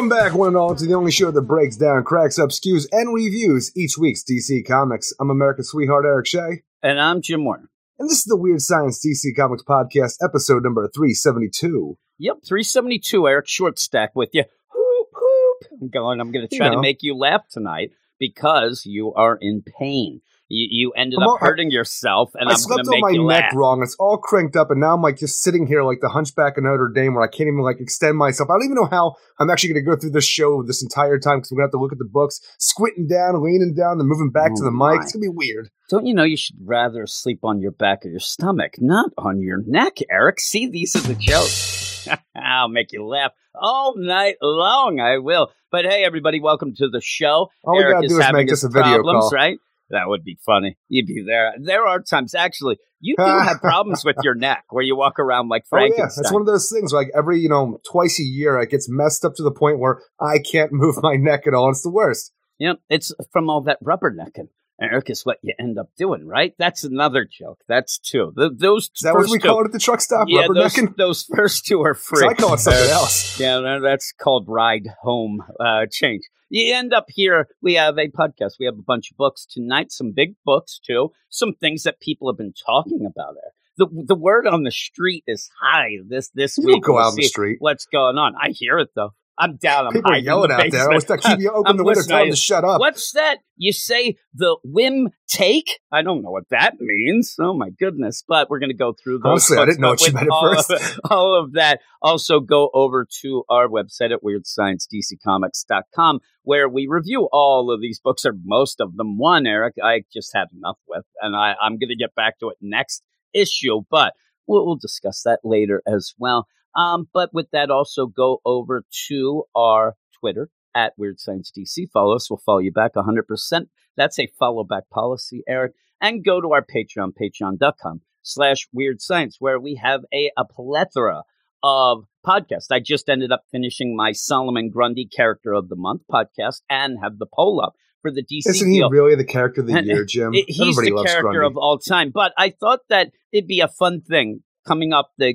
Welcome back, one and all, to the only show that breaks down, cracks up, skews, and reviews each week's DC Comics. I'm America's sweetheart, Eric Shea. And I'm Jim Warner. And this is the Weird Science DC Comics Podcast, episode number 372. Yep, 372, Eric Short Stack with you. Hoop, hoop. I'm going, I'm going to try You know. to make you laugh tonight because you are in pain. You, you ended I'm up all- hurting yourself, and I I'm slept on my neck laugh. wrong. It's all cranked up, and now I'm like just sitting here like the hunchback of Notre Dame where I can't even like extend myself. I don't even know how I'm actually going to go through this show this entire time because we're going to have to look at the books, squinting down, leaning down, then moving back to Oh the mic. my. It's going to be weird. Don't you know you should rather sleep on your back or your stomach, not on your neck, Eric? See, these are the jokes. I'll make you laugh all night long. I will. But hey, everybody, welcome to the show. All we Eric got to is do is having make this his a video problems, call. right? That would be funny. You'd be there. There are times, actually, you do have problems with your neck where you walk around like Oh yeah, it's one of those things. Like every you know, twice a year, it gets messed up to the point where I can't move my neck at all. It's the worst. Yep, it's from all that rubbernecking. Eric is what you end up doing, right? That's another joke. That's two. Th those Is that what we two, call it at the truck stop? yeah, those, Rubbernecking? those first two are free. I call it something else. Yeah, that's called ride home uh, change. You end up here. We have a podcast. We have a bunch of books tonight. Some big books too. Some things that people have been talking about. There, the the word on the street is high. This this week. don't go We'll out on the street. What's going on? I hear it though. I'm down. I'm People are yelling out there. I was like, keep you open the window, tell them to shut up. What's that? You say the whim take? I don't know what that means. Oh my goodness! But we're going to go through those. Honestly, I didn't know what you meant at all first. Of, all of that. Also, go over to our website at WeirdScienceDCComics.com where we review all of these books or most of them. One, Eric, I just had enough with, and I, I'm going to get back to it next issue, but we'll, we'll discuss that later as well. Um, but with that, also go over to our Twitter at Weird Science DC. Follow us. We'll follow you back 100%. That's a follow back policy, Eric. And go to our Patreon, patreon.com slash weird science, where we have a, a plethora of podcasts. I just ended up finishing my Solomon Grundy Character of the Month podcast and have the poll up for the DC Isn't he deal. really the character of the year, Jim? He's Everybody the loves character Grundy. of all time. But I thought that it'd be a fun thing coming up. The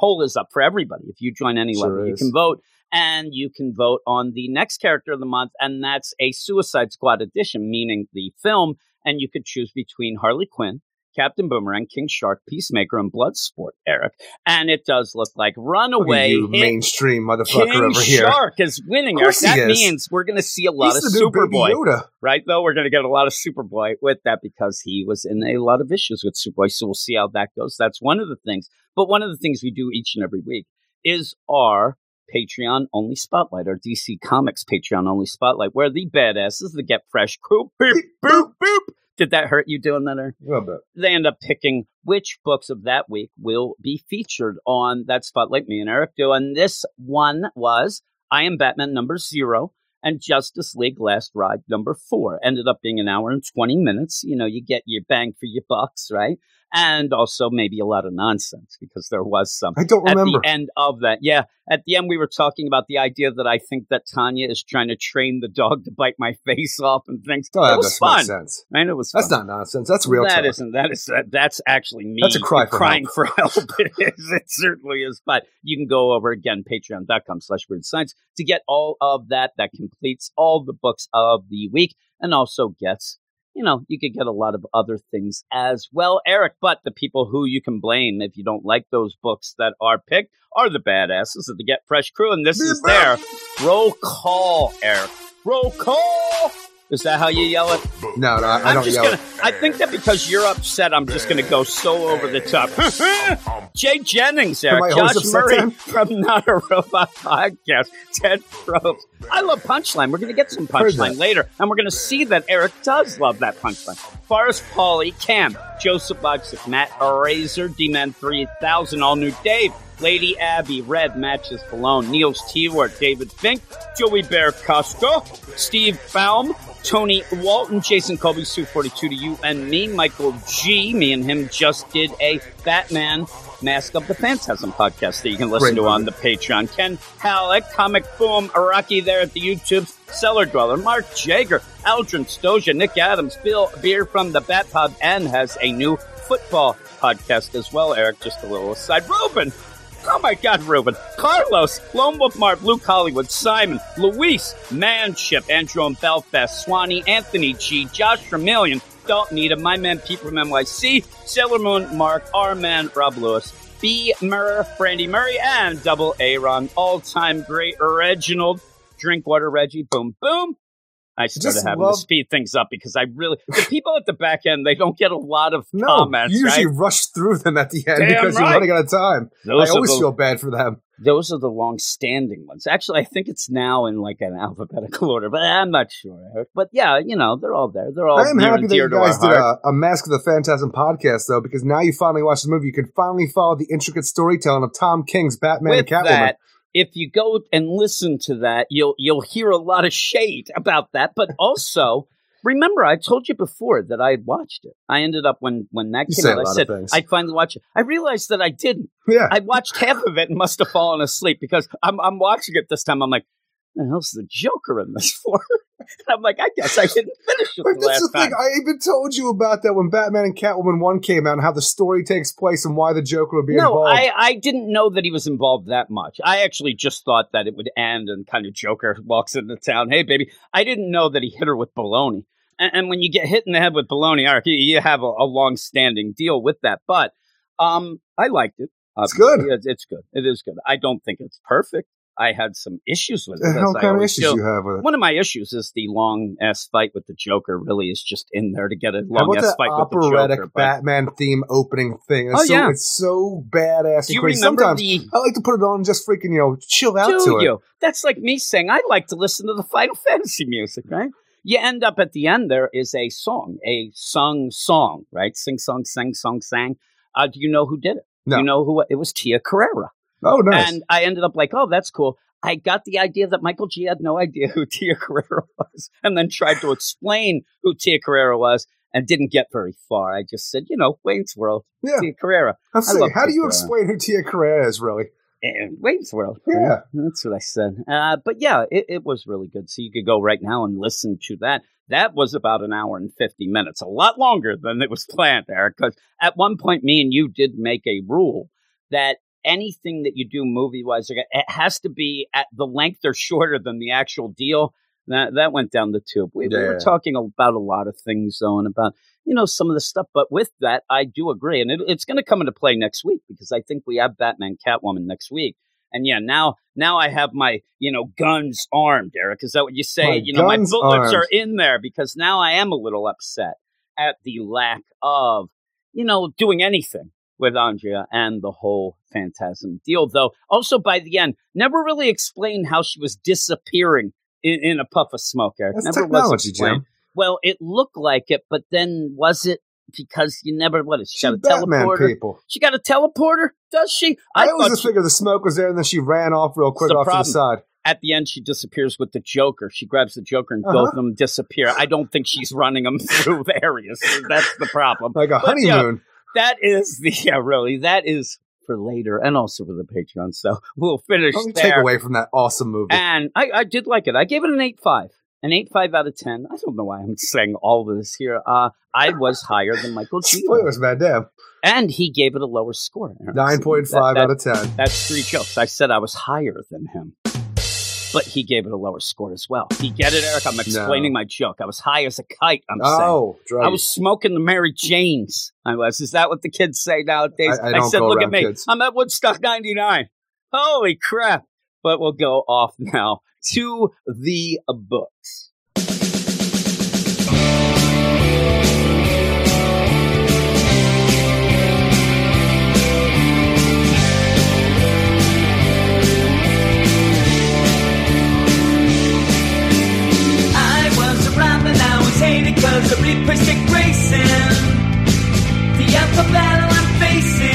poll is up for everybody. If you join any Sure level, you can vote. And you can vote on the next character of the month, and that's a Suicide Squad edition, meaning the film. And you could choose between Harley Quinn, Captain Boomerang, King Shark, Peacemaker, and Bloodsport, Eric. And it does look like Runaway you, mainstream motherfucker King over here. King Shark is winning, Eric. That is. means we're going to see a lot He's of the new Baby Superboy right? Though we're going to get a lot of Superboy with that because he was in a lot of issues with Superboy. So we'll see how that goes. That's one of the things. But one of the things we do each and every week is our Patreon only spotlight, our DC Comics Patreon only spotlight, where the badasses, the Get Fresh crew, boop, boop, boop. Did that hurt you doing that? Or? A little bit. They end up picking which books of that week will be featured on that spotlight. Me and Eric do, and this one was I Am Batman number zero and Justice League Last Ride number four. Ended up being an hour and 20 minutes. You know, you get your bang for your bucks, right? And also maybe a lot of nonsense because there was some I don't at remember. the end of that. Yeah, at the end we were talking about the idea that I think that Tanya is trying to train the dog to bite my face off and things. Oh, that was fun. sense. I know it was That's not nonsense. That's real That not That is that, that's actually me. That's a cry for crying for help. it, is, it certainly is. But you can go over again patreon.com slash weird science to get all of that. That completes all the books of the week and also gets. You know, you could get a lot of other things as well, Eric. But the people who you can blame if you don't like those books that are picked are the badasses of the Get Fresh crew, and this is their roll call, Eric. Roll call. Is that how you yell it? No, no, I, I don't yell. gonna. I think that because you're upset, I'm just gonna go so over the top. Jay Jennings there, Am I always Josh Murray from Not a Robot Podcast, Ted Probst. I love Punchline. We're gonna get some Punchline later, and we're gonna see that Eric does love that Punchline. Forrest Pauly, Cam, Joseph Buxick, Matt Razor, D-Man 3000, All New Dave, Lady Abby, Red Matches Malone, Niels T-Word, David Fink, Joey Bear Costco, Steve Baum, Tony Walton, Jason Colby, Sue 42 to you and me, Michael G. Me and him just did a Batman Mask of the Phantasm podcast that you can listen Great to on the Patreon. Ken Halleck, Comic Boom, Araki there at the YouTube, Cellar Dweller, Mark Jager, Aldrin Stoja, Nick Adams, Bill Beer from the Bat Pub, and has a new football podcast as well, Eric. Just a little aside. Ruben, Oh my God, Ruben. Carlos, Lone Wolf Mart, Luke Hollywood, Simon, Luis, Manship, Andrew and Belfast, Swanee, Anthony G, Josh Vermillion, Don't Need Him, My Man Pete from NYC, Sailor Moon, Mark, R Man, Rob Lewis, B. Murr, Brandy Murray, and Double Aaron, all time great Reginald, Drinkwater Reggie, boom, boom. I started Just having love- to speed things up because I really, the people at the back end, they don't get a lot of No, comments. you usually right? rush through them at the end Damn because right. you're running out of time. Those I always the- feel bad for them. Those are the long-standing ones. Actually, I think it's now in like an alphabetical order, but I'm not sure. But yeah, you know, they're all there. They're all I am happy that you guys did a, a Mask of the Phantasm podcast, though, because now you finally watch the movie. You can finally follow the intricate storytelling of Tom King's Batman With and Catwoman. that, if you go and listen to that, you'll you'll hear a lot of shade about that. But also, remember, I told you before that I had watched it. I ended up when when that came out, I said. I finally watched it. I realized that I didn't. yeah. I watched half of it and must have fallen asleep because I'm I'm watching it this time. I'm like, the hell's the Joker in this for? And I'm like, I guess I didn't finish it But the that's last the thing. time. I even told you about that when Batman and Catwoman 1 came out and how the story takes place and why the Joker would be no, involved. I, I didn't know that he was involved that much. I actually just thought that it would end and kind of Joker walks into town. Hey, baby. I didn't know that he hit her with baloney. And, and when you get hit in the head with baloney, you, have a, a long standing deal with that. But um, I liked it. It's good. It's, it's good. It is good. I don't think it's perfect. I had some issues with it. as I kind of issues do. you have with it? One of my issues is the long ass fight with the Joker. Really, is just in there to get a long ass fight with the Joker. But Batman theme opening thing? It's Oh, so, yeah. It's so badass do you crazy. remember Sometimes the? I like to put it on and just freaking, you know, chill out do to it. That's like me saying I like to listen to the Final Fantasy music, right? You end up at the end. There is a song, a sung song, right? Sing song, sing song, sang. Uh, do you know who did it? No. You know who? It was Tia Carrera. Oh, nice. And I ended up like, oh, that's cool. I got the idea that Michael G had no idea who Tia Carrera was, and then tried to explain who Tia Carrera was, and didn't get very far. I just said, you know, Wayne's World, yeah. Tia Carrera, I'm I saying, love how do you Carrera. explain who Tia Carrera is, really? and Wayne's World. Yeah. that's what I said. Uh, but yeah, it, it was really good. So you could go right now and listen to that. That was about an hour and 50 minutes, a lot longer than it was planned, Eric. Because at one point, me and you did make a rule that anything that you do movie wise, it has to be at the length or shorter than the actual deal. That that went down the tube. We, we were talking about a lot of things, though, and about you know some of the stuff. But with that, I do agree, and it, it's going to come into play next week because I think we have Batman, Catwoman next week. And yeah, now now I have my you know guns armed, Eric. Is that what you say? My you know, my bullets armed. are in there because now I am a little upset at the lack of you know doing anything with Andrea and the whole Phantasm deal. Though also by the end, never really explained how she was disappearing in, in a puff of smoke. Eric. That's never was technology. Jim. Well, it looked like it, but then was it because you never what is she She got a Batman teleporter? people. She got a teleporter, does she? I, I, always just she- figured the smoke was there and then she ran off real quick off to the side. at the end she disappears with the Joker. She grabs the Joker and Uh-huh. both of them disappear. I don't think she's running them through the areas. That's the problem. Like a But, honeymoon. That is the yeah, really. That is for later and also for the Patreon. So we'll finish Don't there. take away from that awesome movie. And I, I did like it. I gave it an eight five. An eight five out of ten. I don't know why I'm saying all of this here. Uh, I was higher than Michael G. Spoilers, man. Damn. And he gave it a lower score. Aaron. 9.5 That- that- out of 10. That's three jokes. I said I was higher than him. But he gave it a lower score as well. You get it, Eric? I'm explaining my joke. I was high as a kite, I'm saying. Oh, drug I was smoking the Mary Janes. I was. Is that what the kids say nowadays? I- I don't said, go look at me. kids." I'm at Woodstock 99. Holy crap. But we'll go off now to the books. I replaced Dick The upper battle I'm facing,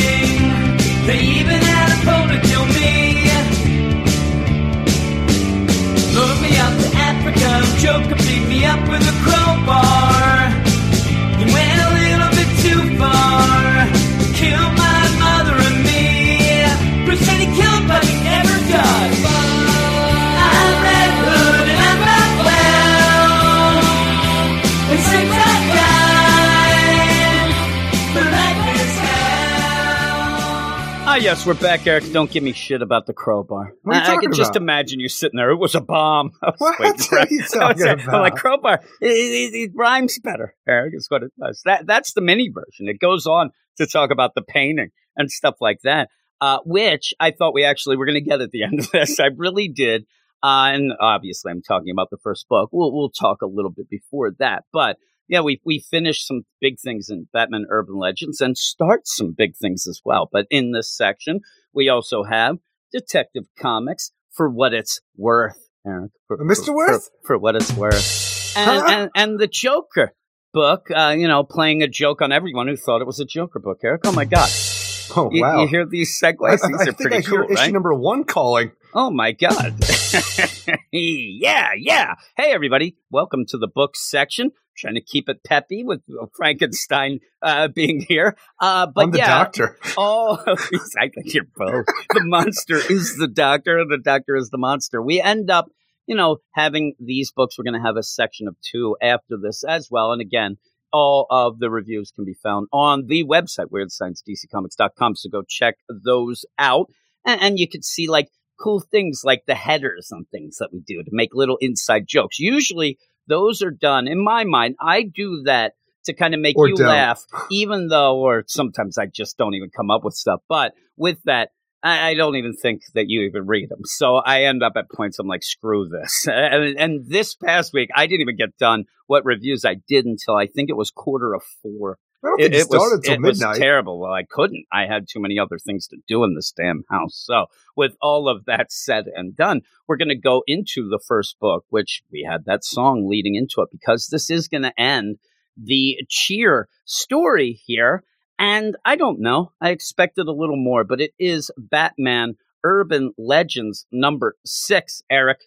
Ah, yes, we're back, Eric. Don't give me shit about the crowbar. What I, I can just about? imagine you sitting there. It was a bomb. Was What waiting are you talking like- I'm like crowbar. It, it, it rhymes better, Eric. Is what it does. That that's the mini version. It goes on to talk about the painting and stuff like that, uh, which I thought we actually were going to get at the end of this. I really did. Uh, and obviously, I'm talking about the first book. We'll we'll talk a little bit before that, but yeah, we we finished some big things in Batman Urban Legends and start some big things as well. But in this section, we also have Detective Comics for what it's worth, Eric. For, Mr. for- Worth? For, for what it's worth, and, Huh? and and the Joker book. Uh, you know, playing a joke on everyone who thought it was a Joker book. Eric, oh my god, Oh you, wow! you hear these segues? I, I- these I are pretty I cool, issue right? number one calling. Oh my God. yeah, yeah. Hey, everybody. Welcome to the book section. Trying to keep it peppy with Frankenstein uh, being here. Uh, but I'm the yeah, doctor. all of these, I think you're both. The monster is the doctor, and the doctor is the monster. We end up, you know, having these books. We're going to have a section of two after this as well. And again, all of the reviews can be found on the website, weirdsciencedccomics.com. So go check those out. And, and you could see like cool things like the headers on things that we do to make little inside jokes. Usually those are done, in my mind, I do that to kind of make Or you don't. laugh, even though, or sometimes I just don't even come up with stuff. But with that, I, I don't even think that you even read them. So I end up at points I'm like, screw this. And, and this past week, I didn't even get done what reviews I did until I think it was quarter of four. I don't think it, started till it was terrible. Well, I couldn't. I had too many other things to do in this damn house. So, with all of that said and done, we're going to go into the first book, which we had that song leading into it because this is going to end the cheer story here. And I don't know. I expected a little more, but it is Batman Urban Legends number six, Eric.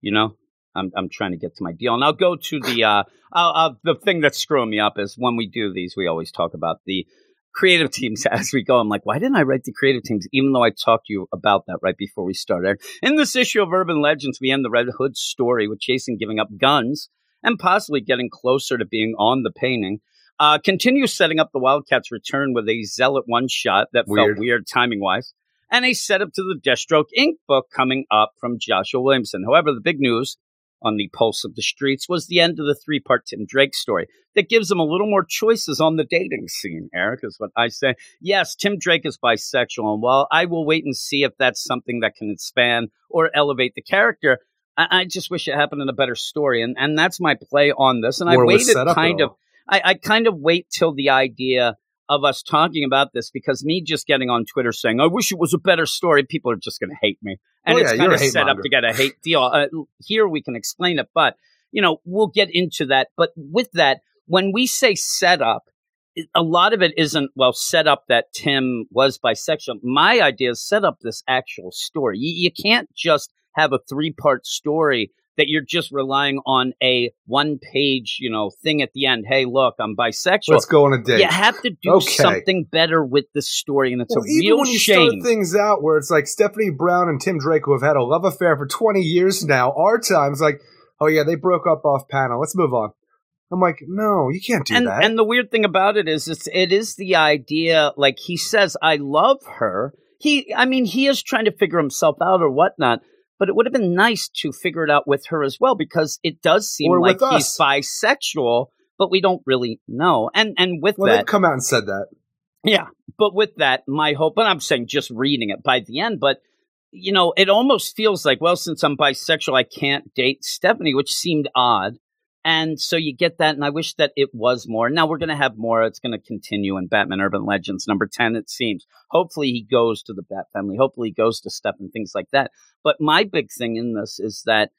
You know, I'm I'm trying to get to my deal, and I'll go to the uh, uh, uh the thing that's screwing me up is when we do these, we always talk about the creative teams as we go. I'm like, why didn't I write the creative teams? Even though I talked to you about that right before we started. In this issue of Urban Legends, we end the Red Hood story with Jason giving up guns and possibly getting closer to being on the painting. Uh, continue setting up the Wildcats return with a zealot one shot that Weird. felt weird timing wise. And a setup to the Deathstroke Inc. book coming up from Joshua Williamson. However, the big news on the Pulse of the Streets was the end of the three part Tim Drake story that gives them a little more choices on the dating scene, Eric, is what I say. Yes, Tim Drake is bisexual, and while I will wait and see if that's something that can expand or elevate the character, I, I just wish it happened in a better story. And, and that's my play on this. And I Or waited kind of. I, I kind of wait till the idea of us talking about this because me just getting on Twitter saying, I wish it was a better story, people are just going to hate me. And Oh, it's yeah, kind of set up to get a hate deal. Uh, here we can explain it, but, you know, we'll get into that. But with that, when we say set up, a lot of it isn't, well, set up that Tim was bisexual. My idea is set up this actual story. You, you can't just have a three part story that you're just relying on a one page, you know, thing at the end. Hey, look, I'm bisexual. Let's go on a date. You have to do Okay. something better with the story, and it's Well, a even real when you shame. start things out where it's like Stephanie Brown and Tim Drake, who have had a love affair for 20 years now, our time's like, oh yeah, they broke up off panel. Let's move on. I'm like, no, you can't do and that. and the weird thing about it is, it's it is the idea. Like he says, I love her. He, I mean, he is trying to figure himself out or whatnot. But it would have been nice to figure it out with her as well because it does seem Or like he's bisexual, but we don't really know. And and with well, that, come out and said that. Yeah, but with that, my hope, and I'm saying just reading it by the end, but you know, it almost feels like, well, since I'm bisexual, I can't date Stephanie, which seemed odd. And so you get that, and I wish that it was more. Now we're going to have more. It's going to continue in Batman Urban Legends number 10, it seems. Hopefully he goes to the Bat family. Hopefully he goes to Steph and things like that. But my big thing in this is that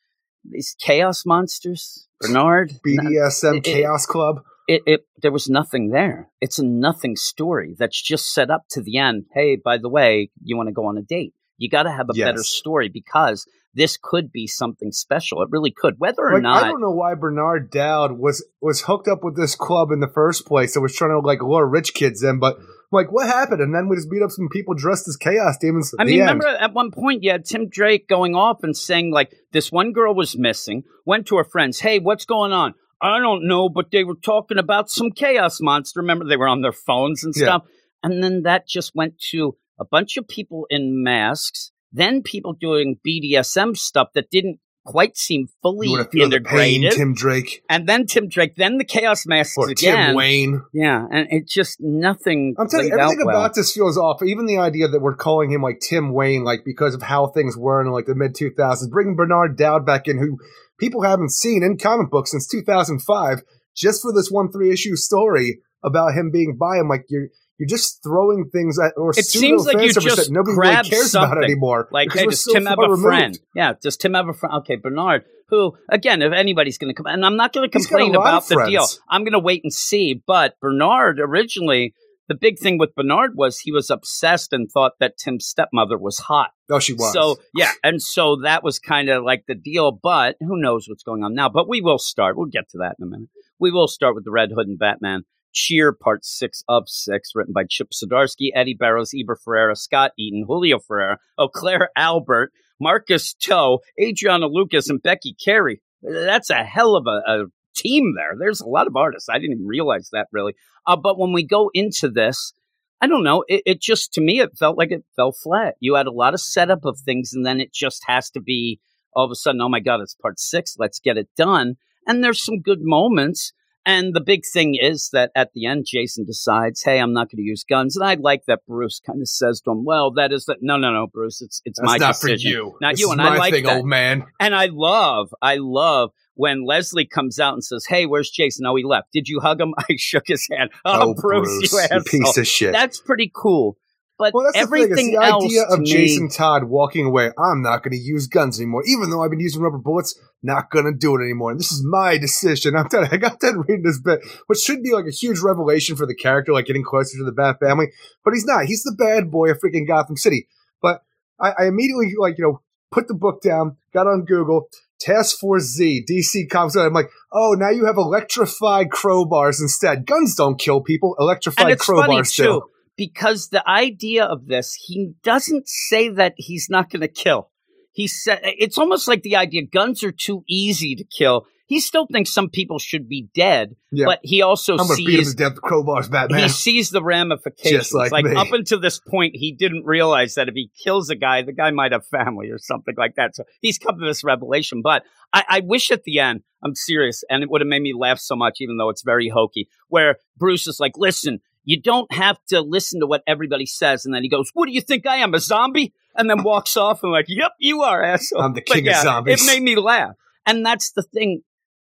these chaos monsters, Bernard, BDSM it- Chaos Club. it, it there was nothing there. It's a nothing story that's just set up to the end. Hey, by the way, you want to go on a date? You got to have a better story because this could be something special. It really could, whether or Like, not. I don't know why Bernard Dowd was was hooked up with this club in the first place. That was trying to like lure rich kids in, but like, what happened? And then we just beat up some people dressed as chaos demons. I mean, end. remember at one point you had Tim Drake going off and saying like this one girl was missing. Went to her friends, hey, what's going on? I don't know, but they were talking about some chaos monster. Remember, they were on their phones and Yeah. stuff. And then that just went to a bunch of people in masks, then people doing BDSM stuff that didn't quite seem fully You feel the pain, Tim Drake and then Tim Drake, then the Chaos Masks or again. Tim Wayne. Yeah, and it's just nothing. I'm telling you, everything well. about this feels off. Even the idea that we're calling him like Tim Wayne, like because of how things were in like the mid 2000s, bringing Bernard Dowd back in, who people haven't seen in comic books since 2005, just for this one three issue story about him being by him. Like you're you're just throwing things at or It seems like you just that nobody really cares about something. anymore. Like, hey, does Tim have a removed. friend? Yeah, does Tim have a friend? Okay, Bernard, who, again, if anybody's going to come, and I'm not going to He's got a complain about the deal. I'm going to wait and see. But Bernard, originally, the big thing with Bernard was he was obsessed and thought that Tim's stepmother was hot. Oh, she was. So, yeah, and so that was kind of like the deal. But who knows what's going on now? But we will start. We'll get to that in a minute. We will start with the Red Hood and Batman. Cheer, part six of six, written by Chip Zdarsky, Eddy Barrows, Eber Ferreira, Scott Eaton, Julio Ferreira, Claire Albert, Marcus To, Adriano Lucas, and Becky Carey. That's a hell of a, a team there. There's a lot of artists. I didn't even realize that really. Uh, but when we go into this, I don't know. It, it just, to me, it felt like it fell flat. You had a lot of setup of things, and then it just has to be all of a sudden, oh my God, it's part six. Let's get it done. And there's some good moments. And the big thing is that at the end, Jason decides, "Hey, I'm not going to use guns." And I like that Bruce kind of says to him, "Well, that is that. No, no, no, Bruce. It's it's That's my not decision, for you. not This you." And I like thing, that. old man. And I love, I love when Leslie comes out and says, "Hey, where's Jason? Oh, he left. Did you hug him?" I shook his hand. Oh, oh Bruce, you asshole. piece of shit. That's pretty cool. But Well, that's everything the thing. It's the idea of me- Jason Todd walking away. I'm not going to use guns anymore, even though I've been using rubber bullets. Not going to do it anymore. And this is my decision. I'm you, I got done reading this bit, which should be like a huge revelation for the character, like getting closer to the Bat family. But he's not. He's the bad boy of freaking Gotham City. But I, I immediately like you know put the book down, got on Google. Task Force Z, DC Comics. I'm like, oh, now you have electrified crowbars instead. Guns don't kill people. Electrified crowbars do. Because the idea of this he doesn't say that he's not going to kill he said it's almost like the idea guns are too easy to kill he still thinks some people should be dead Yeah. but he also I'm to beat him sees to death with crowbars, Batman. he sees the ramifications Just like me. up until this point he didn't realize that if he kills a guy the guy might have family or something like that so he's come to this revelation but I, I wish at the end i'm serious and it would have made me laugh so much even though it's very hokey where bruce is like listen you don't have to listen to what everybody says and then he goes what do you think i am a zombie and then walks off and like yep you are asshole I'm the king of zombies. it made me laugh and that's the thing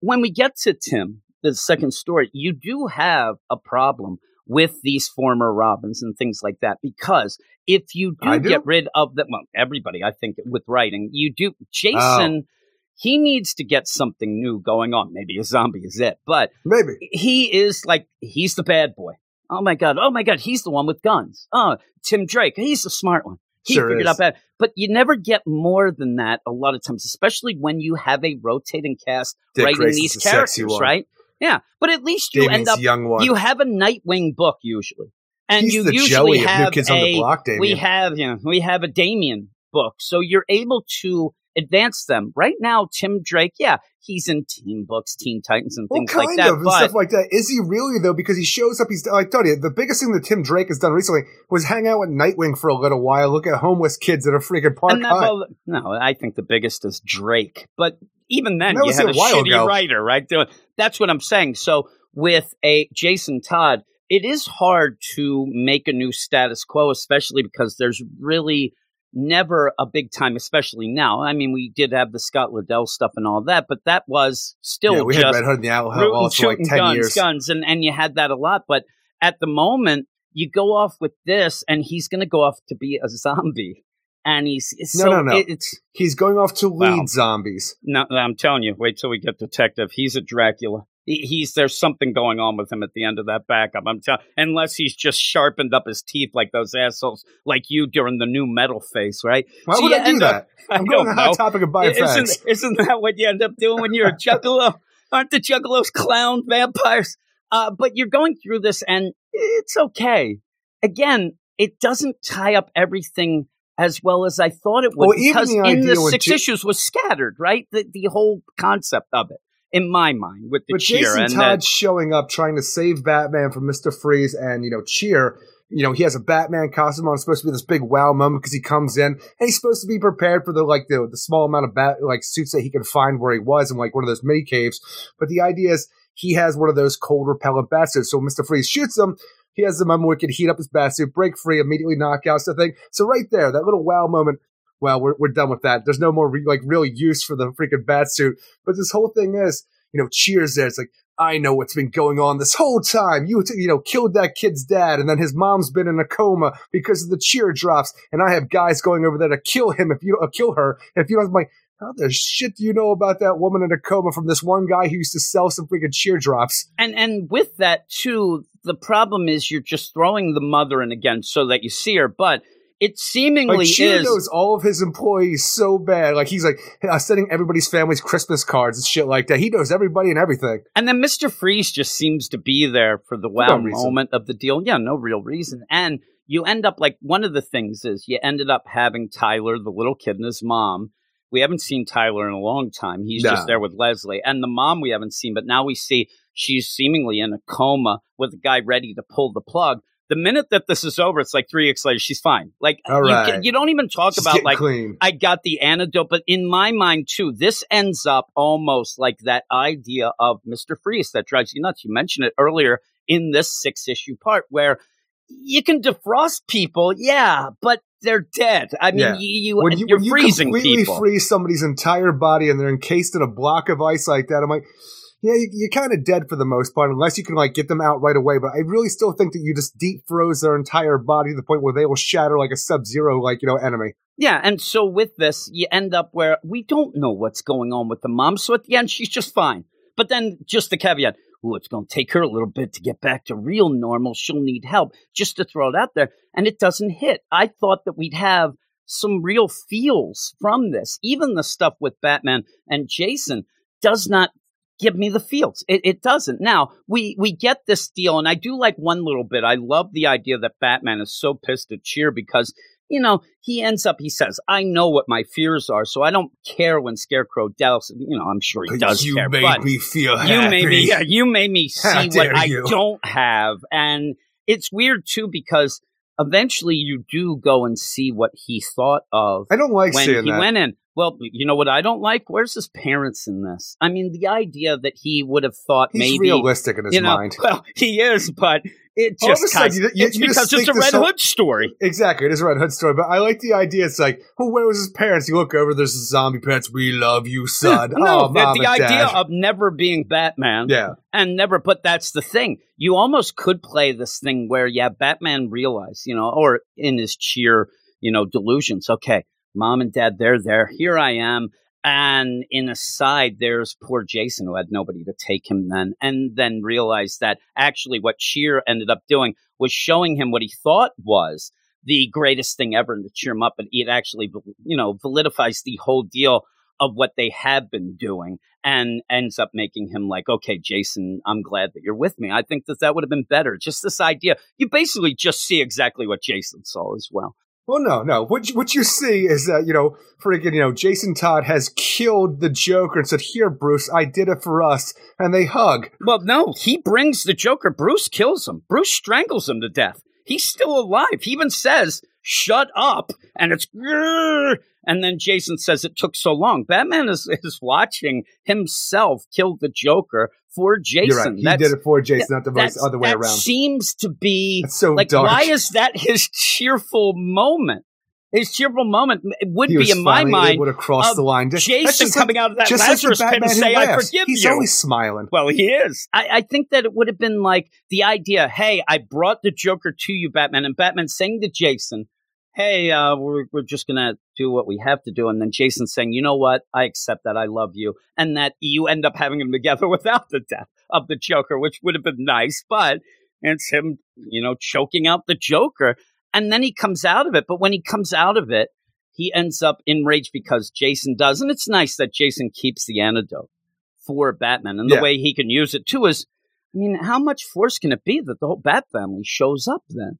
when we get to Tim, the second story, you do have a problem with these former Robins and things like that because if you do, do? get rid of them, well, everybody, I think, with writing, you do. Jason, Oh. he needs to get something new going on. Maybe a zombie is it, but Maybe. he is like he's the bad boy. Oh my god! Oh my god! He's the one with guns. Oh, Tim Drake. He's the smart one. He Sure figured is. out bad. But you never get more than that a lot of times, especially when you have a rotating cast Dick writing Grayson's these characters, right? Yeah, but at least you end up young one. you have a Nightwing book usually, and He's you usually Joey of New have Kids a on the Block, we have you know we have a Damian book, so you're able to advance them. Right now, Tim Drake, yeah, he's in Teen Books, Teen Titans, and well, things kind like that. of and but stuff like that. Is he really though? Because he shows up. He's. I told you, the biggest thing that Tim Drake has done recently was hang out with Nightwing for a little while, look at homeless kids at a freaking park. that, well, no, I think the biggest is Drake. But even then, you had a a shitty ago. writer, right? Doing that's what I'm saying. So with a Jason Todd, it is hard to make a new status quo, especially because there's really never a big time, especially now. I mean, we did have the Scott Lobdell stuff and all that, but that was still yeah, we just had Red Hood and the Owl rooting, Outlaws for like ten guns, years. guns, and and you had that a lot. But at the moment, you go off with this, and he's going to go off to be a zombie, and he's No, so no, no. it- it's He's going off to lead Wow. zombies. no. I'm telling you, wait till we get Detective. He's a Dracula. He, he's there's something going on with him at the end of that backup. I'm telling, unless he's just sharpened up his teeth like those assholes, like you during the new metal phase, right? Why So would you I do that? up- I I'm going on a hot topic of biofags. Isn't, isn't that what you end up doing when you're a juggalo? Aren't the juggalos clown vampires? Uh, but you're going through this and it's okay. Again, it doesn't tie up everything as well as I thought it would Well, because the in the six issues was scattered, right? The, the whole concept of it, in my mind, with the But cheer Jason and Todd that, showing up trying to save Batman from Mister Freeze and you know cheer. you know, he has a Batman costume on. It's supposed to be this big wow moment because he comes in and he's supposed to be prepared for the like the, the small amount of bat like suits that he could find where he was in like one of those mini caves. But the idea is he has one of those cold repellent bat suits. So Mister Freeze shoots him. He has the moment where he can heat up his bat suit, break free, immediately knock out something. So right there, that little wow moment. Well, we're we're done with that. There's no more re- like real use for the freaking bat suit. But this whole thing is, you know, cheers there. It's like I know what's been going on this whole time. You, you know, killed that kid's dad, and then his mom's been in a coma because of the cheer drops. And I have guys going over there to kill him if you uh, kill her if you don't. I'm like, how the shit do you know about that woman in a coma from this one guy who used to sell some freaking cheer drops? And and with that too, the problem is you're just throwing the mother in again so that you see her, but it seemingly Like Cheer is. knows all of his employees so bad. Like he's like uh, sending everybody's families Christmas cards and shit like that. He knows everybody and everything. And then Mr. Freeze just seems to be there for the wow no moment of the deal. Yeah, no real reason. And you end up like one of the things is you ended up having Tyler, the little kid, and his mom. We haven't seen Tyler in a long time. He's No. just there with Leslie. And the mom we haven't seen, but now we see she's seemingly in a coma with a guy ready to pull the plug. The minute that this is over, it's like three weeks later, she's fine. Like All you, can- you don't even talk Just about like clean. I got the antidote, but in my mind too, this ends up almost like that idea of Mr. Freeze that drives you nuts. You mentioned it earlier in this six issue part where you can defrost people, yeah, but they're dead. I mean, Yeah. you, you, when you, you freezing completely people. freeze somebody's entire body and they're encased in a block of ice like that, I'm like, yeah, you, you're kind of dead for the most part, unless you can like get them out right away. But I really still think that you just deep froze their entire body to the point where they will shatter like a sub zero, like you know, enemy. Yeah, and so with this, you end up where we don't know what's going on with the mom. So at the end, she's just fine. But then just the caveat, oh, it's going to take her a little bit to get back to real normal. She'll need help just to throw it out there. And it doesn't hit. I thought that we'd have some real feels from this. Even the stuff with Batman and Jason does not give me the feels. It, it doesn't. Now, we, we get this deal, and I do like one little bit. I love the idea that Batman is so pissed at Cheer because you know, he ends up, he says, I know what my fears are, so I don't care when Scarecrow doubts. You know, I'm sure he does you care, made but me feel you happy. made me, yeah, you made me see what I you. don't have. And it's weird too because eventually you do go and see what he thought of I don't like when seeing he that. went in. Well, you know what I don't like? Where's his parents in this? I mean, the idea that he would have thought He's maybe realistic in his you know, mind. well, he is, but it All just sudden, kind you- you- it's you because it's a Red Hood story. Exactly, it is a Red Hood story, but I like the idea. It's like, well, where was his parents? You look over, there's the zombie parents. We love you, son. no, oh, the, idea of never being Batman yeah, and never, but that's the thing. You almost could play this thing where, yeah, Batman realized, you know, or in his cheer, you know, delusions. Okay, mom and dad, they're there. Here I am. And in a side, there's poor Jason who had nobody to take him then, and then realized that actually what Cheer ended up doing was showing him what he thought was the greatest thing ever to cheer him up. And it actually, you know, validifies the whole deal of what they have been doing and ends up making him like, okay, Jason, I'm glad that you're with me. I think that that would have been better. Just this idea. You basically just see exactly what Jason saw as well. Well, no, no. What you, what you see is that you know, freaking, you know, Jason Todd has killed the Joker and said, "Here, Bruce, I did it for us," and they hug. Well, no, he brings the Joker. Bruce kills him. Bruce strangles him to death. He's still alive. He even says, shut up. And it's. And then Jason says it took so long. Batman is, is watching himself kill the Joker for Jason. Right. He did it for Jason, not the vice, other way that around. seems to be That's so like dark. why is that his cheerful moment? His cheerful moment it would be in my mind able to cross the line. Just- Jason just like- coming out of that just like Lazarus pit and say, "I forgive He's you." He's always smiling. Well, he is. I, I think that it would have been like the idea, hey, I brought the Joker to you, Batman, and Batman saying to Jason, hey, uh, we're, we're just going to do what we have to do. And then Jason saying, you know what? I accept that. I love you. And that you end up having them together without the death of the Joker, which would have been nice, but it's him, you know, choking out the Joker. And then he comes out of it. But when he comes out of it, he ends up enraged because Jason does. And it's nice that Jason keeps the antidote for Batman. And the Yeah. way he can use it too is, I mean, how much force can it be that the whole Bat family shows up then?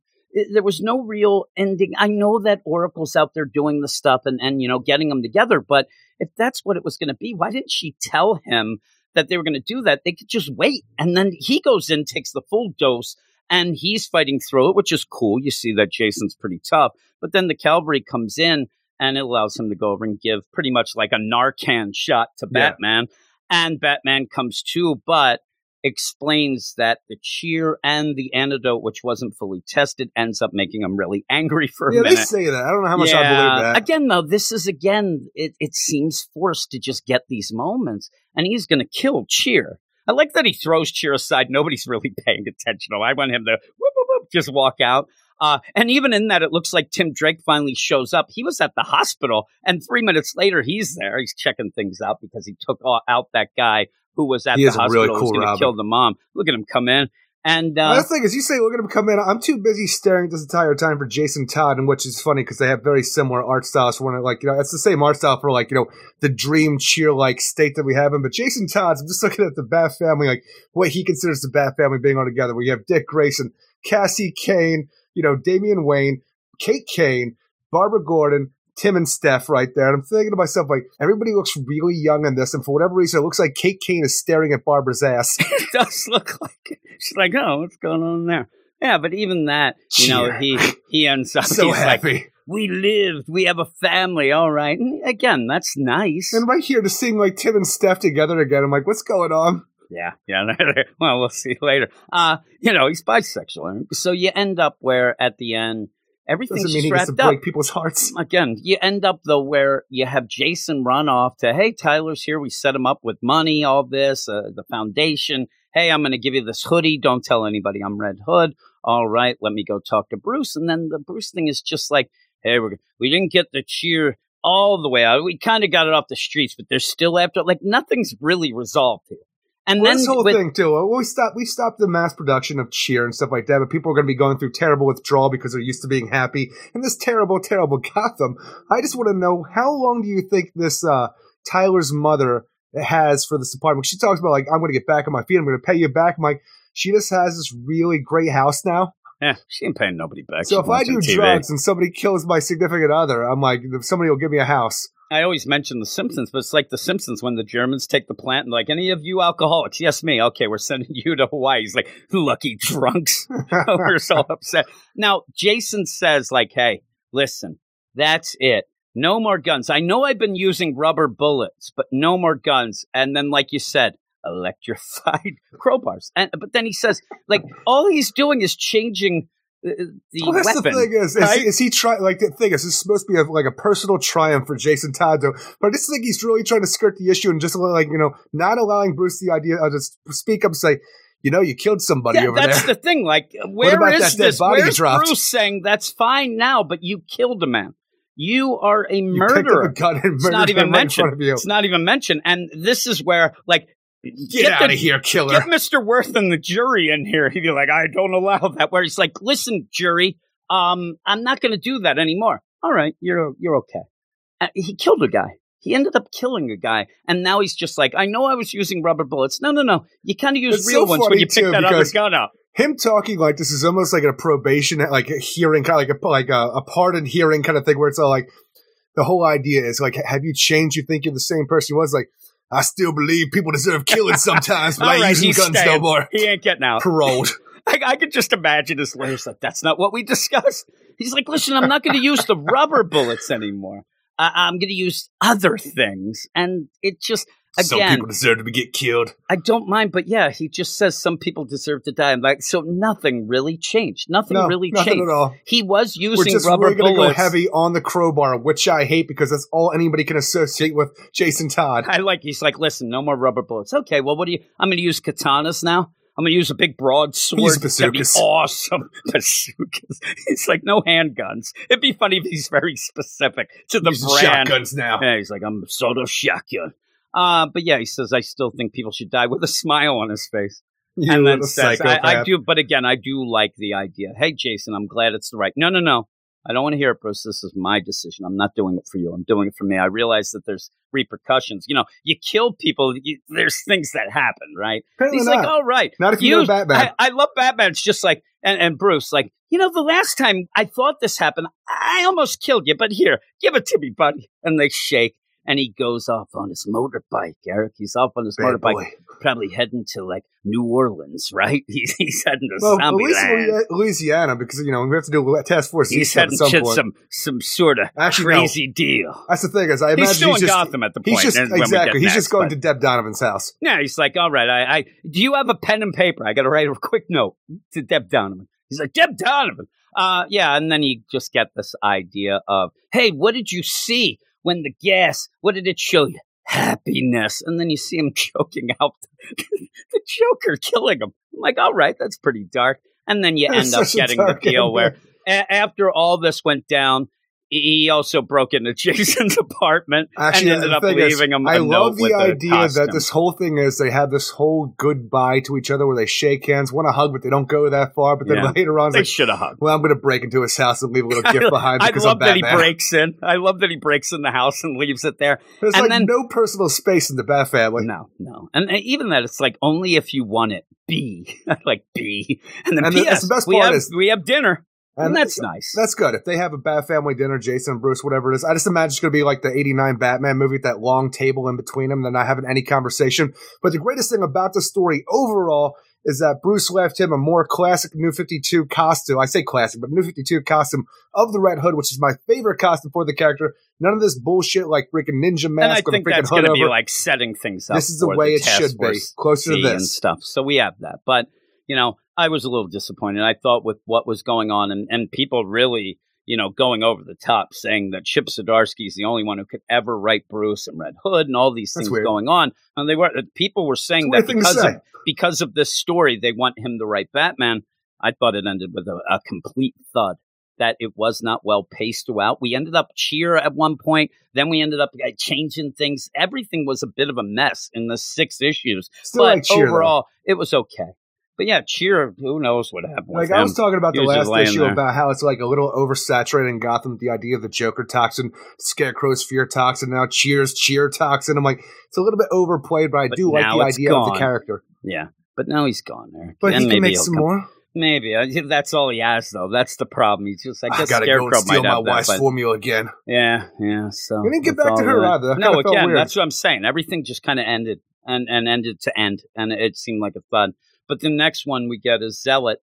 There was no real ending. I know that Oracle's out there doing the stuff and, and you know, getting them together, but if that's what it was going to be, why didn't she tell him that they were going to do that? They could just wait. And then he goes in, takes the full dose, and he's fighting through it, which is cool. You see that Jason's pretty tough, but then the cavalry comes in and it allows him to go over and give pretty much like a Narcan shot to Yeah. Batman, and Batman comes too, but explains that the cheer and the antidote, which wasn't fully tested, ends up making him really angry for a yeah, they minute. say that. I don't know how much I believe that. Again, though, this is again, it, it seems forced to just get these moments, and he's going to kill Cheer. I like that he throws Cheer aside. Nobody's really paying attention. I want him to whoop, whoop, whoop, just walk out. Uh, and even in that, it looks like Tim Drake finally shows up. He was at the hospital, and three minutes later, he's there. He's checking things out because he took out that guy who was at He the hospital really cool going to kill the mom. Look at him come in. And Well, uh, the thing is, you say look at him come in. I'm too busy staring at this entire time for Jason Todd, and which is funny because they have very similar art styles. For when like you know, it's the same art style for like you know the dream cheer like state that we have in. But Jason Todd's, I'm just looking at the Bat family, like what he considers the Bat family being all together. Where you have Dick Grayson, Cassie Cain, you know Damian Wayne, Kate Kane, Barbara Gordon. Tim and Steph right there. And I'm thinking to myself, like, everybody looks really young in this. And for whatever reason, it looks like Kate Kane is staring at Barbara's ass. it does look like it. She's like, oh, what's going on there? Yeah, but even that, you know, he he ends up so he's like, happy. we lived, we have a family, all right. And again, that's nice. And right here to seeing like Tim and Steph together again, I'm like, what's going on? Yeah, yeah. well, we'll see later. Uh, you know, he's bisexual, so you end up where at the end everything's Doesn't mean just he to wrapped up. break people's hearts. Again, you end up though where you have Jason run off to, hey, Tyler's here. We set him up with money, all this, uh, the foundation. Hey, I'm going to give you this hoodie. Don't tell anybody I'm Red Hood. All right, let me go talk to Bruce. And then the Bruce thing is just like, hey, we're, we didn't get the cheer all the way out. We kind of got it off the streets, but there's still after like nothing's really resolved here. And Well, then this whole with- thing too. We stopped. We stopped the mass production of cheer and stuff like that. But people are going to be going through terrible withdrawal because they're used to being happy in this terrible, terrible Gotham. I just want to know how long do you think this uh, Tyler's mother has for this apartment? She talks about like I'm going to get back on my feet. I'm going to pay you back. I'm like, she just has this really great house now. Yeah, she ain't paying nobody back. So She if I do TV. drugs and somebody kills my significant other, I'm like, somebody will give me a house. I always mention the Simpsons, but it's like the Simpsons when the Germans take the plant and like any of you alcoholics, yes, me. Okay, we're sending you to Hawaii. He's like, lucky drunks. Oh, we're so upset. Now, Jason says, like, hey, listen, that's it. No more guns. I know I've been using rubber bullets, but no more guns. And then, like you said, electrified crowbars. And but then he says, like, all he's doing is changing the Well, that's weapon. the thing is, is, right? is he trying? Like the thing is, this is supposed to be a, like a personal triumph for Jason Todd, though. But I just think he's really trying to skirt the issue and just like you know, not allowing Bruce the idea of just speak up and say, you know, you killed somebody Yeah, over that's there. That's the thing. Like, where is this? body Where's dropped? Bruce saying that's fine now, but you killed a man? You are a You a murderer. gun and It's not even him right in mentioned. you. It's not even mentioned. And this is where, like, Get, out the- of here, killer! Get Mr. Worth and the jury in here. He'd be like, I don't allow that. Where he's like, listen, jury, um, I'm not going to do that anymore. All right, you're you're okay. Uh, he killed a guy. He ended up killing a guy, and now he's just like, I know I was using rubber bullets. No, no, no. You kind of use It's real so ones when you pick that other gun up. Him talking like this is almost like a probation, like a hearing, kind of like a like a, a pardon hearing kind of thing, where it's all like the whole idea is like, have you changed? You think you're the same person you was? Like, I still believe people deserve killing sometimes, but I right, using guns no more. He ain't getting out. Paroled. I, I could just imagine his lawyers like, that's not what we discussed. He's like, listen, I'm not going to use the rubber bullets anymore. I, I'm going to use other things. And it just, Some people deserve to be get killed. I don't mind, but yeah, he just says some people deserve to die. I'm Like, so nothing really changed. Nothing No, really nothing changed. at all. He was We're using just rubber really going to go bullets. heavy on the crowbar, which I hate because that's all anybody can associate with Jason Todd. I like, he's like, listen, no more rubber bullets. Okay, well, what do you, I'm going to use katanas now. I'm going to use a big broadsword. Use It's gonna be bazookas. awesome. Bazookas. It's like no handguns. It'd be funny if he's very specific to the Using brand. shotguns now. Yeah, he's like, I'm sort of shotgun. Uh, but yeah, he says, I still think people should die with a smile on his face. You and then says, I, I do, but again, I do like the idea. Hey, Jason, I'm glad it's the right. No, no, no. I don't want to hear it, Bruce. This is my decision. I'm not doing it for you. I'm doing it for me. I realize that there's repercussions. You know, you kill people. You, there's things that happen, right? Apparently He's not. like, all right. Not if you know Batman. I, I love Batman. It's just like, and, and Bruce, like, you know, the last time I thought this happened, I almost killed you, but here, give it to me, buddy. And they shake. And he goes off on his motorbike. Eric, he's off on his Bad motorbike, boy. probably heading to like New Orleans, right? He's, he's heading to Well, land. Louisiana, because you know we have to do a task force. He's heading some to point. some some sort of Actually, no. crazy deal. That's the thing is, I imagine He's still in just, Gotham at the He's point. just we get exactly. He's next, just going but- to Deb Donovan's house. Yeah, he's like, all right, I, I do you have a pen and paper? I got to write a quick note to Deb Donovan. He's like, Deb Donovan. Uh, yeah, and then you just get this idea of, hey, what did you see when the gas? What did it show you? Happiness, and then you see him choking out the Joker, killing him. I'm like, all right, that's pretty dark. And then you That's end up getting the deal where a- after all this went down, he also broke into Jason's apartment Actually, and ended the up thing is, leaving him. a I love the idea that this whole thing is they have this whole goodbye to each other where they shake hands, want to hug, but they don't go that far. But then Yeah. later on, They like, should have hugged. well, I'm going to break into his house and leave a little gift behind I because love that he breaks in. I love that he breaks in the house and leaves it there. There's and like then- no personal space in the Bat family. No, no, and even that it's like only if you want it. B, like B, and then And the- P.S. that's the best we part have is- we have dinner, and, And that's nice. That's good. If they have a bad family dinner, Jason and Bruce, whatever it is, I just imagine it's going to be like the 89 Batman movie, with that long table in between them. They're not having any conversation. But the greatest thing about the story overall is that Bruce left him a more classic New 52 costume. I say classic, but New 52 costume of the Red Hood, which is my favorite costume for the character. None of this bullshit like freaking ninja and I mask think freaking that's hood going to be like setting things up. this is the way it should be. Closer to C and stuff. So we have that, but you know, I was a little disappointed. I thought with what was going on, and and people really. You know, going over the top, saying that Chip Zdarsky is the only one who could ever write Bruce and Red Hood, and all these That's things weird. going on. And they were people were saying that because of because of this story, they want him to write Batman. I thought it ended with a, a complete thud. That it was not well paced throughout. We ended up cheer at one point. Then we ended up uh, changing things. Everything was a bit of a mess in the six issues. Still but like cheer, though. overall, it was okay. But yeah, cheer. Who knows what happened? Like I was talking about the He was last issue there. about how it's like a little oversaturated in Gotham with the idea of the Joker toxin, Scarecrow's fear toxin, now Cheers cheer toxin. I'm like, it's a little bit overplayed, but I But do like the idea of the character. yeah, but now he's gone there. But he maybe can make some come- more. Maybe Uh, that's all he has, though. That's the problem. He's just. I I gotta go Scarecrow and steal my have that, wife's formula again. Yeah, yeah. So We didn't get back to her that- either. That No, again, weird. that's what I'm saying. Everything just kind of ended and and ended to end, and it seemed like a thud. But the next one we get is Zealot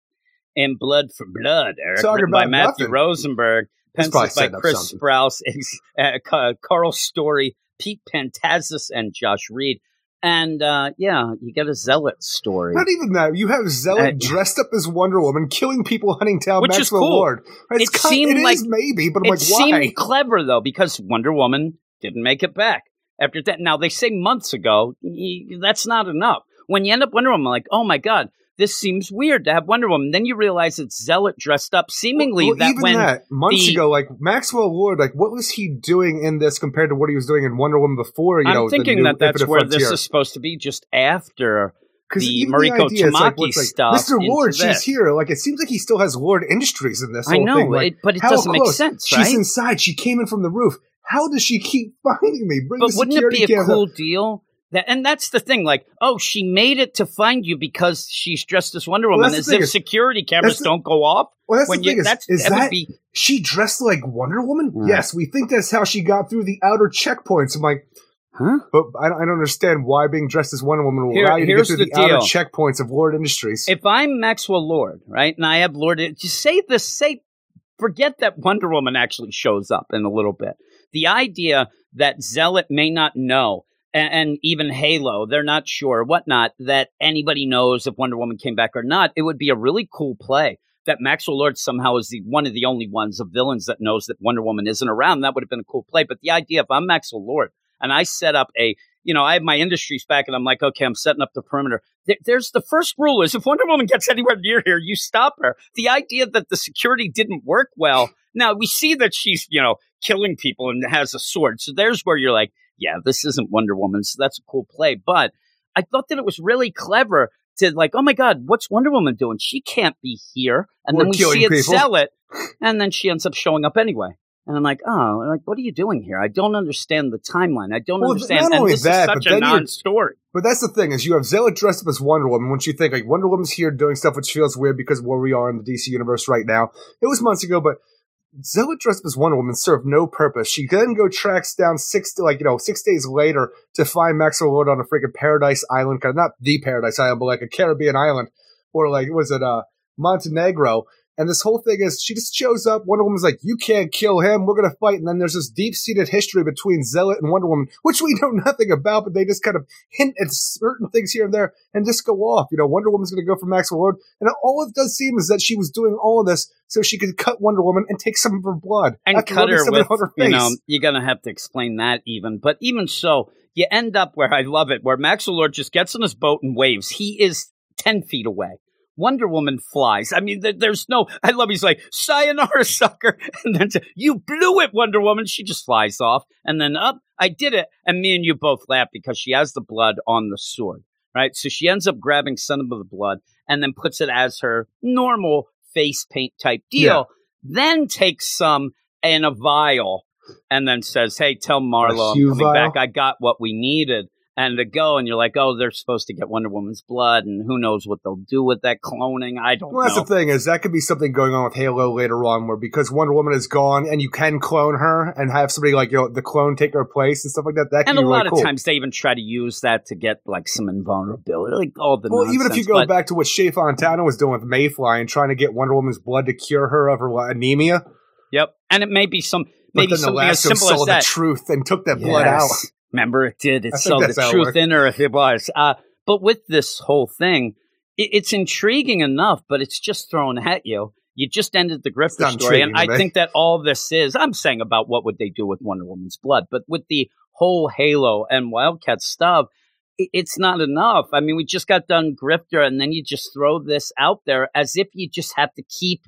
and Blood for Blood, Eric, written by Matthew nothing. Rosenberg, penciled by Chris. Sprouse, uh, Karl Story, Pete Pantazis, and Josh Reed. And uh, yeah, you get a Zealot story. Not even that. You have Zealot Uh, dressed up as Wonder Woman, killing people, hunting down Which is Maxwell cool. Lord. It's It kind, seemed it like- maybe, but I'm it like, why? seemed clever though because Wonder Woman didn't make it back after that. Now they say months ago y- that's not enough. When you end up Wonder Woman, like oh my god, this seems weird to have Wonder Woman. Then you realize it's Zealot dressed up, seemingly Well, that even when that months the- ago, like Maxwell Lord, like what was he doing in this compared to what he was doing in Wonder Woman before? You I'm know, the thinking that that's Infinite where Frontier? this is supposed to be, just after. the Mariko idea, it's like, Tamaki like, stuff Mr. Ward, she's this. here. Like it seems like he still has Ward Industries in this. I whole know, thing. Like, it, but it doesn't make close? sense, She's right? inside. She came in from the roof. How does she keep finding me? Bring but the wouldn't it be a cool up. deal? That, and that's the thing, like, oh, she made it to find you because she's dressed as Wonder Woman, that's as if is- security cameras the- don't go off. Well, that's when the you, is, that's, is that, that be she dressed like Wonder Woman? Yes, we think that's how she got through the outer checkpoints. I'm like, Huh? but I don't, I don't understand why being dressed as Wonder Woman will Here- allow you to get through the the, outer checkpoints of Lord Industries. If I'm Maxwell Lord, right, and I have Lord, just say this, say, forget that Wonder Woman actually shows up in a little bit. The idea that Zealot may not know, and, and even Halo, they're not sure, whatnot, that anybody knows if Wonder Woman came back or not, it would be a really cool play. That Maxwell Lord somehow is the one of the only ones of villains that knows that Wonder Woman isn't around. That would have been a cool play. But the idea, if I'm Maxwell Lord and I set up a you know, I have my industries back and I'm like, okay, I'm setting up the perimeter. There, there's the first rule is if Wonder Woman gets anywhere near here, you stop her. The idea that the security didn't work well. Now we see that she's, you know, killing people and has a sword. So there's where you're like, yeah, this isn't Wonder Woman. So that's a cool play. But I thought that it was really clever to like, oh my God, what's Wonder Woman doing? She can't be here. And Or then we see it people. sell it. And then she ends up showing up anyway. And I'm like, oh, like, what are you doing here? I don't understand the timeline. I don't Well, understand. not and only this that, is but such a non-story. But that's the thing is you have Zealot dressed up as Wonder Woman. Once you think like Wonder Woman's here doing stuff which feels weird because where we are in the DC universe right now. It was months ago, but Zealot dressed as Wonder Woman served no purpose. She then go tracks down six like you know six days later to find Maxwell Lord on a freaking Paradise Island, kind of not the Paradise Island, but like a Caribbean island, or like was it uh Montenegro? And this whole thing is she just shows up. Wonder Woman's like, "You can't kill him. We're gonna fight." And then there's this deep seated history between Zealot and Wonder Woman, which we know nothing about, but they just kind of hint at certain things here and there and just go off. You know, Wonder Woman's gonna go for Maxwell Lord, and all it does seem is that she was doing all of this so she could cut Wonder Woman and take some of her blood and cut her with, her you know, you're going to have to explain that even. But even so, you end up where I love it, where Maxwell Lord just gets on his boat and waves. He is 10 feet away. Wonder Woman flies. I mean, th- there's no, I love, he's like, sayonara, sucker. And then, you blew it, Wonder Woman. She just flies off. And then up, I did it. And me and you both laugh because she has the blood on the sword, right? So she ends up grabbing some of the blood and then puts it as her normal face paint type deal. Then takes some in a vial and then says, Hey, tell Marlo I'm coming vial? back. I got what we needed. And to go, and you're like, oh, they're supposed to get Wonder Woman's blood, and who knows what they'll do with that cloning? I don't Well, that's know. the thing is that could be something going on with Halo later on, where because Wonder Woman is gone and you can clone her and have somebody like you know the clone take her place and stuff like that. That could and be a really lot cool. of times they even try to use that to get like some invulnerability, like all the Well, even if you go but- back to what Shea Fontana was doing with Mayfly and trying to get Wonder Woman's blood to cure her of her anemia, Yep, and it may be some but maybe then the something as simple saw as the that. truth and took that blood out. Remember, it did. It saw the that's how it truth in her. It was. Uh, but with this whole thing, it, it's intriguing enough, but it's just thrown at you. You just ended the Grifter story, and I think that all this is. I'm saying about what would they do with Wonder Woman's blood, but with the whole Halo and Wildcat stuff, it, it's not enough. I mean, we just got done Grifter, and then you just throw this out there as if you just have to keep.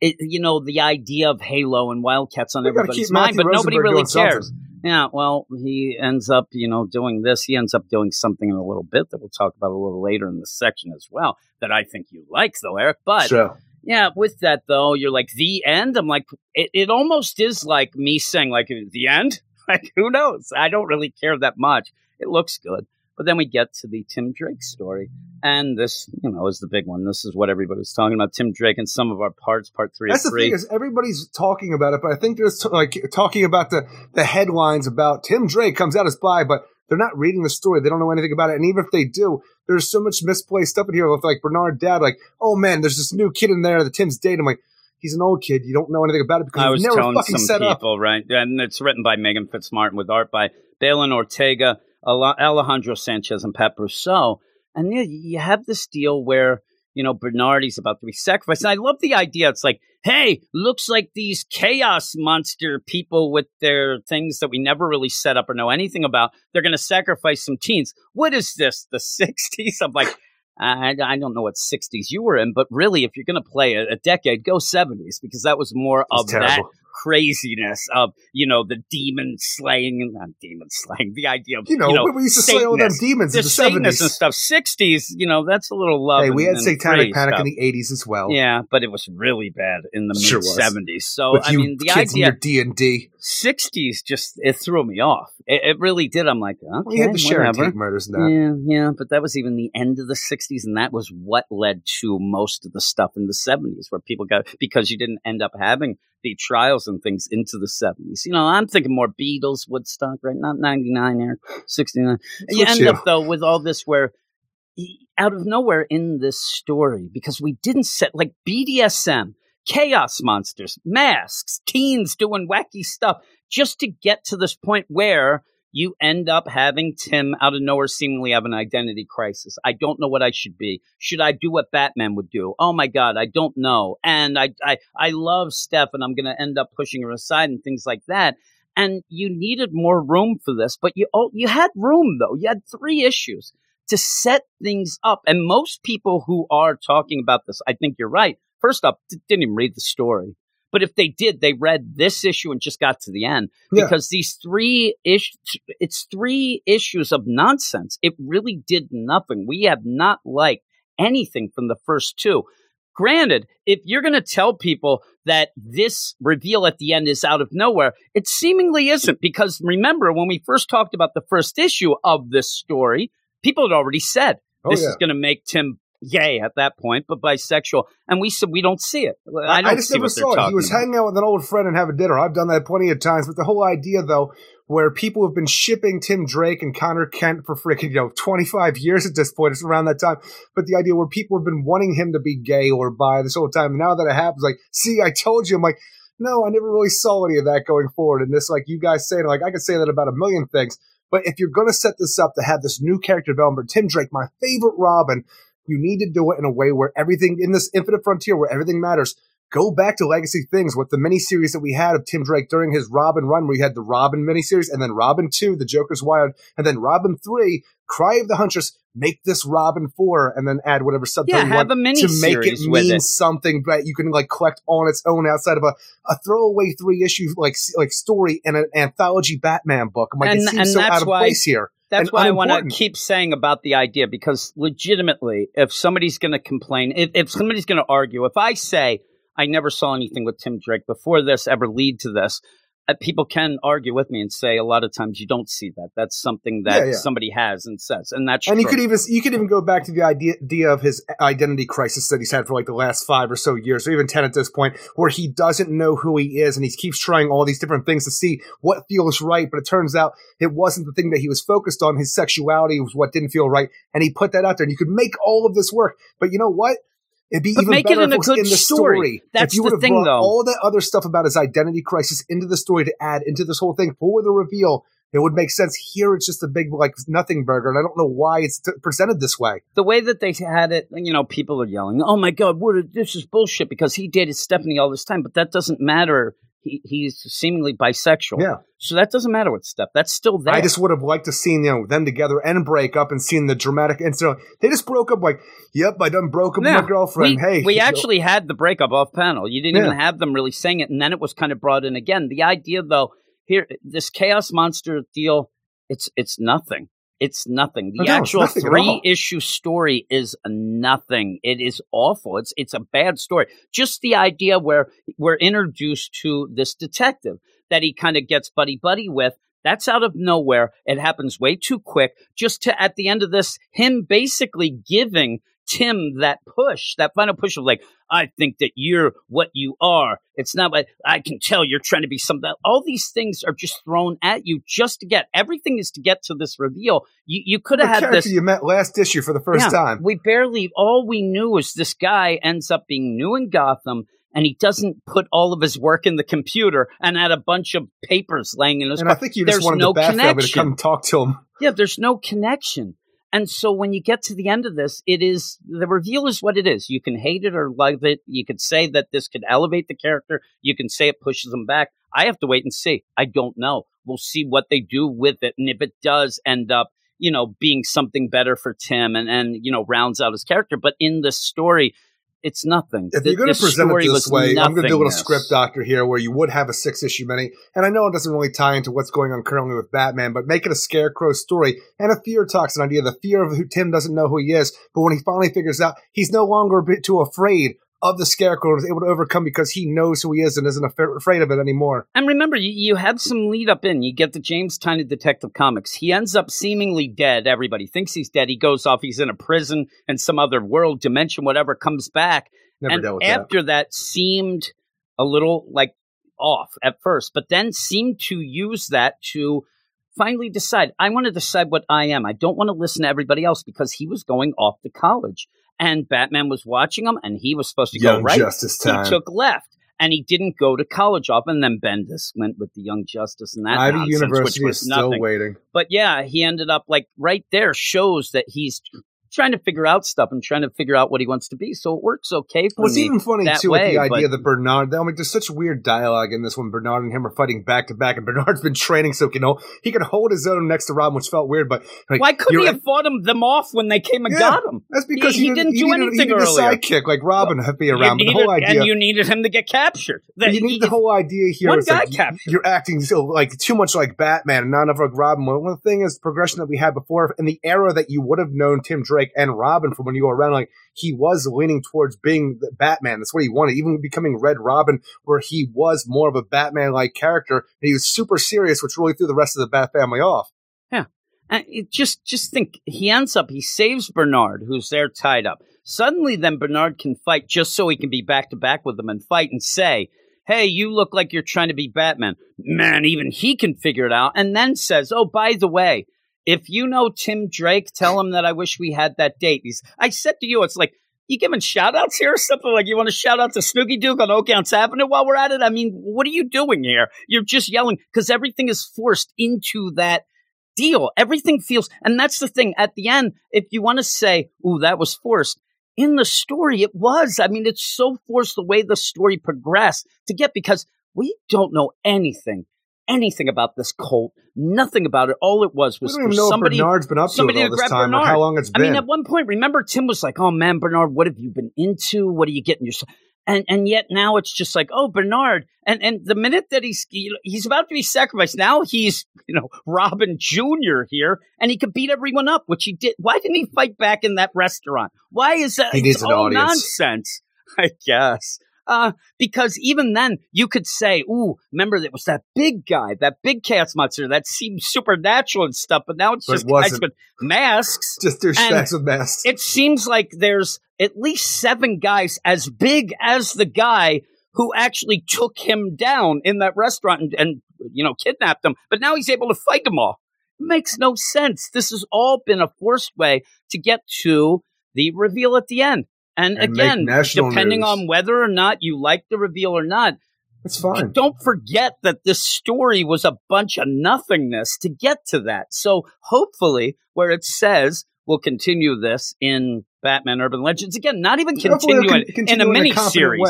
It, you know the idea of Halo and Wildcats on We everybody's mind, Matthew but nobody really cares. something. Yeah, well, he ends up, you know, doing this. He ends up doing something in a little bit that we'll talk about a little later in the section as well. That I think you like, though, Eric. But Sure. yeah, with that though, you're like the end. I'm like, it, it almost is like me saying like the end. Like who knows? I don't really care that much. It looks good, but then we get to the Tim Drake story, and this, you know, is the big one. This is what everybody's talking about: Tim Drake and Sum of Our Parts, part three That's the three. thing is everybody's talking about it, but I think there's t- like talking about the the headlines about Tim Drake comes out as bi, but they're not reading the story. They don't know anything about it, and even if they do, there's so much misplaced stuff in here with like Bernard Dowd, like, oh man, there's this new kid in there that Tim's dating. I'm like, he's an old kid. You don't know anything about it because I was never telling fucking some set up. people, right? And it's written by Meghan Fitzmartin with art by Belén Ortega, Alejandro Sanchez, and Pat Brousseau. And you have this deal where, you know, Bernardi's about to be sacrificed. And I love the idea. It's like, hey, looks like these chaos monster people with their things that we never really set up or know anything about, they're going to sacrifice some teens. What is this? The 60s? I'm like, I, I don't know what 60s you were in, but really, if you're going to play a, a decade, go 70s because that was more It's of that terrible. Craziness of you know the demon slaying, and not demon slaying, the idea of You know, we used to slay all them demons in the the Satanists and stuff. Sixties, you know, that's a little love. Hey, we and- had Satanic Panic stuff. in the eighties as well. yeah, but it was really bad in the mid seventies. So With I you mean, the idea your D and D. sixties just it threw me off. It, it really did. I'm like, okay, We had the Sharon. Tate murders and that. Yeah, yeah, but that was even the end of the 60s, and that was what led to most of the stuff in the 70s, where people got because you didn't end up having the trials and things into the 70s. You know, I'm thinking more Beatles, Woodstock, right? Not 99 or 69. you end you? up, though, with all this where out of nowhere in this story, because we didn't set like BDSM, chaos monsters, masks, teens doing wacky stuff, just to get to this point where you end up having Tim out of nowhere seemingly have an identity crisis. I don't know what I should be. Should I do what Batman would do? Oh my God, I don't know. And I I, I love Steph and I'm gonna end up pushing her aside and things like that. And you needed more room for this, but you oh, you had room though. You had three issues to set things up. And most people who are talking about this, I think you're right. First up, didn't even read the story. But if they did, they read this issue and just got to the end Yeah. because these three issues, it's three issues of nonsense. It really did nothing. We have not liked anything from the first two. Granted, if you're going to tell people that this reveal at the end is out of nowhere, it seemingly isn't because remember when we first talked about the first issue of this story, people had already said Oh this yeah. is going to make Tim gay at that point, but bisexual. And we said we don't see it. I don't I just see never what they're saw it. He was about. hanging out with an old friend and having dinner. I've done that plenty of times. But the whole idea, though, where people have been shipping Tim Drake and Conner Kent for freaking, you know, 25 years at this point. It's around that time. But the idea where people have been wanting him to be gay or bi this whole time. Now that it happens, like, see, I told you. I'm like, no, I never really saw any of that going forward. And this, like you guys saying, like, I could say that about a million things. But if you're going to set this up to have this new character development, Tim Drake, my favorite Robin, you need to do it in a way where everything in this infinite frontier, where everything matters, go back to legacy things with the miniseries that we had of Tim Drake during his Robin run, where you had the Robin miniseries, and then Robin 2, The Joker's Wild, and then Robin 3, Cry of the Huntress, make this Robin 4, and then add whatever subtitle Yeah, you have want a mini to make it mean it. something that you can like collect on its own outside of a, a throwaway three issue like like story in an anthology Batman book. I'm like, And- it seems so out of why- place here. That's why I want to keep saying about the idea because legitimately, if somebody's going to complain, if, if somebody's going to argue, if I say I never saw anything with Tim Drake before this ever lead to this, Uh, people can argue with me and say a lot of times you don't see that. That's something that Yeah, yeah. somebody has and says, and that's And you could even you could even go back to the idea, idea of his identity crisis that he's had for like the last five or so years, or even ten at this point, where he doesn't know who he is, and he keeps trying all these different things to see what feels right. But it turns out it wasn't the thing that he was focused on. His sexuality was what didn't feel right, and he put that out there. And you could make all of this work, but you know what? It'd be But even make it better in if a it was in the story. story. That's if you the would have thing, brought though. all that other stuff about his identity crisis into the story to add into this whole thing for the reveal. It would make sense. Here, it's just a big like nothing burger, and I don't know why it's t- presented this way. the way that they had it, you know, people are yelling, "Oh my God, what? A, this is bullshit!" Because he dated Stephanie all this time, but that doesn't matter. He, he's seemingly bisexual, Yeah. So that doesn't matter with Steph. That's still there. I just would have liked to seen you know them together and break up and seen the dramatic incident. They just broke up like, "Yep, I done broke up Yeah. with my girlfriend." We, hey, we you know, actually had the breakup off panel. You didn't Yeah. even have them really saying it, and then it was kind of brought in again. The idea, though, here this chaos monster deal, it's it's nothing. It's nothing. The No, actual nothing three issue story is nothing. It is awful. It's it's a bad story. Just the idea where we're introduced to this detective that he kind of gets buddy buddy with. That's out of nowhere. It happens way too quick. Just to at the end of this, him basically giving Tim that push, that final push of like, I think that you're what you are. It's not like I can tell you're trying to be something. All these things are just thrown at you just to get everything is to get to this reveal. You you could have had character this you met last issue for the first yeah, time. We barely all we knew was this guy ends up being new in Gotham and he doesn't put all of his work in the computer and had a bunch of papers laying in his And I car. think you just There's wanted no the Bat family to come talk to him. Yeah, there's no connection. And so when you get to the end of this, it is the reveal is what it is. You can hate it or love it. You could say that this could elevate the character. You can say it pushes him back. I have to wait and see. I don't know. We'll see what they do with it. And if it does end up, you know, being something better for Tim and, and you know, rounds out his character. But in the story, it's nothing. If The- you're going to present it this way, I'm going to do a little script doctor here where you would have a six issue mini. And I know it doesn't really tie into what's going on currently with Batman, but make it a scarecrow story and a fear toxin idea. The fear of who Tim doesn't know who he is, but when he finally figures out, he's no longer a bit too afraid of the scarecrow is able to overcome because he knows who he is and isn't af- afraid of it anymore. And remember, you, you have some lead up in. You get the James Tynion Detective Comics. He ends up seemingly dead. Everybody thinks he's dead. He goes off. He's in a prison and some other world, dimension, whatever, comes back. Never and dealt with that. after that. seemed a little like off at first, but then seemed to use that to finally decide I want to decide what I am. I don't want to listen to everybody else because he was going off to college. And Batman was watching him, and he was supposed to go Young right Justice time. he took left and he didn't go to college off and then bendis went with the young justice and that Ivy nonsense, University which is was still nothing waiting. but yeah he ended up like right there shows that he's trying to figure out stuff and trying to figure out what he wants to be so it works okay for What's me even funny too way, with the idea that Bernard, I mean, there's such weird dialogue in this when Bernard and him are fighting back to back, and Bernard's been training so you know he could hold his own next to Robin, which felt weird. But like, why couldn't he have fought him, them off when they came and Yeah, got him That's because He- he didn't do needed, anything needed earlier. sidekick like Robin to be around. the whole idea, and you needed him to get captured you need he- the whole idea here. One is guy like, captured. You're acting so like too much like Batman and not enough like Robin. Well, one thing is progression that we had before in the era that you would have known Tim Drake and Robin from when you were around. Like he was leaning towards being Batman. That's what he wanted. Even becoming Red Robin, where he was more of a Batman like character, and he was super serious, which really threw the rest of the Bat family off. Yeah, and it just just think he ends up he saves Bernard, who's there tied up, Suddenly, then Bernard can fight just so he can be back to back with them and fight and say, Hey, you look like you're trying to be Batman. Man, even he can figure it out. And then says, Oh, by the way, if you know Tim Drake, tell him that I wish we had that date. He's, I said to you, it's like, you giving shout outs here or something? Like you want to shout out to Snooky Duke on Oakhouse Avenue while we're at it? I mean, what are you doing here? You're just yelling because everything is forced into that deal. Everything feels, and that's the thing at the end. If you want to say, ooh, that was forced, in the story, it was. I mean, it's so forced the way the story progressed to get because we don't know anything, anything about this cult. Nothing about it. All it was was we don't even know somebody. if Bernard's been up to somebody it to all this time, Bernard. how long it's I been. I mean, at one point, remember Tim was like, "Oh man, Bernard, what have you been into? What are you getting yourself?" And and yet now it's just like, "Oh, Bernard." And and the minute that he's he's about to be sacrificed, now he's you know Robin Junior here, and he could beat everyone up, which he did. Why didn't he fight back in that restaurant? Why is that? He needs an all audience. nonsense. I guess. Uh, because even then you could say, "Ooh, remember there was that big guy, that big cast monster that seemed supernatural and stuff," but now it's But it just guys with masks. Just and- douchebags with masks. It seems like there's at least seven guys as big as the guy who actually took him down in that restaurant and, and you know kidnapped him. But now he's able to fight them all. It makes no sense. This has all been a forced way to get to the reveal at the end. And, And again, depending news. on whether or not you like the reveal or not, It's fine. don't forget that this story was a bunch of nothingness to get to that. So hopefully, where it says we'll continue this in Batman Urban Legends again, not even continue con- it in a mini series.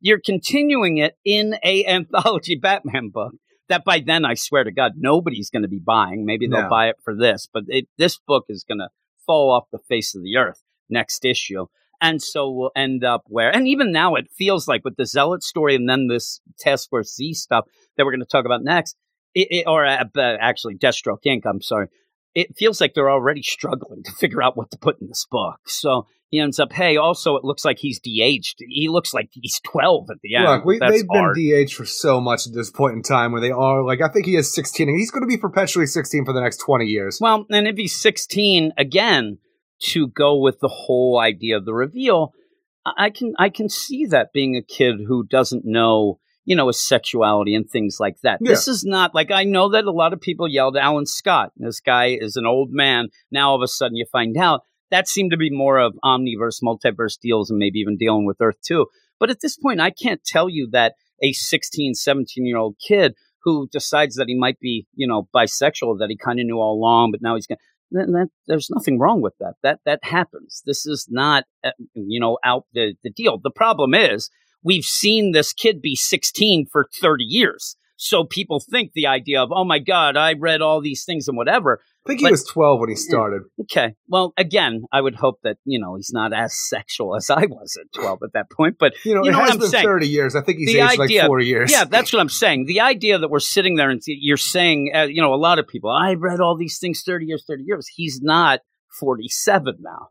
You're continuing it in a anthology Batman book. That by then, I swear to God, nobody's going to be buying. Maybe they'll No. buy it for this, but it, this book is going to fall off the face of the earth next issue. And so we'll end up where, and even now it feels like with the Zealot story and then this Task Force Z stuff that we're going to talk about next, it, it, or uh, actually Deathstroke Inc., I'm sorry, it feels like they're already struggling to figure out what to put in this book. So he ends up, hey, also it looks like he's de-aged. He looks like he's 12 at the end. Look, we, they've hard. been DH for so much at this point in time where they are like I think he is 16 and he's going to be perpetually 16 for the next 20 years. Well, and if he's 16 again, to go with the whole idea of the reveal, I can I can see that being a kid who doesn't know, you know, his sexuality and things like that. Yeah. This is not like I know that a lot of people yelled Alan Scott. This guy is an old man. Now all of a sudden you find out that seemed to be more of omniverse, multiverse deals and maybe even dealing with Earth too. But at this point I can't tell you that a 16, 17 year old kid who decides that he might be, you know, bisexual that he kind of knew all along, but now he's going that, that, there's nothing wrong with that. That that happens. This is not, uh, you know, out the, the deal. The problem is we've seen this kid be 16 for 30 years. So people think the idea of, oh my God, I read all these things and whatever. I think he but- was 12 when he started. Okay. Well, again, I would hope that, you know, he's not as sexual as I was at 12 at that point. But You know, You it know has I'm been saying? 30 years. I think he's The aged idea- like four years. yeah, that's what I'm saying. The idea that we're sitting there and you're saying, uh, you know, a lot of people, I read all these things 30 years, 30 years. He's not 47 now.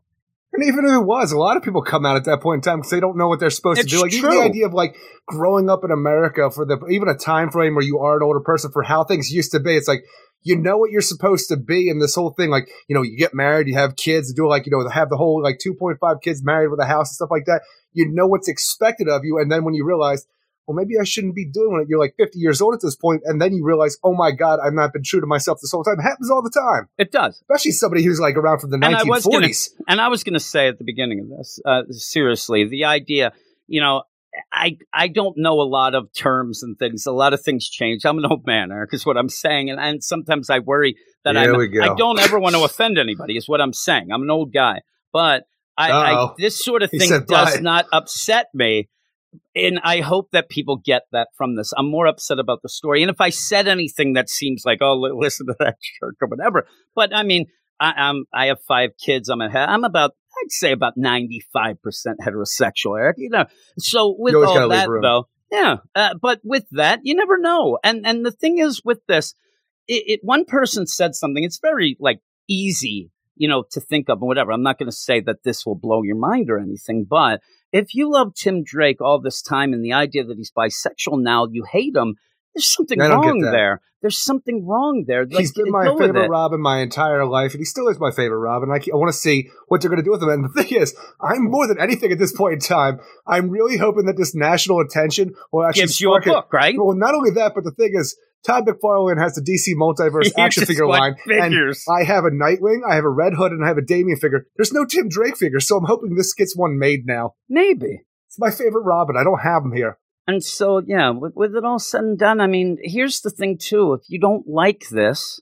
And even if it was, a lot of people come out at that point in time because they don't know what they're supposed It's to do. Like even the idea of like growing up in America for the even a time frame where you are an older person for how things used to be. It's like you know what you're supposed to be, and this whole thing, like you know, you get married, you have kids, do like you know, have the whole like 2.5 kids married with a house and stuff like that. You know what's expected of you, and then when you realize. Well, maybe I shouldn't be doing it. You're like 50 years old at this point, and then you realize, oh my God, I've not been true to myself this whole time. It happens all the time, It does. especially somebody who's like around from the And I was 1940s. gonna- And I was going to say at the beginning of this, uh, seriously, the idea, you know, I I don't know a lot of terms and things. A lot of things change. I'm an old man, Eric, is what I'm saying, and, and sometimes I worry that go. I don't ever want to offend anybody. Is what I'm saying. I'm an old guy, but I, I this sort of thing said does not upset me. And I hope that people get that from this. I'm more upset about the story. And if I said anything that seems like, oh, listen to that jerk or whatever, but I mean, I, I'm I have five kids. I'm a I'm about I'd say about 95 percent heterosexual, Eric. You know, so with all that though, yeah. Uh, but with that, you never know. And and the thing is with this, it, it one person said something. It's very like easy, you know, to think of and whatever. I'm not going to say that this will blow your mind or anything, but if you love Tim Drake all this time and the idea that he's bisexual now, you hate him. There's something wrong there. There's something wrong there. Like, He's been my favorite. Robin my entire life, and he still is my favorite Robin. I, I want to see what they're going to do with him. And the thing is, I'm more than anything at this point in time. I'm really hoping that this national attention will actually Gives you a it. book, right? Well, not only that, but the thing is, Todd McFarlane has the DC Multiverse You action figure line, figures. and I have a Nightwing, I have a Red Hood, and I have a Damian figure. There's no Tim Drake figure, so I'm hoping this gets one made now. Maybe. It's my favorite Robin. I don't have him here. And so, yeah, with, with it all said and done, I mean, here's the thing, too. If you don't like this,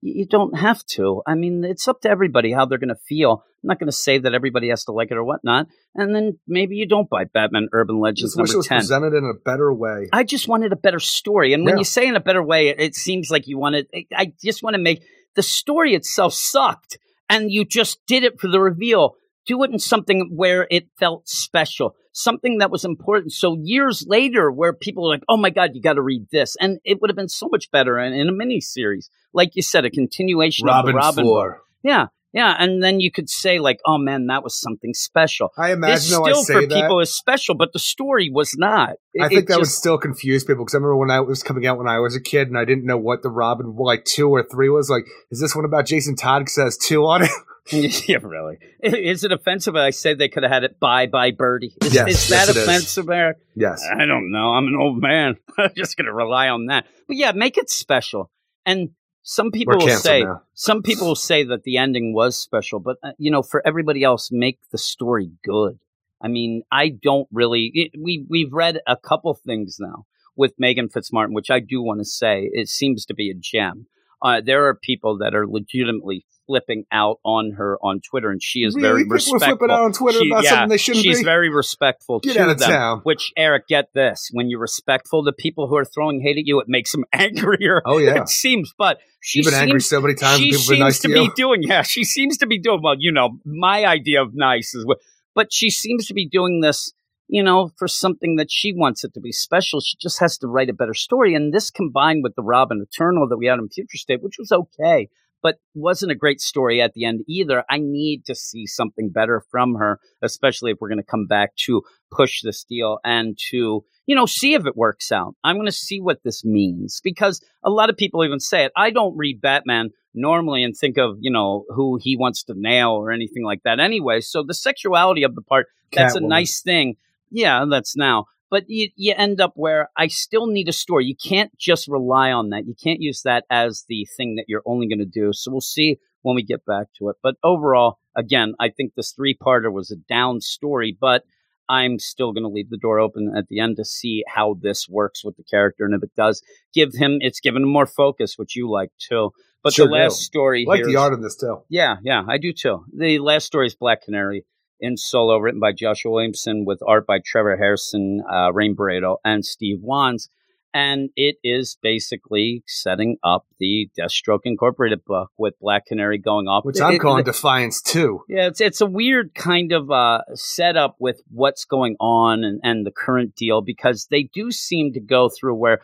you, don't have to. I mean, it's up to everybody how they're going to feel. I'm not going to say that everybody has to like it or whatnot. And then maybe you don't buy Batman Urban Legends Just wish it number was 10. presented in a better way. I just wanted a better story. And when Yeah. you say in a better way, it, it seems like you wanted, I just want to make the story itself sucked. And you just did it for the reveal. Do it in something where it felt special, something that was important. So years later, where people are like, oh my God, you got to read this. And it would have been so much better in, in a miniseries. Like you said, a continuation of the Robin. Four. Yeah. Yeah. And then you could say, like, oh man, that was something special. I This imagine I still say for that. people is special, but the story was not. It- I think that would still confuse people because I remember when I was coming out when I was a kid and I didn't know what the Robin like two or three was. Like, is this one about Jason Todd? Because it has two on it. yeah, really. Is it offensive? I say they could have had it bye bye birdie. Is, Yes, is that yes, offensive, Eric? yes. I don't know. I'm an old man. I'm just going to rely on that. But yeah, make it special. And some people We're will say, now. some people will say that the ending was special, but uh, you know, for everybody else, make the story good. I mean, I don't really. It, we we've read a couple things now with Meghan Fitzmartin, which I do want to say it seems to be a gem. Uh, there are people that are legitimately flipping out on her on Twitter, and she is Really? very People respectful. flipping out on Twitter She- about yeah, something they shouldn't she's be? very respectful Get to out of them. town. Which Eric, get this: when you're respectful to people who are throwing hate at you, it makes them angrier. Oh yeah. It seems, but she You've been angry so many times. she seems nice to to, be doing. Yeah, she seems to be doing well. You know, my idea of nice is what, but she seems to be doing this. You know, for something that she wants it to be special, she just has to write a better story. And this combined with the Robin Eternal that we had in Future State, which was okay, but wasn't a great story at the end either. I need to see something better from her, especially if we're going to come back to push this deal and to, you know, see if it works out. I'm going to see what this means because a lot of people even say it. I don't read Batman normally and think of, you know, who he wants to nail or anything like that anyway. So the sexuality of the part, that's a nice thing. Yeah, that's now. But you, you end up where I still need a story. You can't just rely on that. You can't use that as the thing that you're only going to do. So we'll see when we get back to it. But overall, again, I think this three parter was a down story, but I'm still going to leave the door open at the end to see how this works with the character. And if it does give him, it's given him more focus, which you like too. But Sure the last do. story I like the art in this too. yeah, yeah, I do too. The last story is Black Canary in solo, written by Joshua Williamson with art by Trevor Hairsine, uh, Rain Beredo, and Steve Wands. And it is basically setting up the Deathstroke Incorporated book with Black Canary going off. Which It- I'm it- calling Defiance too. yeah, it's it's a weird kind of uh, setup with what's going on and, and the current deal because they do seem to go through where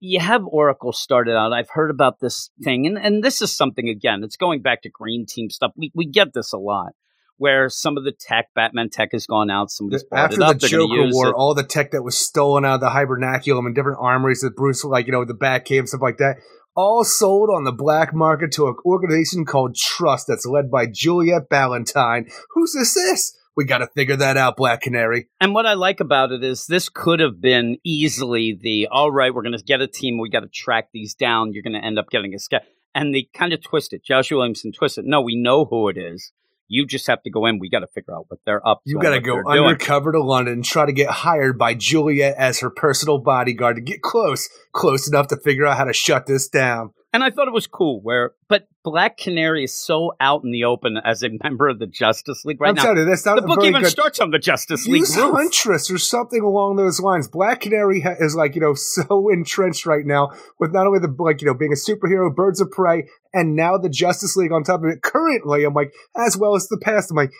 you have Oracle started out. I've heard about this thing, and, and this is something again. It's going back to Green Team stuff. We we get this a lot, where some of the tech, Batman tech, has gone out. Somebody's After the Joker War, it. all the tech that was stolen out of the hibernaculum and different armories that Bruce, like you know, the Batcave and stuff like that, all sold on the black market to an organization called Trust that's led by Juliet Valentine. Who's this? This we got to figure that out, Black Canary. And what I like about it is this could have been easily the all right, we're going to get a team, we got to track these down. You're going to end up getting a scat. And they kind of twist it. Joshua Williamson twisted. No, we know who it is. You just have to go in. We got to figure out what they're up to. You got to go they're doing. undercover to London and try to get hired by Juliet as her personal bodyguard to get close, close enough to figure out how to shut this down. And I thought it was cool. Where, but Black Canary is so out in the open as a member of the Justice League right I'm now. telling you, that's not The book even good. starts on the Justice League Use roof. Huntress or something along those lines. Black Canary ha- is like you know so entrenched right now with not only the like you know being a superhero, Birds of Prey, and now the Justice League on top of it. Currently, I'm like as well as the past. I'm like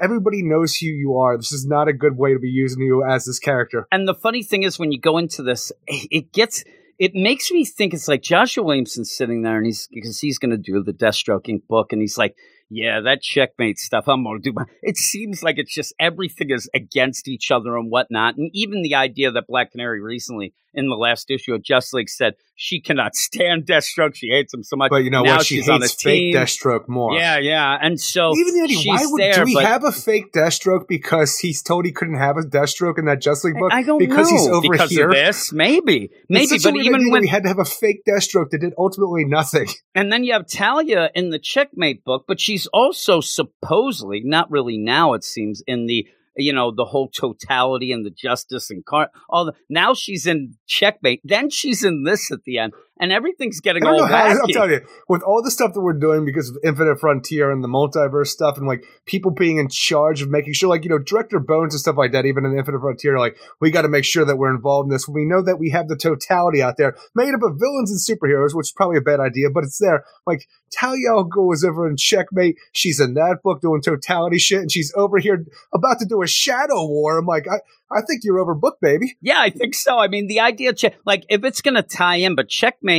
everybody knows who you are. This is not a good way to be using you as this character. And the funny thing is, when you go into this, it gets. It makes me think it's like Joshua Williamson sitting there, and he's because he's going to do the Deathstroking book, and he's like, Yeah, that checkmate stuff. I'm gonna do. My, it seems like it's just everything is against each other and whatnot, and even the idea that Black Canary recently in the last issue of Just League said she cannot stand Deathstroke. She hates him so much. But you know now what? She she's on hates fake team. Deathstroke more. Yeah, yeah, and so Even the idea, she's why would there, do we but have a fake Deathstroke because he's told he couldn't have a Deathstroke in that Just League book? I don't because know he's over because here. of this. Maybe, maybe, but even when we had to have a fake Deathstroke that did ultimately nothing. And then you have Talia in the Checkmate book, but she's also supposedly, not really now, it seems, in the you know the whole totality and the justice and car all the now she's in checkmate then she's in this at the end and everything's getting all know how. I'll wacky tell you, with all the stuff that we're doing because of Infinite Frontier and the multiverse stuff, and like people being in charge of making sure, like you know, Director Bones and stuff like that, even in Infinite Frontier, like we got to make sure that we're involved in this. We know that we have the totality out there, made up of villains and superheroes, which is probably a bad idea, but it's there. Like Talia al Ghul is over in Checkmate. She's in that book doing totality shit, and she's over here about to do a Shadow War. I'm like, I, I think you're overbooked, baby. yeah i think so i mean the idea che- like if it's gonna tie in but checkmate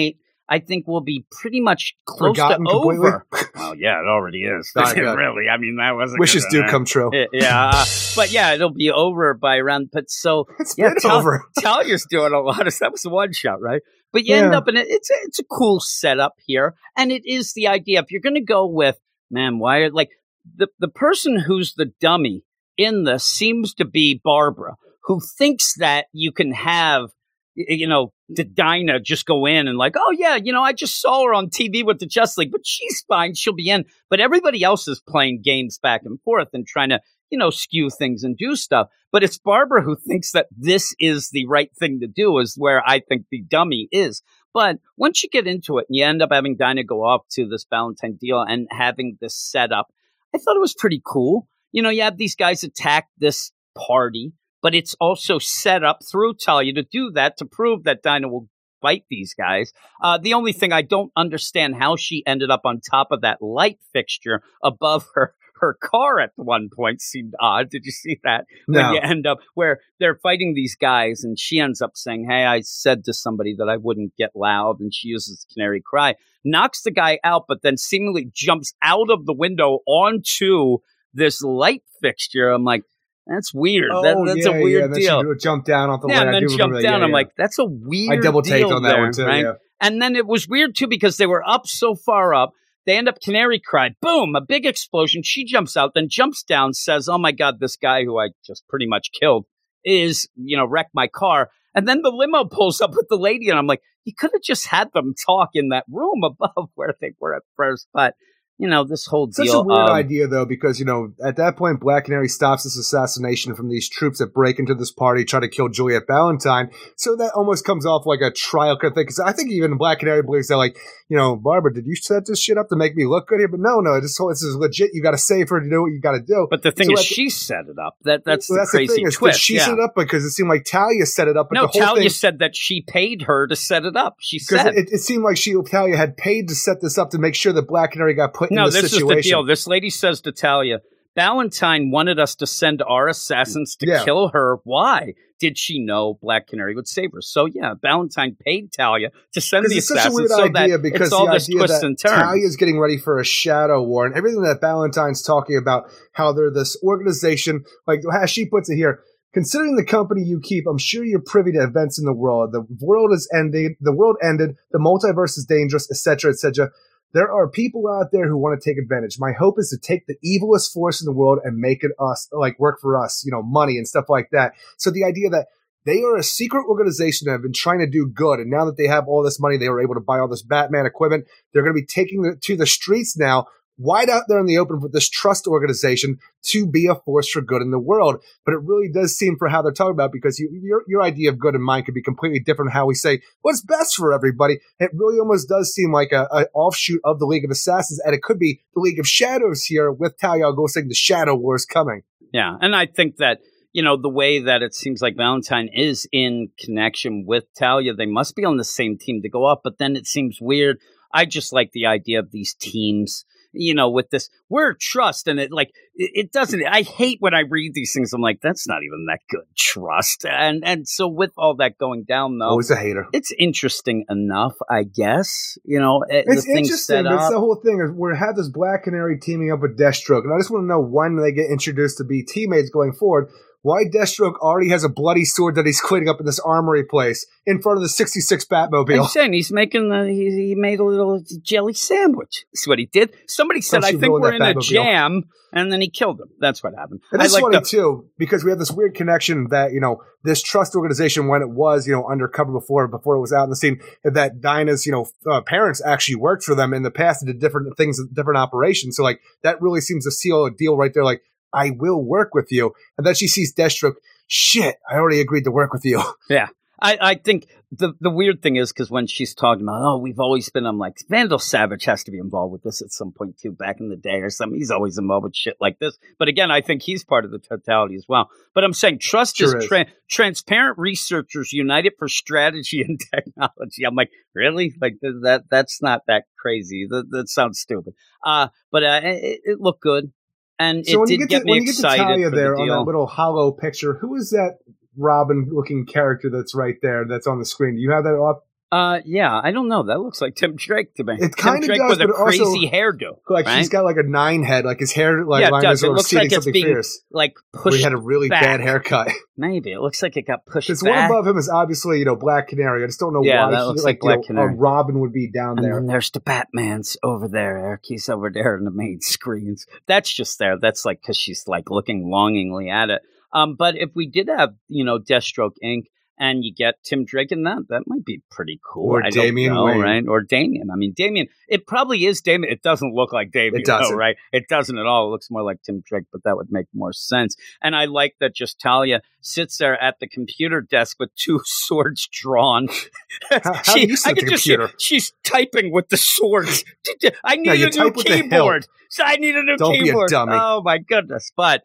i think will be pretty much close Forgotten to completely. over well yeah it already is Not good. really i mean that wasn't Wishes do gonna- come true. Yeah, yeah uh, but yeah it'll be over by around but so It's Yeah, been tell- over. Talia's doing a lot of stuff. that was one shot, right? But you end Yeah. up in it. It's a, it's a cool setup here, and it is the idea. If you're going to go with man, why are like the the person who's the dummy in this seems to be Barbara, who thinks that you can have y- you know the Dinah just go in and like, oh yeah, you know, I just saw her on TV with the Just League, but she's fine, she'll be in. But everybody else is playing games back and forth and trying to you know skew things and do stuff. But it's Barbara who thinks that this is the right thing to do, is where I think the dummy is. But once you get into it and you end up having Dinah go off to this Valentine deal and having this set up, I thought it was pretty cool. You know, you have these guys attack this party, but it's also set up through Talia to do that to prove that Dinah will fight these guys. Uh, the only thing I don't understand how she ended up on top of that light fixture above her her car at one point seemed odd. Did you see that? When No. you end up where they're fighting these guys and she ends up saying, Hey, I said to somebody that I wouldn't get loud and she uses the canary cry, knocks the guy out, but then seemingly jumps out of the window onto this light fixture. I'm like, that's weird. That- Oh, that's yeah, a yeah, weird then she deal. do- Jump down off the Yeah, and then jump down. Yeah, I'm yeah. like, that's a weird. I double taped deal on that there, one too. right? Yeah. And then it was weird too because they were up so far up. They end up canary cried. Boom! A big explosion. She jumps out, then jumps down, says, "Oh my god, this guy who I just pretty much killed is, you know, wrecked my car." And then the limo pulls up with the lady, and I'm like, you could have just had them talk in that room above where they were at first. But you know, this whole deal. Such a weird um, idea, though, because you know at that point, Black Canary stops this assassination from these troops that break into this party, try to kill Juliet Valentine. So that almost comes off like a trial kind of thing. Because I think even Black Canary believes that, like, you know, Barbara, did you set this shit up to make me look good here? But no, no, this whole this is legit. You got to save her to do what you got to do. But the thing So is, the- she set it up. That that's Well, the crazy thing is, 'cause twist. She yeah. set it up because it seemed like Talia set it up. But no, the whole Talia thing, said that she paid her to set it up. She said, it, it seemed like she Talia had paid to set this up to make sure that Black Canary got put "No, this, situation. is the deal." This lady says to Talia, "Valentine wanted us to send our assassins to Yeah. kill her. Why? Did she know Black Canary would save her? So yeah, Valentine paid Talia to send the Because it's such a assassins so idea that because it's all the this that and turns. Talia's getting ready for a shadow war and everything that Valentine's talking about, how they're this organization, like how she puts it here. Considering the company you keep, I'm sure you're privy to events in the world. The world is ending. The world ended. The multiverse is dangerous, etc., etc. There are people out there who want to take advantage. My hope is to take the evilest force in the world and make it us, like work for us, you know, money and stuff like that. So the idea that they are a secret organization that have been trying to do good, and now that they have all this money, they were able to buy all this Batman equipment. They're going to be taking it to the streets now, wide out there in the open with this trust organization to be a force for good in the world. But it really does seem for how they're talking about because you, your your idea of good and mine could be completely different. How we say what's best for everybody. It really almost does seem like a, a offshoot of the League of Assassins, and it could be the League of Shadows here with Talia al Ghul saying the Shadow War is coming. Yeah, and I think that you know the way that it seems like Valentine is in connection with Talia, they must be on the same team to go up. But then it seems weird. I just like the idea of these teams. You know, with this word trust, and it like it, it doesn't. I hate when I read these things. I'm like, that's not even that good trust, and and so with all that going down, though, Always a hater. it's interesting enough, I guess. You know, eh, it, It's interesting. It's the whole thing. is We have this Black Canary teaming up with Deathstroke, and I just want to know when they get introduced to be teammates going forward. Why Deathstroke already has a bloody sword that he's cleaning up in this armory place in front of the '66 Batmobile. I'm saying he's making the, he, he made a little jelly sandwich. That's what he did. Somebody said, Oh, "I think we're in a jam," and then he killed him. That's what happened. And I this is funny the, too, because we have this weird connection that you know this trust organization when it was you know undercover before before it was out in the scene that Dinah's you know uh, parents actually worked for them in the past and did different things, different operations. So like that really seems to seal a deal right there. Like I will work with you, and then she sees Deathstroke. Shit, I already agreed to work with you. Yeah. I, I think the the weird thing is because when she's talking about, oh, we've always been, I'm like, Vandal Savage has to be involved with this at some point too, back in the day or something. He's always involved with shit like this. But again, I think he's part of the totality as well. But I'm saying trust Sure is is. tra- transparent researchers united for strategy and technology. I'm like, really? Like th- that? That's not that crazy. That, that sounds stupid. Uh, but uh, it, it looked good. And so it when you did get get to me when you get to Talia there the on that little hollow picture, who is that Robin looking character that's right there that's on the screen? Do you have that up? Uh, yeah, I don't know. That looks like Tim Drake to me. It kinda does, with a but also- crazy hairdo, Like right? he's got like a nine head, like his hair like Yeah, line does. is It looks like it's something being fierce. like pushed. he had a really back. bad haircut. Maybe it looks like it got pushed Because one above him is obviously, you know, Black Canary. I just don't know Yeah, why that he, looks like, like Black you know, Canary. a Robin would be down there. and there. then there's the Batman's over there, Eric. He's over there in the main screens. That's just there. That's like because she's like looking longingly at it. Um, but if we did have, you know, Deathstroke Inc. and you get Tim Drake in that, that might be pretty cool. Or I don't Damian know, right? Or Damian. I mean, Damian. It probably is Damian. It doesn't look like Damian, It doesn't. though, right? It doesn't at all. It looks more like Tim Drake, but that would make more sense. And I like that just Talia sits there at the computer desk with two swords drawn. How- how you I could just see computer? she's typing with the swords. I need No, a new type with the hilt. keyboard. So I need a new Don't be a keyboard. dummy. Oh my goodness! But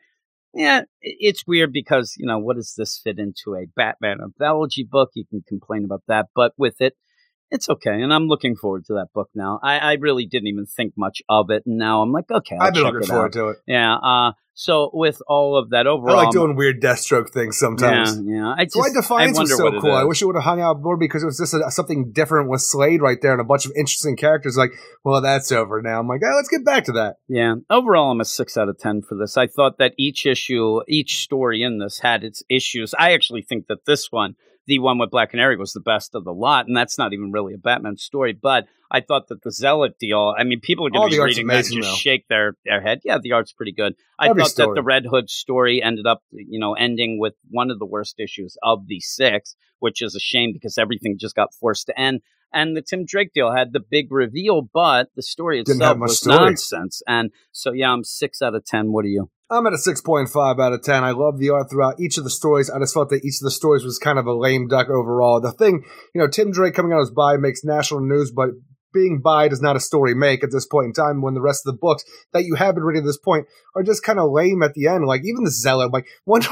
yeah, it's weird because you know what does this fit into a Batman anthology book? You can complain about that, but with it, it's okay. And I'm looking forward to that book now. I, I really didn't even think much of it, and now I'm like, okay, I'll I've been looking forward out. to it. Yeah. Uh, so with all of that overall, I like doing weird Deathstroke things sometimes. Yeah, yeah. I just, why Defiance I was so cool. I wish it would have hung out more because it was just a, something different with Slade right there and a bunch of interesting characters. Like, well, that's over now. I'm like, oh, let's get back to that. Yeah. Overall, I'm a six out of 10 for this. I thought that each issue, each story in this had its issues. I actually think that this one, the one with Black Canary, was the best of the lot. And that's not even really a Batman story. But I thought that the Zealot deal, I mean, people are going to be reading that and just though. shake their, their head. Yeah, the art's pretty good. I Every thought that the Red Hood story ended up, you know, ending with one of the worst issues of the six, which is a shame because everything just got forced to end. And the Tim Drake deal had the big reveal, but the story itself was story. nonsense. And so, yeah, I'm six out of 10. What are you? I'm at a 6.5 out of 10. I love the art throughout each of the stories. I just felt that each of the stories was kind of a lame duck overall. The thing, you know, Tim Drake coming out as bi makes national news, but being bi does not a story make at this point in time when the rest of the books that you have been reading at this point are just kind of lame at the end. Like even the Zealot, like Wonder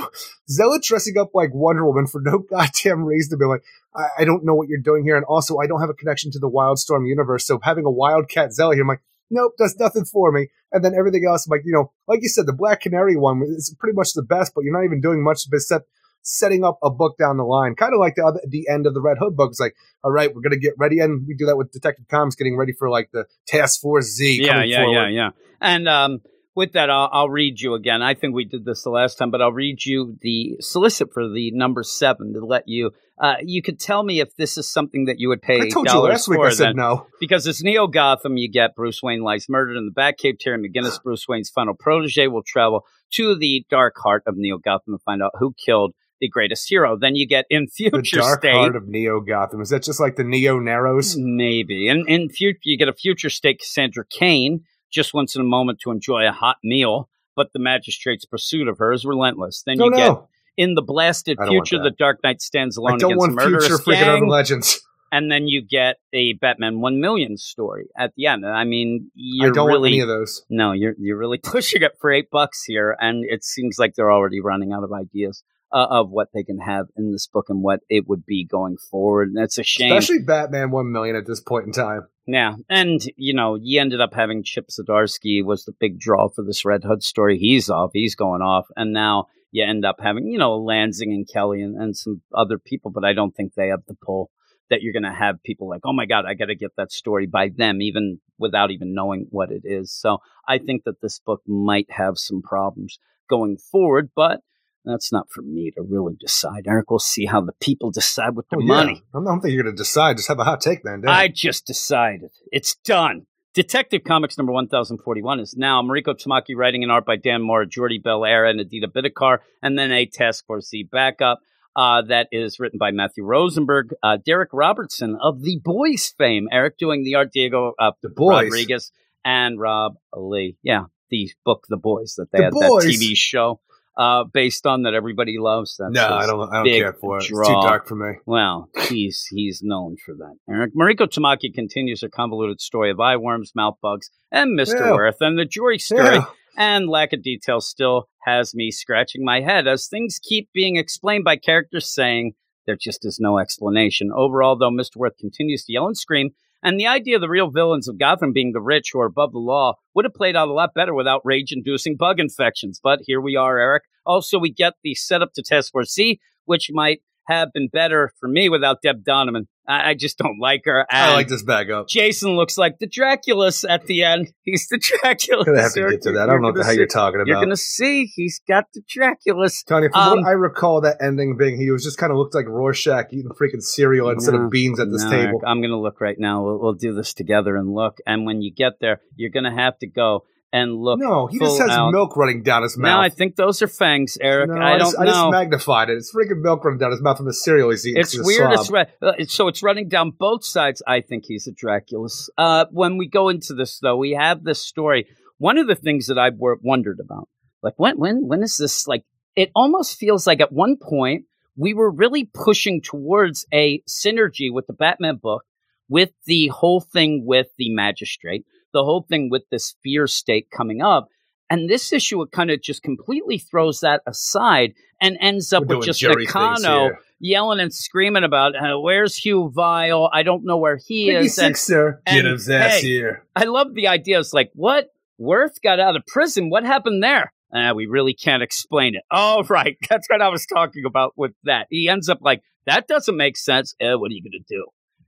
Zealot dressing up like Wonder Woman for no goddamn reason to be like, I, I don't know what you're doing here. And also I don't have a connection to the Wildstorm universe. So having a Wildcat Zealot here, I'm like, nope, that's nothing for me. And then everything else, like, you know, like you said, the Black Canary one is pretty much the best, but you're not even doing much except setting up a book down the line. Kind of like the other, the end of the Red Hood book. It's like, all right, we're going to get ready. And we do that with Detective Comics getting ready for like the Task Force Z. yeah, yeah, forward. yeah, yeah. And um, with that, I'll, I'll read you again. I think we did this the last time, but I'll read you the solicit for the number seven to let you. Uh, you could tell me if this is something that you would pay I told you last week for. I said then. no. because it's Neo Gotham. You get Bruce Wayne lies murdered in the Batcave. Terry McGinnis, Bruce Wayne's final protege, will travel to the dark heart of Neo Gotham to find out who killed the greatest hero. Then you get in future The dark state. heart of Neo Gotham. Is that just like the Neo Narrows? Maybe. And in future, you get a future state Cassandra Cain just wants in a moment to enjoy a hot meal, but the magistrate's pursuit of her is relentless. Then No, you get no. in the blasted I don't want future, the Dark Knight stands alone I don't against want a murderous future freaking gang, legends. and then you get a Batman One Million story at the end. I mean, you're don't really want any of those. no, you're you're really pushing it for eight bucks here, and it seems like they're already running out of ideas. Uh, of what they can have in this book and what it would be going forward. And it's a shame. Especially Batman 1 million at this point in time. Yeah, and you know, you ended up having Chip Zdarsky was the big draw for this Red Hood story. He's off, he's going off, and now you end up having you know Lanzing and Kelly and, and some other people, but I don't think they have the pull that you're going to have people like, oh my god, I got to get that story by them, even without even knowing what it is. So I think that this book might have some problems going forward, but that's not for me to really decide. Eric, we'll see how the people decide with the Oh, yeah. money. I'm not thinking you're going to decide. Just have a hot take, man. Damn. I just decided. It's done. Detective Comics number 1041 is now Mariko Tamaki writing and art by Dan Mora, Jordie Bellaire, and Aditya Bidikar, and then a Task Force Z backup uh, that is written by Matthew Rosenberg, uh, Darick Robertson of The Boys fame, Eric doing the art, Diego uh, the boys. Rodriguez, and Rob Leigh. Yeah, the book The Boys that they The had Boys. that TV show uh, based on that everybody loves. That's No, I don't. I don't care for it. It's too dark for me. Well, he's he's known for that. Eric Mariko Tamaki continues her convoluted story of eye worms, mouth bugs, and Mr. Yeah. Worth, and the jury story Yeah. and lack of detail still has me scratching my head as things keep being explained by characters saying there just is no explanation. Overall, though, Mr. Worth continues to yell and scream, and the idea of the real villains of Gotham being the rich who are above the law would have played out a lot better without rage inducing bug infections. But here we are, Eric. Also, we get the setup to Task Force Z, which might have been better for me without Deb Donovan. I, I just don't like her. I like this bag up. Jason looks like the Draculus at the end. He's the Draculus. Gonna have to get to that. I don't know what the hell you're talking about. You're going to see. He's got the Draculus. Tony, from Um, what I recall, that ending being he was just kind of looked like Rorschach eating freaking cereal instead No, of beans at this No, table. I'm going to look right now. We'll, we'll do this together and look. And when you get there, you're going to have to go and look. No, he just has out. milk running down his mouth. Now I think those are fangs, Eric. No, I just, don't I just magnified it. It's freaking milk running down his mouth from the cereal he's eating. It's weird. It's re- uh, so it's running down both sides. I think he's a Draculus. Uh, when we go into this, though, we have this story. One of the things that I've wondered about, like when when when is this? Like it almost feels like at one point we were really pushing towards a synergy with the Batman book, with the whole thing with the magistrate, the whole thing with this fear state coming up. And this issue, it kind of just completely throws that aside and ends up We're with just jury Nakano yelling and screaming about uh, where's Hue Vile? I don't know where he Biggie is. And sir. and, Get his ass hey, here. I love the idea. It's like, what? Worth got out of prison. What happened there? Uh, we really can't explain it. Oh, right. That's what I was talking about with that. He ends up like, that doesn't make sense. Eh, what are you going to do?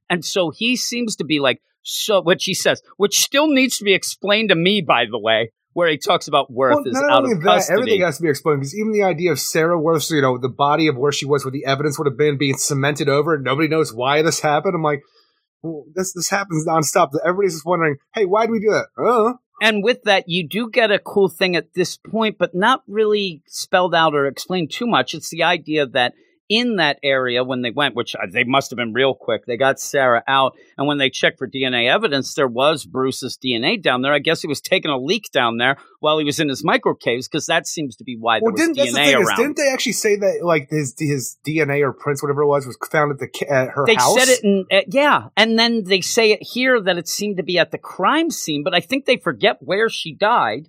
And so he seems to be like, so what she says, which still needs to be explained to me, by the way, where he talks about Worth Well, is out of that, custody. everything has to be explained because even the idea of Sarah Worth's, you know, the body of where she was, where the evidence would have been, being cemented over, and nobody knows why this happened. I'm like, well, this this happens nonstop. Everybody's just wondering, hey, why did we do that? Uh, And with that, you do get a cool thing at this point, but not really spelled out or explained too much. It's the idea that in that area, when they went, which uh, they must have been real quick, they got Sarah out. And when they checked for DNA evidence, there was Bruce's DNA down there. I guess he was taking a leak down there while he was in his micro caves because that seems to be why well, there didn't was the DNA is, around. didn't they actually say that like his his DNA or prints, whatever it was, was found at the at her they house? They said it in uh, yeah and then they say it here that it seemed to be at the crime scene but i think they forget where she died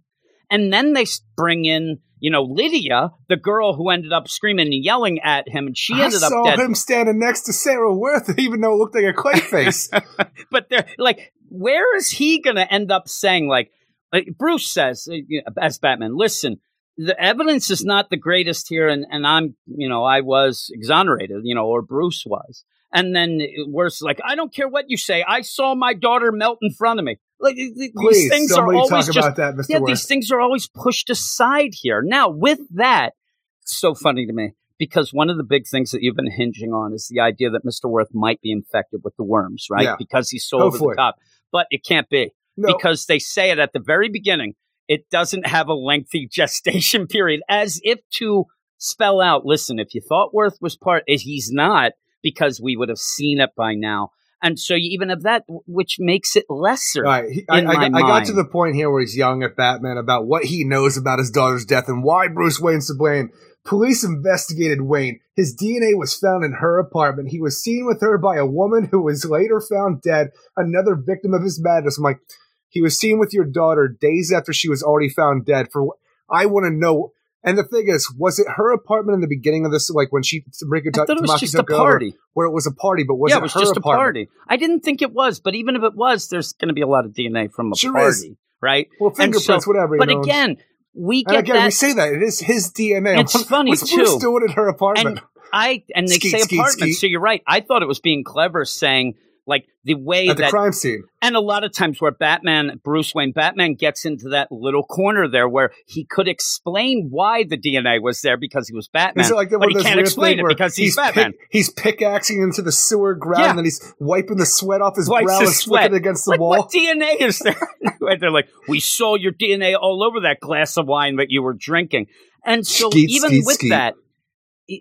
and then they bring in you know lydia the girl who ended up screaming and yelling at him and she I ended up saw dead. him standing next to Sarah Worth, even though it looked like a clay face. but they're like where is he gonna end up saying like, like bruce says uh, as batman listen the evidence is not the greatest here and, and i'm you know i was exonerated you know or bruce was. And then worse like i don't care what you say. I saw my daughter melt in front of me like Please, these things are always talk just about that, Mr. yeah Worth. these things are always pushed aside here now with that it's so funny to me because one of the big things that you've been hinging on is the idea that Mr. Worth might be infected with the worms, right? Yeah. Because he's so over Hopefully. the top. But it can't be no, because they say it at the very beginning. It doesn't have a lengthy gestation period, as if to spell out, listen, if you thought Worth was part, he's not, because we would have seen it by now. And so you even have that, which makes it lesser. Right, he, I, I, I got to the point here where he's yelling at Batman about what he knows about his daughter's death and why Bruce Wayne's to blame. Police investigated Wayne. His DNA was found in her apartment. He was seen with her by a woman who was later found dead, another victim of his madness. I'm like, he was seen with your daughter days after she was already found dead. For I want to know And the thing is, was it her apartment in the beginning of this, like when she Mariko I thought it was Tamaki just a over, party. where it was a party, but was yeah, it, it was her just a party. I didn't think it was, but even if it was, there's going to be a lot of DNA from a Sure party, is. right? Well, fingerprints, so- whatever. But know. again, we and get again, that. we say that it is his DNA. It's funny, Bruce too. doing in her apartment? and I and they Skeet, say skeet, apartment, skeet. so you're right. I thought it was being clever, saying like the way at the that crime scene. And a lot of times where Batman, Bruce Wayne, Batman gets into that little corner there where he could explain why the DNA was there because he was Batman. Is it like the, but he can't explain it because he's, pick- Batman. he's pickaxing into the sewer ground, Yeah. and then he's wiping the sweat off his Wipes brow his and sweat. against the like, wall. what DNA is there? and they're like, we saw your DNA all over that glass of wine that you were drinking. And so Skeet, even skeet, with skeet. that,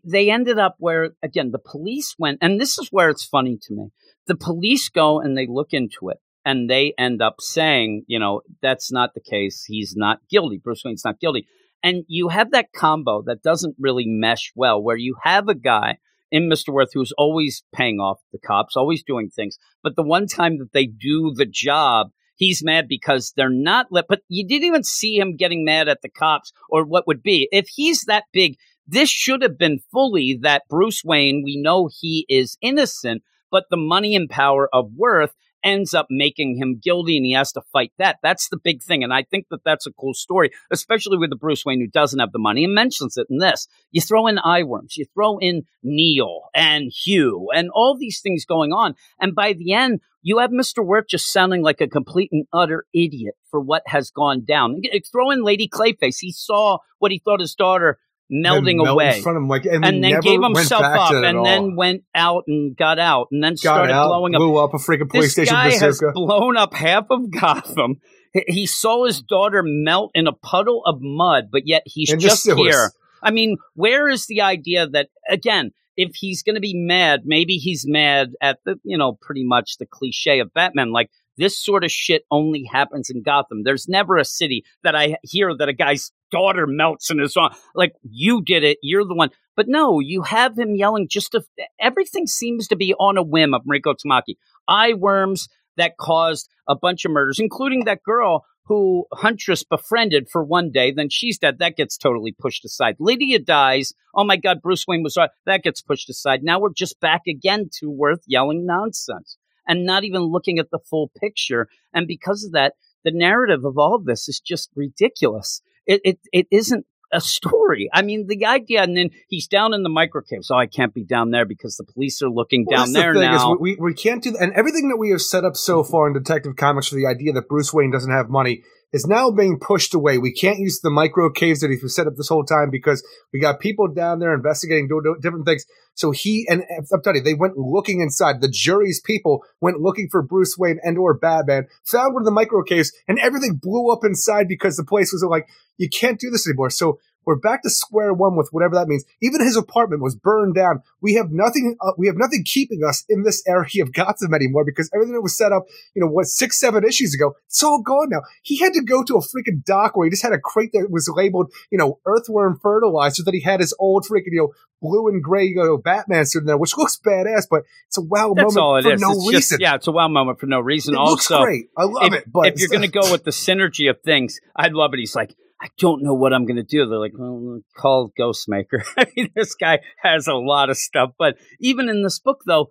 they ended up where, again, the police went, and this is where it's funny to me. The police go and they look into it. And they end up saying, you know, that's not the case. He's not guilty. Bruce Wayne's not guilty. And you have that combo that doesn't really mesh well, where you have a guy in Mr. Worth who's always paying off the cops, always doing things. But the one time that they do the job, he's mad because they're not let. But you didn't even see him getting mad at the cops or what would be. If he's that big, this should have been fully that Bruce Wayne, we know he is innocent, but the money and power of Worth ends up making him guilty and he has to fight that. That's the big thing. And I think that that's a cool story, especially with the Bruce Wayne who doesn't have the money and mentions it in this. You throw in Eyeworms, you throw in Neil and Hugh and all these things going on. And by the end, you have Mr. Worth just sounding like a complete and utter idiot for what has gone down. Throw in Lady Clayface. He saw what he thought his daughter melding away in front of him, like, and, and then gave himself up to it at and then went out and got out and then got started out, blowing up. blew up a freaking This PlayStation guy has blown up half of Gotham. He- saw his daughter melt in a puddle of mud, but yet he's In the just here. I mean, where is the idea that again, if he's going to be mad, maybe he's mad at the, you know, pretty much the cliche of Batman like this sort of shit only happens in Gotham. There's never a city that I hear that a guy's daughter melts in his arm. Like you did it, you're the one. But no, you have him yelling just everything seems to be on a whim of Mariko Tamaki. Eye worms that caused a bunch of murders, including that girl who Huntress befriended for one day. Then she's dead. That gets totally pushed aside. Lydia dies. Oh my God, Bruce Wayne was right. That gets pushed aside. Now we're just back again to Worth yelling nonsense and not even looking at the full picture. And because of that, the narrative of all of this is just ridiculous. It, it, it isn't a story. I mean, the idea, and then he's down in the micro microcave. So I can't be down there because the police are looking Well, down there the thing now. Is we, we can't do that. And everything that we have set up so far in Detective Comics for the idea that Bruce Wayne doesn't have money is now being pushed away. We can't use the micro caves that he's set up this whole time because we got people down there investigating, doing, different things. So he and I'm telling you, they went looking inside. The jury's people went looking for Bruce Wayne and or Batman, found one of the micro caves, and everything blew up inside because the place was like, you can't do this anymore. So we're back to square one with whatever that means. Even his apartment was burned down. We have nothing. Uh, we have nothing keeping us in this area of Gotham anymore because everything that was set up, you know, what six, seven issues ago, it's all gone now. He had to go to a freaking dock where he just had a crate that was labeled, you know, earthworm fertilizer that he had his old freaking, you know, blue and gray, you know, Batman suit in there, which looks badass, but it's a wow That's moment for is. no It's reason. just, yeah, it's a wow moment for no reason. it also, looks great. I love if, it, but if you're going to go with the synergy of things, I'd love it. He's like, I don't know what I'm going to do. They're like, well, call Ghostmaker. I mean, this guy has a lot of stuff. But even in this book, though,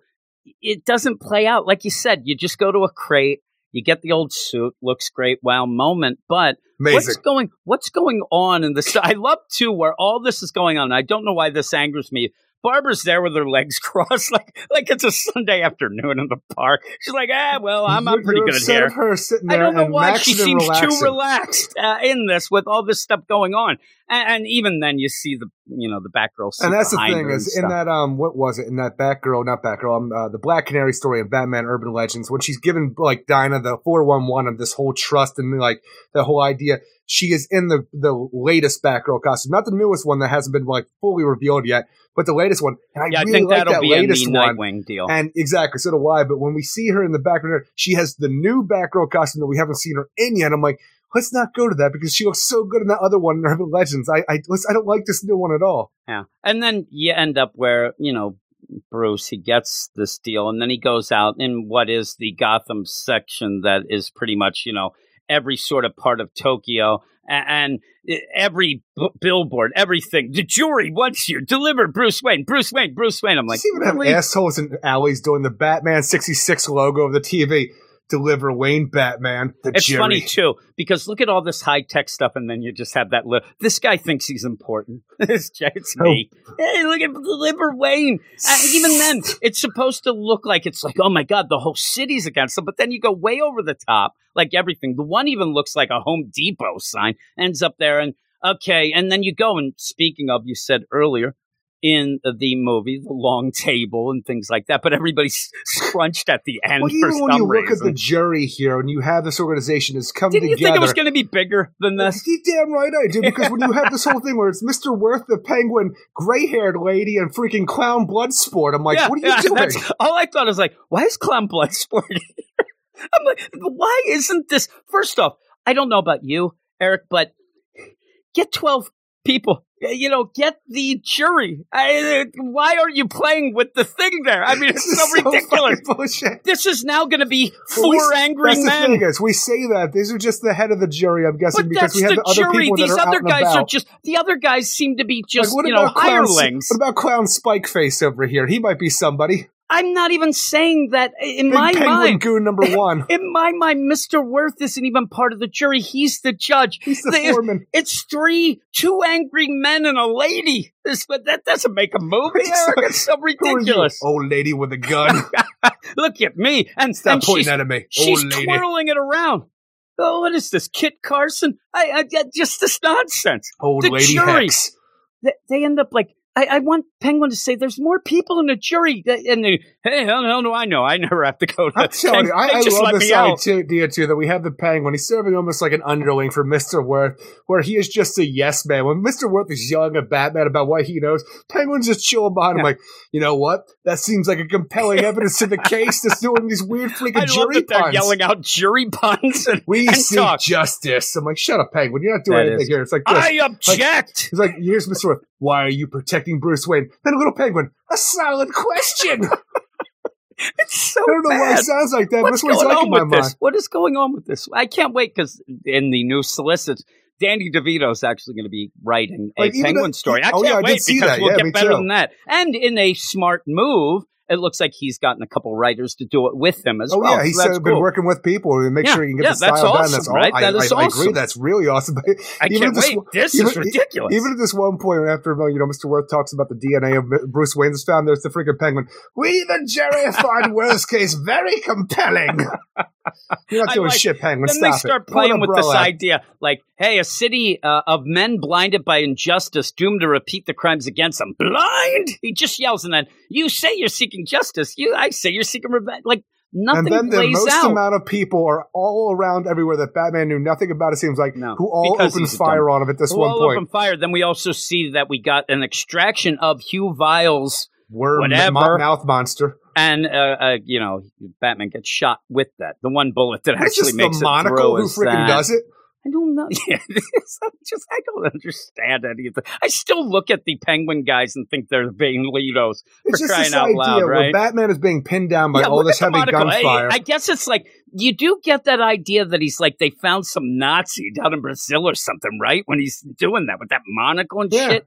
it doesn't play out. Like you said, you just go to a crate, you get the old suit, looks great, wow moment. But amazing. what's going what's going on in this? I love too where all this is going on. I don't know why this angers me. Barbara's there with her legs crossed, like like it's a Sunday afternoon in the park. She's like, ah, well, I'm, I'm pretty good here. of her sitting I don't know why she seems relaxing. too relaxed uh, in this with all this stuff going on, and, and even then you see the you know the Batgirl. and that's the thing is in that um what was it in that Batgirl not Batgirl um, uh, the Black Canary story of Batman Urban Legends when she's given like Dinah the four one one of this whole trust and like the whole idea she is in the the latest Batgirl costume not the newest one that hasn't been like fully revealed yet but the latest one and I yeah, I think like that'll that be in the one Nightwing deal. and exactly so do I but when we see her in the background she has the new Batgirl costume that we haven't seen her in yet I'm like let's not go to that because she looks so good in that other one in Urban Legends I I, I don't like this new one at all Yeah. And then you end up where, you know, Bruce, he gets this deal and then he goes out in what is the Gotham section that is pretty much, you know, every sort of part of Tokyo and, every b- billboard, everything. The jury wants you. Deliver Bruce Wayne, Bruce Wayne, Bruce Wayne. I'm like, even have really? assholes in alleys doing the Batman 66 logo of the TV. Deliver Wayne Batman. The It's jury. funny too because look at all this high tech stuff, and then you just have that. Li- this guy thinks he's important. it's it's Oh. me. Hey, look at Deliver Wayne. Uh, even then, it's supposed to look like it's like, oh my god, the whole city's against him. But then you go way over the top, like everything. The one even looks like a Home Depot sign. Ends up there, and okay, and then you go. And speaking of, you said earlier. In the movie, the long table and things like that, but everybody's scrunched at the end Well, for even when you look reason. at the jury here and you have this organization that's come Didn't you think it was going to be bigger than this? You damn right I do, because when you have this whole thing where it's Mr. Worth, the penguin, gray haired lady, and freaking clown Bloodsport, I'm like, what are you yeah, doing? all I thought was like, why is Clown Bloodsport here? I'm like, why isn't this? First off, I don't know about you, Eric, but get 12 people. Uh, You know, get the jury. I, uh, why are you playing with the thing there? I mean, it's is so ridiculous. bullshit. This is now going to be Well, four we angry That's the men. thing is, we say that these are just the head of the jury. I'm guessing But because we have the the other jury. people These that are other guys about. are just the other guys seem to be just like, you know clown, hirelings. What about clown Spike Face over here? He might be somebody. I'm not even saying that in Big my mind. goon number one. In my mind, Mr. Worth isn't even part of the jury. He's the judge. He's the They- foreman. It's three, two angry men and a lady. This, but that doesn't make a movie. Eric. It's so Who are you? ridiculous. Old lady with a gun. Look at me, and, Stop and pointing she's, at me. she's Old lady. twirling it around. Oh, what is this, Kit Carson? I, I just this nonsense. Old the lady jury. They, they end up like. I, I want Penguin to say there's more people in the jury, and they, hey, how the hell do I know? I never have to go to. I'm telling you, I, I just love let this me out. idea too that we have the penguin. He's serving almost like an underling for Mister Worth, where he is just a yes man. When Mister Worth is yelling at Batman about what he knows, Penguin's just chilling behind him, Yeah. like, you know what? That seems like a compelling evidence to the case. That's doing these weird freaking I love jury that they're puns. yelling out jury puns and, we and seek talk. justice. I'm like, shut up, Penguin. You're not doing That anything is- here. It's like this. I object. He's like, here's Mr. Worth. Why are you protecting Bruce Wayne? Then a little penguin. A solid question. it's so I don't know why it sounds like that, What's going like on with mind. this? What is going on with this? I can't wait because in the new solicits, Danny DeVito is actually going to be writing a Like, Penguin story. I oh, can't yeah, wait see because that. we'll Yeah, get better too. than that. And in a smart move, it looks like he's gotten a couple writers to do it with him as Oh well. Oh yeah, he's so that's uh, been cool. working with people to make Yeah, sure he can get yeah, the style that's awesome, That's all. right? I, That is I, I awesome. agree. That's really awesome. I even can't this wait. This even- is ridiculous. Even at this one point, after you know, Mr. Worth talks about the DNA of Bruce Wayne is found, there's the freaking penguin. We the jury find worst case very compelling. You're not doing like- shit, penguin. then Stop they start it. Playing with this idea like hey a city uh, of men blinded by injustice doomed to repeat the crimes against them blind he just yells and then you say you're seeking justice you i say you're seeking revenge like nothing. And then the plays most out amount of people are all around everywhere that Batman knew nothing about. It seems like No, who all opened fire on him at this Who one all point. open fire then we also see that we got an extraction of hue viles We're whatever. mouth monster. and uh, uh, you know batman gets shot with that the one bullet that It's actually just makes the it monocle through who freaking does it. I don't know. Yeah, it's just I don't understand any of it. I still look at the penguin guys and think they're being Letos It's for just crying this out idea loud, where right? Batman is being pinned down by Yeah, all this heavy monocle. Hey, gunfire. I guess it's like you do get that idea that he's like they found some Nazi down in Brazil or something, right? When he's doing that with that monocle and Yeah. shit.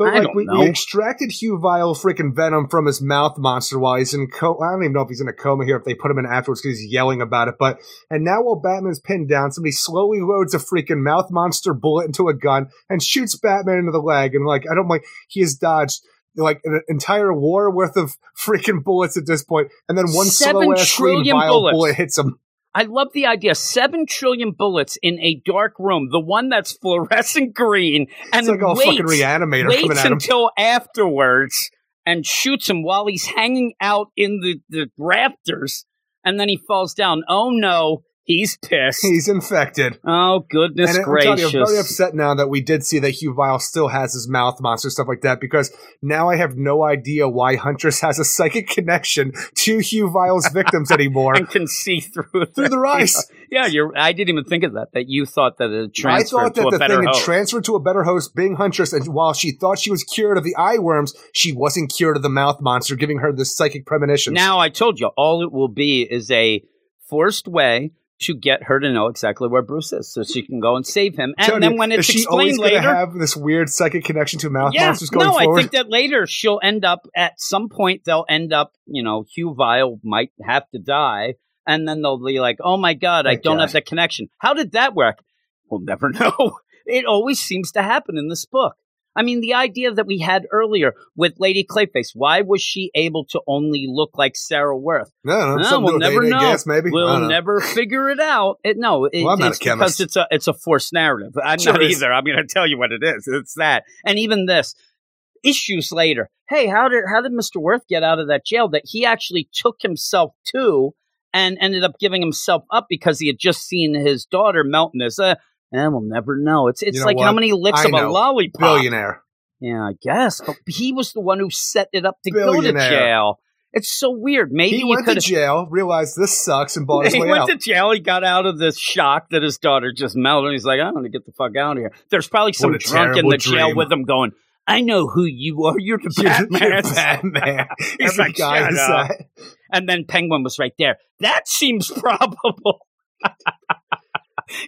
But I like don't we, know. we extracted Hue Vile freaking venom from his mouth monster while he's in coma. I don't even know if he's in a coma here if they put him in afterwards because he's yelling about it. But and now while Batman's pinned down, somebody slowly loads a freaking mouth monster bullet into a gun and shoots Batman into the leg. And like I don't like he has dodged like an entire war worth of freaking bullets at this point, and then one Seven slow ass green Vile bullet hits him. I love the idea. Seven trillion bullets in a dark room. The one that's fluorescent green and It's like waits, fucking reanimator coming waits until afterwards and shoots him while he's hanging out in the, the rafters. And then he falls down. Oh no, he's pissed. He's infected. oh goodness And I'm gracious. you, I'm very upset now that we did see that Hue Vile still has his mouth monster stuff like that because now I have no idea why Huntress has a psychic connection to Hue Vile's victims anymore. and can see through Through their eyes. Yeah, you're. I didn't even think of that. That you thought that it transferred. I thought to that a the better thing had host. transferred to a better host, being Huntress, and while she thought she was cured of the eye worms, she wasn't cured of the mouth monster, giving her this psychic premonition. Now I told you, all it will be is a forced way to get her to know exactly where Bruce is, so she can go and save him. And Tony, then when it's is she always explained later, have this weird psychic connection to mouth yeah, monsters going no, forward? I think that later she'll end up at some point. They'll end up, you know, Hue Vile might have to die, and then they'll be like, "Oh my god, I don't God. have the connection." How did that work? We'll never know. It always seems to happen in this book. I mean, the idea that we had earlier with Lady Clayface, why was she able to only look like Sarah Worth? no, no, No, we'll to do with never know. Gas, maybe. We'll never figure it out. It, no, it, Well, I'm not a it's because it's a it's a forced narrative. I'm Sure not either. I'm going to tell you what it is. It's that, and even this issues later. Hey, how did how did Mr. Worth get out of that jail that he actually took himself to and ended up giving himself up because he had just seen his daughter melt in this? Uh, and we'll never know. It's it's You know like how many licks I of a know. lollipop. Billionaire. Yeah, I guess. But he was the one who set it up to go to jail. It's so weird. Maybe He went to jail, realized this sucks, and bought his he way went to jail. He got out of this shock that his daughter just melted. And he's like, I'm going to get the fuck out of here. There's probably some What drunk in the jail with him going, I know who you are. You're the Batman. You're Batman. He's Every like, guy "Shut up." And then Penguin was right there. That seems probable.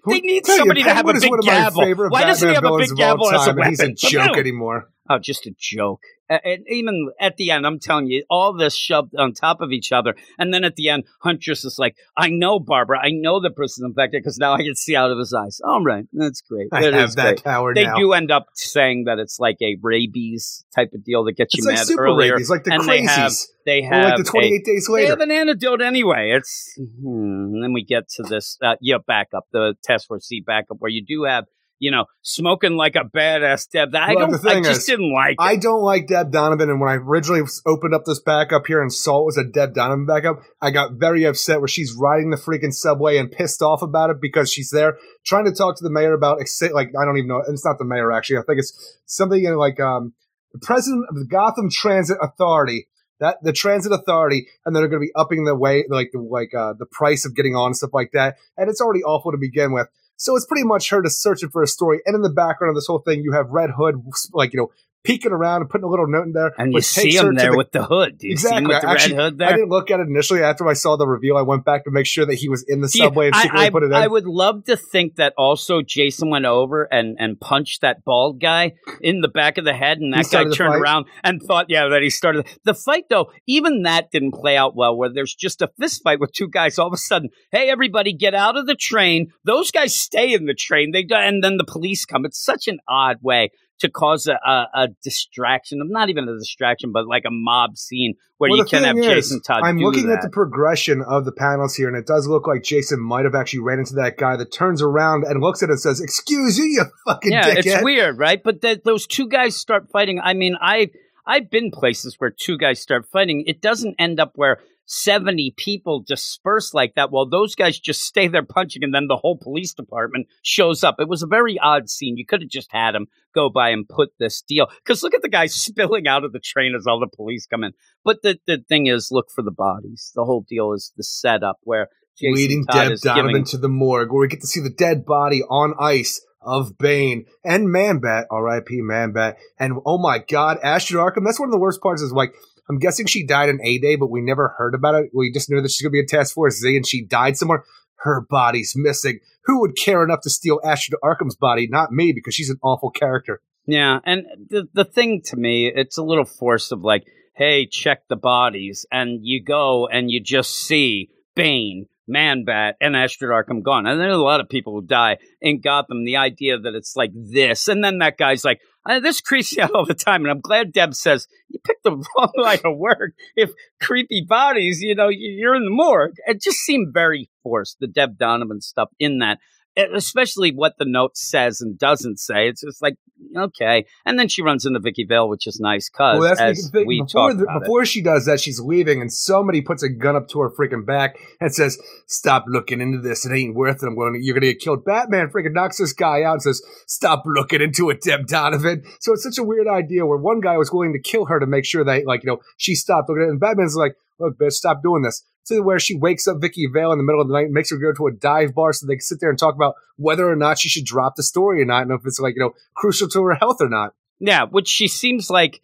They need Tell you, somebody to have a Penguin is big one of my gavel. favorite Why doesn't he have a big of gavel as a time, and He's a weapon? joke anymore. Oh, just a joke. A- And even at the end, I'm telling you, all this shoved on top of each other. And then at the end, Huntress is like, I know, Barbara. I know the person's infected because now I can see out of his eyes. All right. That's great. I have that great. power They now. do end up saying that it's like a rabies type of deal that gets you it's like mad super earlier. rabies, like the and they have, crazies. they Or have like the a- 28 days they have an antidote anyway. It's hmm, and then we get to this uh, yeah backup, the Task Force Z backup, where you do have you know smoking like a badass Deb. That I don't. I just is, didn't like. I don't like Deb Donovan, and when I originally opened up this backup here and saw it was a Deb Donovan backup, I got very upset where she's riding the freaking subway and pissed off about it because she's there trying to talk to the mayor about like I don't even know. It's not the mayor actually. I think it's something in like um the president of the Gotham Transit Authority. That the transit authority, and they're going to be upping the way, like the like uh, the price of getting on and stuff like that. And it's already awful to begin with. So it's pretty much her just searching for a story. And in the background of this whole thing, you have Red Hood, like you know, peeking around and putting a little note in there. and you see him there the- with the hood. Do you see him Exactly. with the Actually, red hood there? I didn't look at it initially. After I saw the reveal, I went back to make sure that he was in the subway and I, secretly I- put it in. I would love to think that also Jason went over and, and punched that bald guy in the back of the head, and that guy turned fight? around and thought, yeah, that he started the fight. Though even that didn't play out well, where there's just a fist fight with two guys. All of a sudden, hey, everybody, get out of the train. Those guys stay in the train. They and then the police come. It's such an odd way to cause a, a, a distraction. Not even a distraction, but like a mob scene where Well, you can have is, Jason Todd. I'm looking that. at the progression of the panels here, and it does look like Jason might have actually ran into that guy that turns around and looks at it and says, "Excuse you, you fucking yeah, dickhead." it's weird, right? But that those two guys start fighting. I mean, I I've been places where two guys start fighting. It doesn't end up where seventy people disperse like that. While those guys just stay there punching, and then the whole police department shows up. It was a very odd scene. You could have just had him go by and put this deal. Because look at the guy spilling out of the train as all the police come in. But the the thing is, look for the bodies. The whole deal is the setup where. Jason leading Todd Deb is Donovan giving- to the morgue, where we get to see the dead body on ice of Bane and Manbat, R.I.P. Manbat, and oh my God, Astrid Arkham. That's one of the worst parts. Is like I'm guessing she died in A Day, but we never heard about it. We just knew that she's gonna be in Task Force Z, and she died somewhere. Her body's missing. Who would care enough to steal Astrid Arkham's body? Not me, because she's an awful character. Yeah, and the the thing to me, it's a little forced of like, hey, check the bodies, and you go and you just see Bane, Man-Bat, and Astrid Arkham gone. And there's a lot of people who die in Gotham. The idea that it's like this, and then that guy's like, uh, this creeps me out all the time. And I'm glad Deb says you picked the wrong line of work. If creepy bodies, you know, you- you're in the morgue. It just seemed very forced. The Deb Donovan stuff in that especially what the note says and doesn't say. It's just like okay, and then she runs into Vicky Vale, which is nice because Well, that's the we before, talked the- about before she does that, she's leaving, and somebody puts a gun up to her freaking back and says, "Stop looking into this. It ain't worth it. I'm going. to You're going to get killed." Batman freaking knocks this guy out and says, "Stop looking into it, Deb Donovan." So it's such a weird idea where one guy was willing to kill her to make sure that, like, you know, she stopped looking at it, and Batman's like, "Look, bitch, stop doing this." To where she wakes up Vicky Vale in the middle of the night, and makes her go to a dive bar so they can sit there and talk about whether or not she should drop the story or not, and if it's like you know crucial to her health or not. Yeah, which she seems like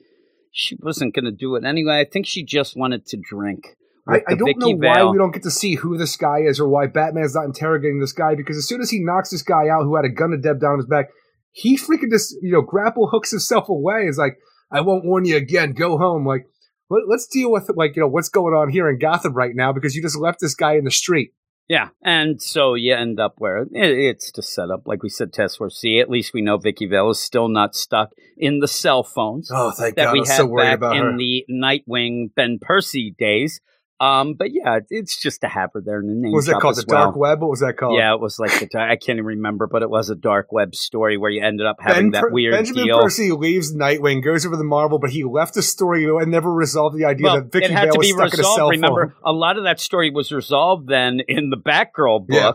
she wasn't going to do it anyway. I think she just wanted to drink. I, I don't Vicky know why Vale. we don't get to see who this guy is or why Batman's not interrogating this guy because as soon as he knocks this guy out who had a gun to Deb down his back, he freaking just you know grapple hooks himself away. Is like, I won't warn you again. Go home. Like, let, let's deal with like you know what's going on here in Gotham right now because you just left this guy in the street. Yeah, and so you end up where it, it's to set up, like we said, Force Z. At least we know Vicky Vale is still not stuck in the cell phones Oh, thank that God! we had so worried back in her. the Nightwing Ben Percy days. Um, but yeah, it's just to have her there in the name. was that called? The Dark. Web? What was that called? Yeah, it was like the I can't even remember, but it was a dark web story where you ended up Ben having that Per- weird Benjamin deal. Percy leaves Nightwing, goes over the Marvel, but he left the story and never resolved the idea well, that Vicky Vale was stuck in a cell. Remember, phone. a lot of that story was resolved then in the Batgirl Yeah.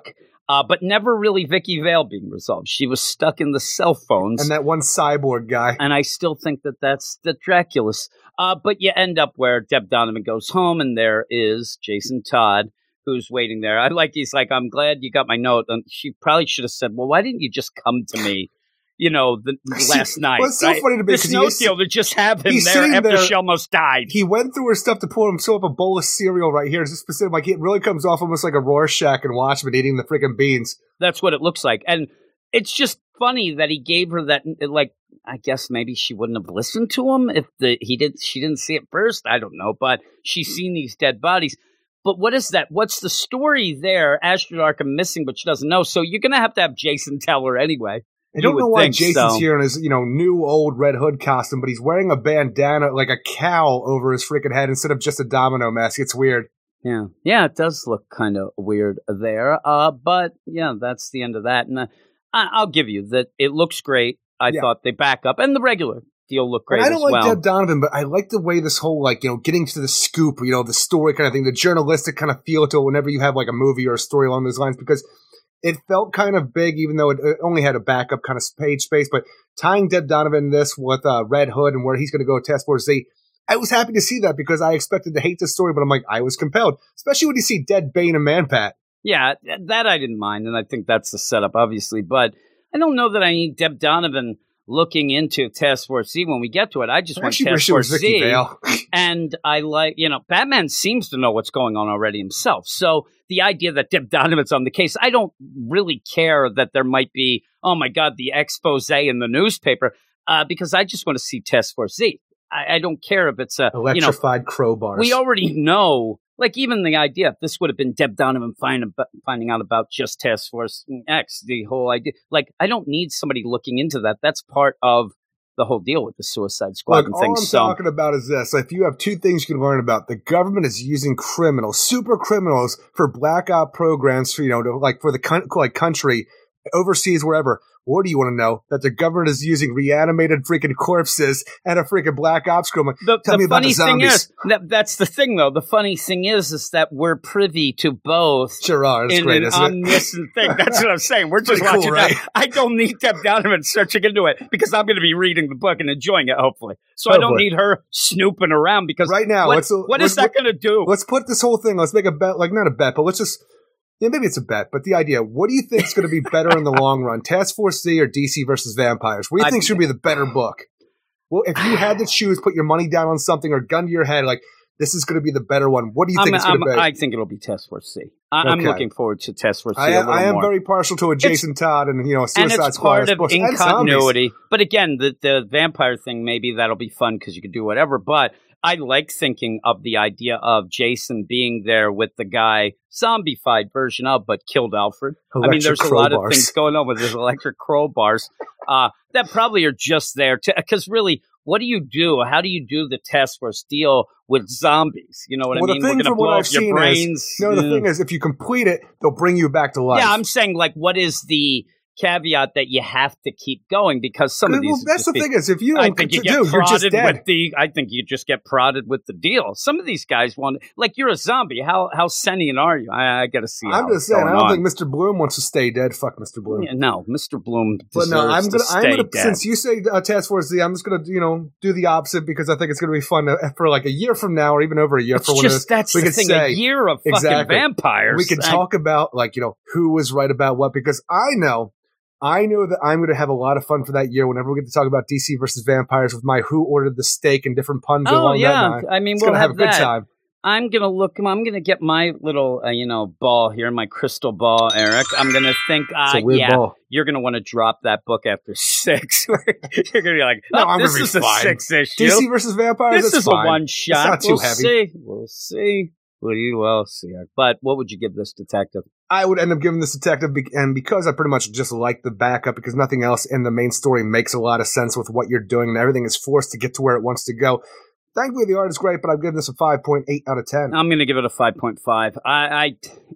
Uh, but never really Vicky Vale being resolved. She was stuck in the cell phones, And that one cyborg guy. and I still think that that's the Dracula's. Uh, but you end up where Deb Donovan goes home, and there is Jason Todd who's waiting there. I like he's like, I'm glad you got my note. And she probably should have said, Well, why didn't you just come to me? You know, the last night. Well, it's so right? funny to me this 'cause note he's- deal to just have him there after there- she almost died. He went through her stuff to pour himself a bowl of cereal right here. It's just specific. Like it really comes off almost like a Rorschach and Watchmen eating the freaking beans. That's what it looks like. And it's just funny that he gave her that like I guess maybe she wouldn't have listened to him if the he did she didn't see it first. I don't know, but she's seen these dead bodies. But what is that? What's the story there? Astrid Arkham missing, but she doesn't know. So you're gonna have to have Jason tell her anyway. I don't know why Jason's so. here in his you know new old Red Hood costume, but he's wearing a bandana like a cowl over his freaking head instead of just a domino mask. It's weird. Yeah, yeah, it does look kind of weird there. Uh, but yeah, that's the end of that. And uh, I- I'll give you that it looks great. I Yeah. thought they back up, and the regular deal looked great And I don't like well. Deb Donovan, but I like the way this whole like you know getting to the scoop, you know, the story kind of thing, the journalistic kind of feel to it. Whenever you have like a movie or a story along those lines, because it felt kind of big, even though it, it only had a backup kind of page space. But tying Deb Donovan in this with uh, Red Hood and where he's going to go Task Force Z, I was happy to see that because I expected to hate this story, but I'm like I was compelled, especially when you see Dead Bane and Man-Bat. Yeah, that I didn't mind, and I think that's the setup, obviously. But I don't know that I need Deb Donovan looking into Task Force Z when we get to it. I just I want Task wish it was Force Z, and I like you know Batman seems to know what's going on already himself. So the idea that Deb Donovan's on the case, I don't really care that there might be oh my god the expose in the newspaper uh, because I just want to see Task Force Z. I, I don't care if it's a you know Electrified crowbars. we already know, like even the idea, if this would have been Deb Donovan find, ab- finding out about just Task Force X, the whole idea, like I don't need somebody looking into that. That's part of the whole deal with the Suicide Squad Look, and all. I'm so talking about is this. If you have two things you can learn about, the government is using criminals, super criminals, for blackout programs for you know, to, like for the coun- like country, overseas, wherever. What do you want to know? That the government is using reanimated freaking corpses and a freaking black ops crew. Like, the, Tell the me about funny the thing zombies. is that that's the thing though. The funny thing is, is that we're privy to both. Sure are. It's in great, an isn't it? omniscient thing. That's what I'm saying. We're just Pretty cool, watching right? that. I don't need Deb Donovan searching into it because I'm going to be reading the book and enjoying it, hopefully. So I don't need her snooping around because Right now, what, what is that going to do? Let's put this whole thing. Let's make a bet. Like not a bet, but let's just. Yeah, maybe it's a bet, but the idea. What do you think is going to be better in the long run, Task Force Z or DC versus Vampires? What do you I- think should be the better book? Well, if you had to choose, put your money down on something or gun to your head, like this is going to be the better one. What do you I'm, think it's going I'm- be? I think it'll be Task Force Z. I, I'm looking forward to Task Force Z I, a am- I am very partial to a Jason Todd and you know Suicide Squad. And it's Squad. part of course, and zombies. incontinuity. But again, the the vampire thing maybe that'll be fun because you can do whatever. But I like thinking of the idea of Jason being there with the guy zombified version of, but killed Alfred. I mean, Electric there's a lot of things going on with his electric crowbars uh, that probably are just there to because really. What do you do? How do you do the test for steel with zombies? You know what Well, I the mean? thing We're from going to blow what up I've seen brains. is no. The Yeah. thing is, if you complete it, they'll bring you back to life. Yeah, I'm saying like, what is the caveat that you have to keep going because some of these. Well, that's the be- thing is, if you I don't think you to get do, you're just prodded dead. with the. I think you just get prodded with the deal. Some of these guys want, like, you're a zombie. How how sentient are you? I, I got to see. I'm just saying. I don't on. think Mr. Bloom wants to stay dead. Fuck Mr. Bloom. Yeah, no, Mr. Bloom But no, I'm to gonna. I'm gonna. dead. Since you say uh, Task Force Z, I'm just gonna, you know, do the opposite because I think it's gonna be fun uh, for like a year from now, or even over a year it's for one of just those. that's we the could thing. say- a year of fucking Exactly. vampires. we can I- talk about like you know who was right about what because I know. I know that I'm going to have a lot of fun for that year whenever we get to talk about DC versus vampires with my who ordered the steak and different puns Oh along that yeah, line. I mean It's we'll going to have a good that. time. I'm gonna look. I'm gonna get my little, uh, you know, ball here, my crystal ball, Eric. I'm gonna think. It's Uh, a weird yeah, ball. you're gonna want to drop that book after six. you're gonna be like, No, oh, I'm this is a six issue. DC versus vampires. this is fine. a one shot. not too we'll heavy. see. We'll see. We will see. But what would you give this detective? I would end up giving this detective, be- and because I pretty much just like the backup, because nothing else in the main story makes a lot of sense with what you're doing, and everything is forced to get to where it wants to go. Thankfully, the art is great, but I've given this a 5.8 out of 10. I'm going to give it a 5.5. I, I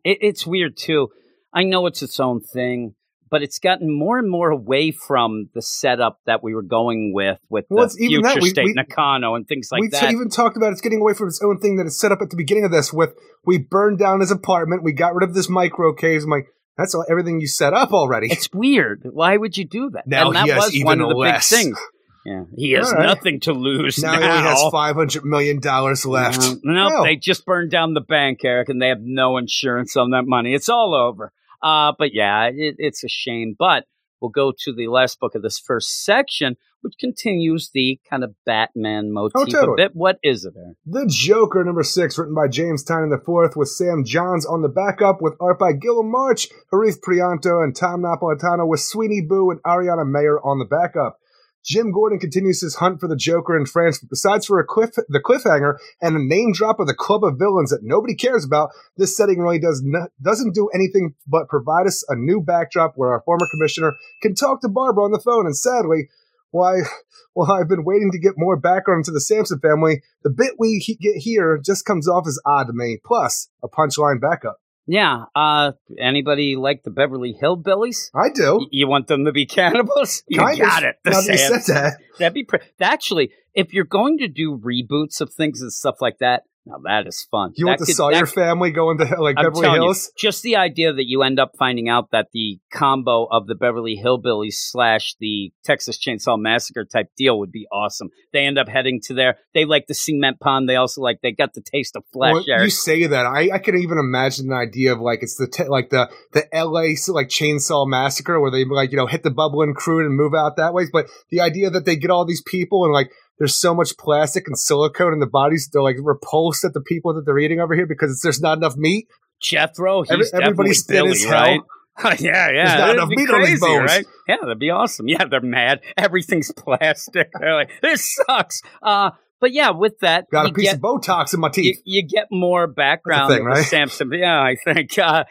it, it's weird too. I know it's its own thing, but it's gotten more and more away from the setup that we were going with with Well, the even future that. We- state we- Nakano and things like we that. even talked about it's getting away from its own thing that it's set up at the beginning of this with we burned down his apartment, we got rid of this micro cave. I'm like, that's all, everything you set up already. it's weird. Why would you do that? Now and that was one of the less. big things. Yeah, he has right. nothing to lose now now. he has $500 million left. Uh, no, Well, they just burned down the bank, Eric, and they have no insurance on that money. It's all over. Uh, but yeah, it, it's a shame. But we'll go to the last book of this first section, which continues the kind of Batman motif Oh, totally. a bit. What is it, Eric? The Joker, number six, written by James Tynion IV, with Sam Johns on the backup, with art by Guillem March, Arif Prianto, and Tom Napolitano, with Sweeney Boo and Ariana Maher on the backup. Jim Gordon continues his hunt for the Joker in France, but besides for cliff, the cliffhanger and a name drop of the club of villains that nobody cares about, this setting really does not, doesn't do anything but provide us a new backdrop where our former commissioner can talk to Barbara on the phone. And sadly, why, I've been waiting to get more background to the Sampson family. The bit we he- get here just comes off as odd to me. Plus, a punchline backup. Yeah. Uh, anybody like the Beverly Hillbillies? I do. Y- You want them to be cannibals? You Kind got of. it. The Now that you said that. That'd be pre- actually, if you're going to do reboots of things and stuff like that, now that is fun. You That want the could- that- family going to like I'm Beverly telling you, Hills? just the idea that you end up finding out that the combo of the Beverly Hillbillies slash the Texas Chainsaw Massacre type deal would be awesome. They end up heading to there. They like the cement pond. They also like they got the taste of flesh. Well, you say that. I, I can even imagine an idea of like it's the te- like the the L.A. like chainsaw massacre where they like you know hit the bubbling crude and move out that way. But the idea that they get all these people and like there's so much plastic and silicone in the bodies they're like repulsed at the people that they're eating over here because there's not enough meat. Jethro, he's Every- everybody's thin Billy, as hell. right? yeah, yeah. There's not be meat on these crazy, bones. right? Yeah, that'd be awesome. Yeah, they're mad. Everything's plastic. They're like, this sucks. Uh, but yeah, with that, Got a piece get of Botox in my teeth. you get more background thing, right? Sampson. Yeah, I think. Uh,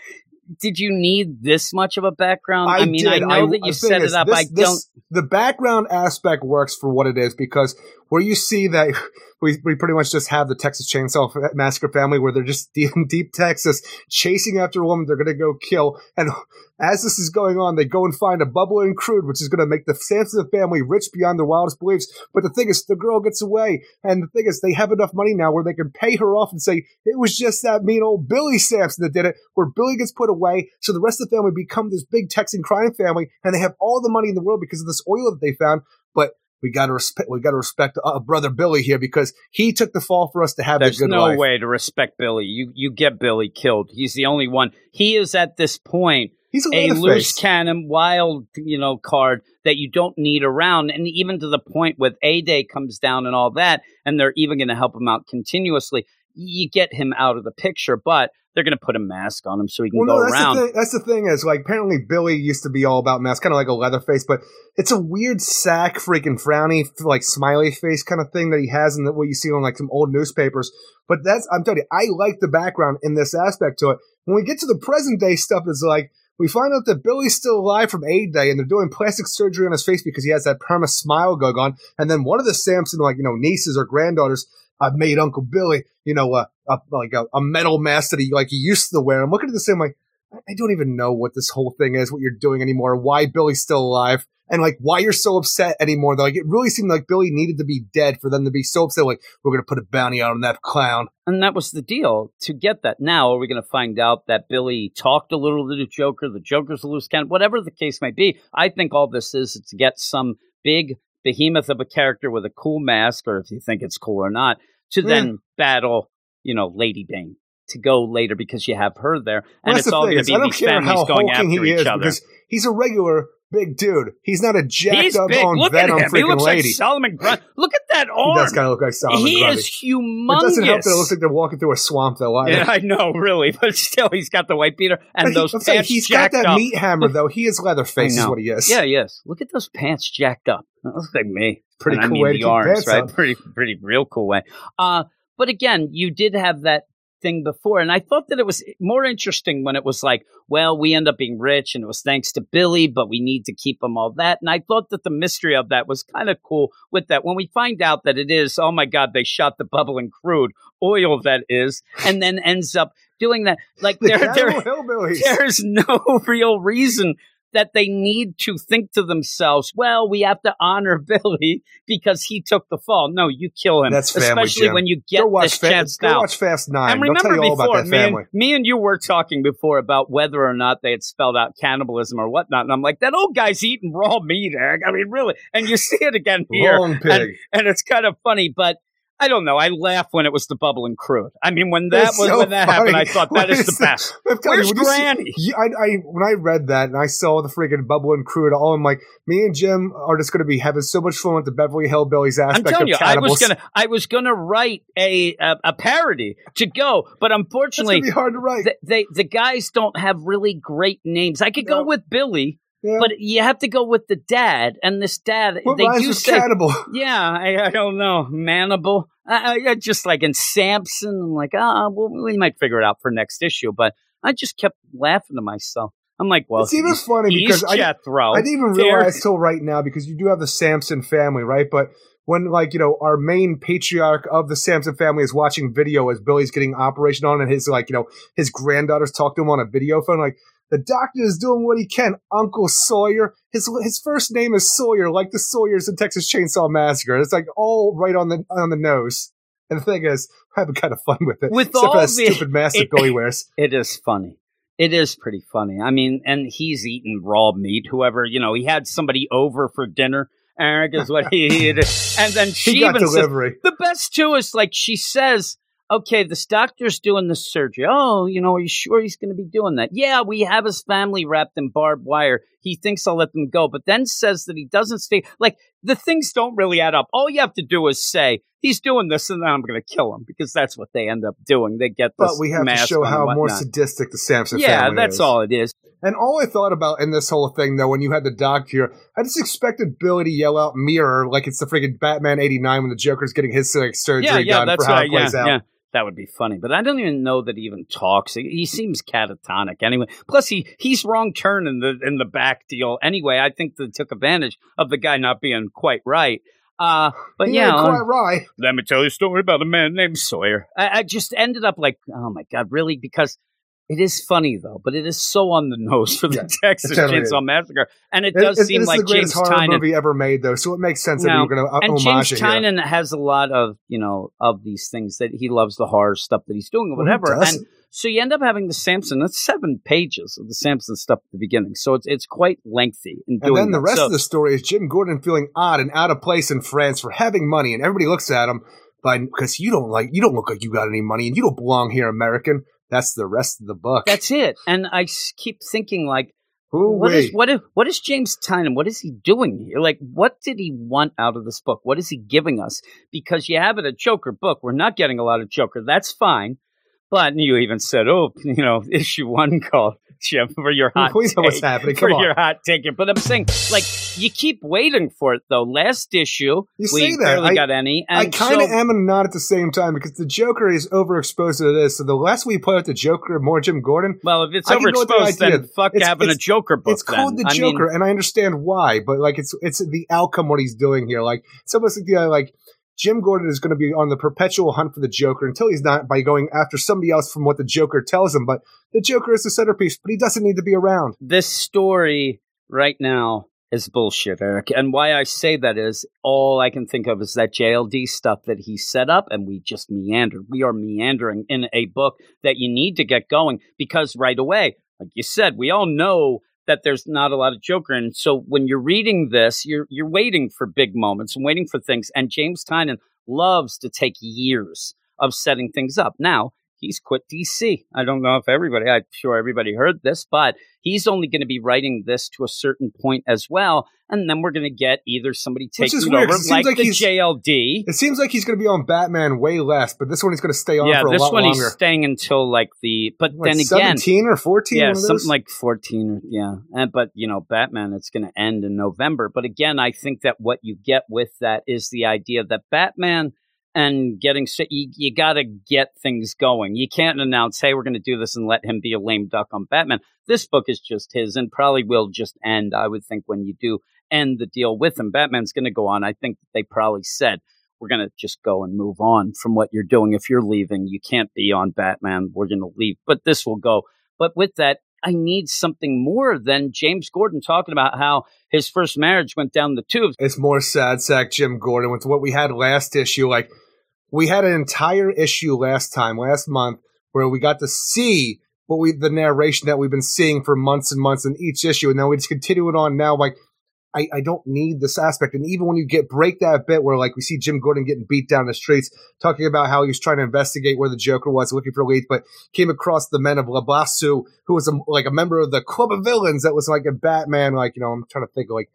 did you need this much of a background? I, mean, did. I know that you set is, it up. this- I this- don't. The background aspect works for what it is because where you see that we, we pretty much just have the Texas Chainsaw Massacre family where they're just deep in deep Texas chasing after a woman they're going to go kill. And as this is going on, they go and find a bubbling crude, which is going to make the Sampson family rich beyond their wildest beliefs. But the thing is, the girl gets away. And the thing is, they have enough money now where they can pay her off and say, it was just that mean old Billy Sampson that did it, where Billy gets put away. So the rest of the family become this big Texan crime family and they have all the money in the world because of this oil that they found. But we got to respect, we got to respect uh, brother Billy here because he took the fall for us to have There's no life. way to respect Billy. You you get Billy killed. He's the only one. He is at this point He's a, a loose cannon, wild, you know, card that you don't need around. And even to the point with A Day comes down and all that, and they're even going to help him out continuously. You get him out of the picture, but they're going to put a mask on him so he can Well, go no, that's around. the thing. That's the thing is like apparently Billy used to be all about masks, kind of like a Leatherface, but it's a weird sack, freaking frowny, like smiley face kind of thing that he has, and what you see on like some old newspapers. But that's I'm telling you, I like the background in this aspect to it. When we get to the present day stuff, it's like we find out that Billy's still alive from A Day, and they're doing plastic surgery on his face because he has that perma smile going on. And then one of the Sampson, like you know, nieces or granddaughters, uh, made Uncle Billy, you know, uh, like a, a metal mask that he like he used to wear. I'm looking at this and like, I- I don't even know what this whole thing is, what you're doing anymore, why Billy's still alive, and like why you're so upset anymore. Though, like it really seemed like Billy needed to be dead for them to be so upset. Like we're gonna put a bounty out on that clown. And that was the deal to get that. Now, are we going to find out that Billy talked a little to the Joker? The Joker's a loose cannon, whatever the case may be. I think all this is to get some big behemoth of a character with a cool mask, or if you think it's cool or not, to Yeah. then battle, you know, Lady Bane to go later because you have her there, and that's it's the all going to be these families going after he each is other. because he's a regular big dude. He's not a jacked He's up big. on Look Venom at him. He looks lady. like Solomon Grundy. Look at that he arm. does kind of look like Solomon he Grundy. is humongous. It doesn't help that it looks like they're walking through a swamp, though. Either. yeah, I know, really, but still, he's got the white beater and he- those saying pants he's got that up. meat hammer, though. He is Leatherface, I is what he is. Yeah, yes. Look at those pants jacked up. That looks like me. Pretty And I cool mean way to the arms, pants right? Pretty, pretty, real cool way. Uh, but again, you did have that thing before, and I thought that it was more interesting when it was like, well, we end up being rich, and it was thanks to Billy, but we need to keep him all that. And I thought that the mystery of that was kind of cool. With that, when we find out that it is, oh my God, they shot the bubbling crude oil that is, and then ends up doing that. Like The there, there, there's no real reason that they need to think to themselves, well, we have to honor Billy because he took the fall. No, you kill him. That's family, especially Jim. when you get Go this Fa- chance go now. watch Fast Nine. and remember before, about that me and, me and you were talking before about whether or not they had spelled out cannibalism or whatnot. And I'm like, that old guy's eating raw meat, Eric. I mean, really. And you see it again here. And, and it's kind of funny, but I don't know. I laugh when it was the bubbling crude. I mean, when that was so when that funny. happened, I thought that is is the best. I'm Where's you, when you Granny? I, I when I read that and I saw the freaking bubble and crew and all, I'm like, me and Jim are just going to be having so much fun with the Beverly Hillbillies I'm aspect telling of you, I was gonna, I was gonna write a a, a parody to go, but It's going unfortunately, to be hard to write. the, they the guys don't have really great names. I could go with Billy, yeah. but you have to go with the dad, and this dad, what they do say, cannibal? yeah, I, I don't know, manable. I, I- just like in Sampson, I'm like, ah, well, we might figure it out for next issue, but I just kept laughing to myself. I'm like, well, it's even funny because I, Jethro. I didn't even realize till right now because you do have the Sampson family, right? But when like you know our main patriarch of the Sampson family is watching video as Billy's getting operation on, and his like you know his granddaughters talk to him on a video phone, like the doctor is doing what he can. Uncle Sawyer, his his first name is Sawyer, like the Sawyers in Texas Chainsaw Massacre. It's like all right on the on the nose. And the thing is, I'm having kind of fun with it, With except all for that the- stupid mask that Billy wears. It is funny. It is pretty funny. I mean, and he's eating raw meat. Whoever, you know, he had somebody over for dinner. Eric is what he ate. And then she even says, the best too is like she says, okay, this doctor's doing the surgery. Oh, you know, are you sure he's going to be doing that? Yeah, we have his family wrapped in barbed wire. He thinks I'll let them go, but then says that he doesn't stay. Like the things don't really add up. All you have to do is say he's doing this, and then I'm going to kill him because that's what they end up doing. They get this But we have to show how more sadistic the Sampson family is. Yeah, that's is. all it is. And all I thought about in this whole thing, though, when you had the doc here, I just expected Billy to yell out "mirror" like it's the freaking Batman '89 when the Joker's getting his like, surgery Yeah, yeah, done that's for how right. it plays yeah, out. That would be funny, but I don't even know that he even talks. He, seems catatonic anyway. Plus, he he's wrong turn in the in the back deal anyway. I think they took advantage of the guy not being quite right. Uh, but yeah, quite right. let me tell you a story about a man named Sawyer. I, I just ended up like, oh my god, really? Because it is funny though, but it is so on the nose for the Yeah, Texas it Chainsaw is. Massacre, and it It- does it- seem it's like the James horror Tynion movie ever made, though, so it makes sense that No. we were going to uh, and homage James it. Tynion has a lot of you know of these things that he loves the horror stuff that he's doing or whatever. doesn't? and so you end up having the Sampson. That's seven pages of the Sampson stuff at the beginning. So it's it's quite lengthy in And then the rest So- of the story is Jim Gordon feeling odd and out of place in France for having money, and everybody looks at him because you don't like you don't look like you got any money, and you don't belong here, American. That's the rest of the book. that's it. And I keep thinking like, Ooh, what is what is what is James Tynion? What is he doing here? Like, what did he want out of this book? What is he giving us? Because you have it a Joker book. We're not getting a lot of Joker. That's fine. But you even said, oh, you know, issue one called Jim for your hot we know what's take. happening. for Come on. your hot take. But I'm saying, like, you keep waiting for it though. Last issue, You we say that. barely I- got any. And I kind of so- am and not at the same time because the Joker is overexposed to this. So the less we put with the Joker, more Jim Gordon. Well, if it's I with the overexposed, then fuck It's- having a Joker book. it's called then. the I mean, Joker, and I understand why, but like it's it's the outcome what he's doing here. Like it's almost like the uh, like Jim Gordon is going to be on the perpetual hunt for the Joker until he's not by going after somebody else from what the Joker tells him. But the Joker is the centerpiece, but he doesn't need to be around. this story right now is bullshit, Eric. And why I say that is all I can think of is that JLD stuff that he set up and we just meandered. We are meandering in a book that you need to get going because right away, like you said, we all know that there's not a lot of Joker. And so when you're reading this, you're you're waiting for big moments and waiting for things. And James Tynion loves to take years of setting things up. Now, he's quit DC. I don't know if everybody, I'm sure everybody heard this, but he's only going to be writing this to a certain point as well. And then we're going to get either somebody taking is it weird, over, like, like the JLD. It seems like he's going to be on Batman way less, but this one he's going to stay on Yeah, for a this lot one longer. he's staying until like the, but What, then again, 17 or 14? yeah, one something like 14 yeah. And, but, you know, Batman, it's going to end in November. But again, I think that what you get with that is the idea that Batman and getting you, you got to get things going. You can't announce, hey, we're going to do this and let him be a lame duck on Batman. This book is just his and probably will just end, I would think, when you do end the deal with him. Batman's going to go on. I think they probably said, we're going to just go and move on from what you're doing. If you're leaving, you can't be on Batman. We're going to leave. But this will go. But with that, I need something more than James Gordon talking about how his first marriage went down the tubes. it's more sad sack Jim Gordon with what we had last issue. Like we had an entire issue last time, last month, where we got to see what we the narration that we've been seeing for months and months in each issue, and then we just continue it on now. Like I, I don't need this aspect. And even when you get break that bit where like we see Jim Gordon getting beat down the streets, talking about how he was trying to investigate where the Joker was, looking for leads, but came across the men of Le Bossu, who was a, like a member of the Club of Villains that was like a Batman, like, you know, I'm trying to think like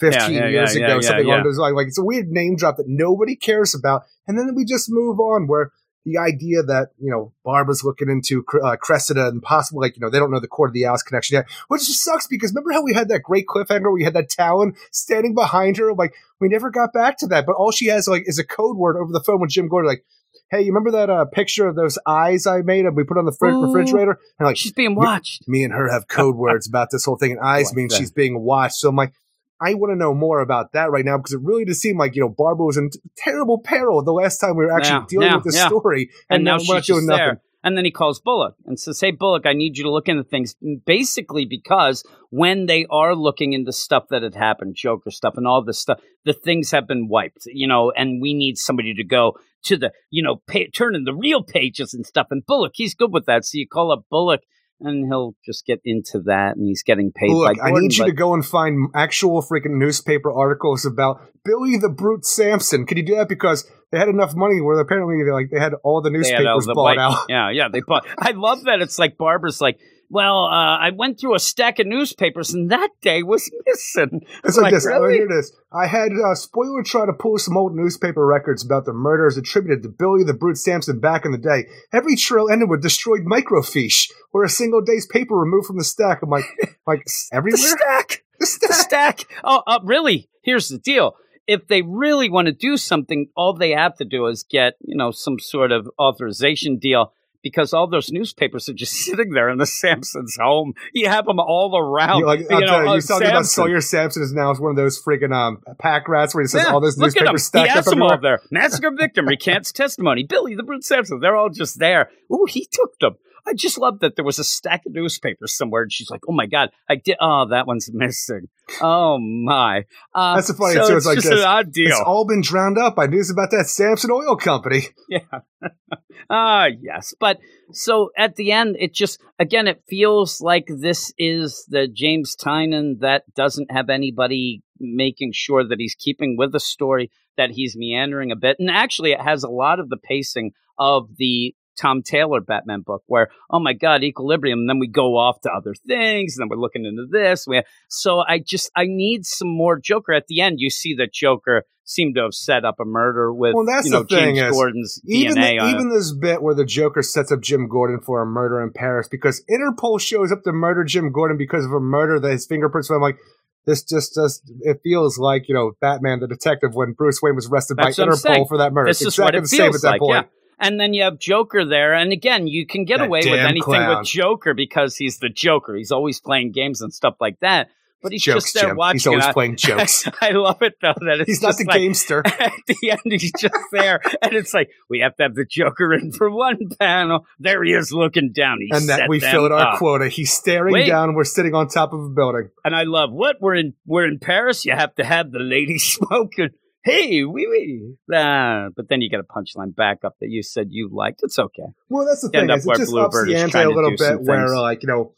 15 Yeah, yeah, years yeah, ago, something along those lines. Like it's a weird name drop that nobody cares about. And then we just move on where the idea that, you know, Barbara's looking into uh, Cressida and possibly like, you know, they don't know the Court of the Owls connection yet, which just sucks because remember how we had that great cliffhanger where we had that Talon standing behind her? Like we never got back to that, but all she has like is a code word over the phone with Jim Gordon, like, Hey, you remember that uh, picture of those eyes I made and we put on the Ooh. refrigerator? And like, She's being watched. me and her have code words about this whole thing, and eyes Like means that. she's being watched. So I'm like, I want to know more about that right now because it really did seem like you know Barbara was in terrible peril the last time we were actually Yeah, dealing yeah, with this yeah. story, and now we're she's doing nothing. there. And then he calls Bullock and says, "Hey, Bullock, I need you to look into things." Basically, because when they are looking into stuff that had happened, Joker stuff, and all this stuff, the things have been wiped, you know. And we need somebody to go to the, you know, pay, turn in the real pages and stuff. And Bullock, he's good with that. So you call up Bullock, and he'll just get into that, and he's getting paid. Look, by I need you to go and find actual freaking newspaper articles about Billy the Brute Sampson. Could you do that? Because they had enough money where apparently they like they had all the had all newspapers the bought out. Yeah, yeah, they bought. I love that. It's like Barbara's like, well, uh, I went through a stack of newspapers, and that day was missing. It's like, Like, this. really? Here it is. I had uh, Spoiler try to pull some old newspaper records about the murders attributed to Billy the Brute Sampson back in the day. Every trail ended with destroyed microfiche or a single day's paper removed from the stack. I'm like, like The everywhere. stack, The the stack. stack. Oh, uh, really? Here's the deal. If they really want to do something, all they have to do is get, you know, some sort of authorization deal because all those newspapers are just sitting there in the Sampsons' home. You have them all around. You, like, you know, you, you talking about Sawyer Sampson is now one of those freaking um, pack rats where he says Yeah, all those look at newspapers He stacked has up them all there. Massacre victim recants testimony. Billy the Brute Sampson. They're all just there. Ooh, he took them. I just love that there was a stack of newspapers somewhere, and she's like, "Oh my god, I did. Oh, that one's missing. Oh my." Uh, That's the funny so too, It's it's like just this. an odd deal. It's all been drowned out by news about that Sampson Oil Company. Yeah. Ah, yes. But so at the end, it just, again, it feels like this is the James Tynion that doesn't have anybody making sure that he's keeping with the story, that he's meandering a bit. And actually, it has a lot of the pacing of the Tom Taylor Batman book, where oh my God, equilibrium. And then we go off to other things, and then we're looking into this. We so I just I need some more Joker. At the end, you see that Joker seemed to have set up a murder with Well, that's you know the thing James is, Gordon's Even DNA the, even it. this bit where the Joker sets up Jim Gordon for a murder in Paris because Interpol shows up to murder Jim Gordon because of a murder that his fingerprints. were I'm like, this just does. It feels like you know Batman the detective when Bruce Wayne was arrested That's by Interpol for that murder. This It's is what exactly it the same at that like, point. yeah. And then you have Joker there, and again, you can get That away with anything clown. with Joker because he's the Joker. He's always playing games and stuff like that. But he's jokes, just there Jim. watching. He's always playing jokes. I love it though that He's not the like, gamester. At the end, he's just there, and it's like we have to have the Joker in for one panel. There he is, looking down. He and that we filled our up. quota. He's staring Wait. down. We're sitting on top of a building. And I love what we're in. We're in Paris. You have to have the lady smoking. Hey, wee wee. Ah, but then you get a punchline back up that you said you liked. It's okay. Well, that's the End thing. Is where it just ups the ante a little bit where, things. like, you know,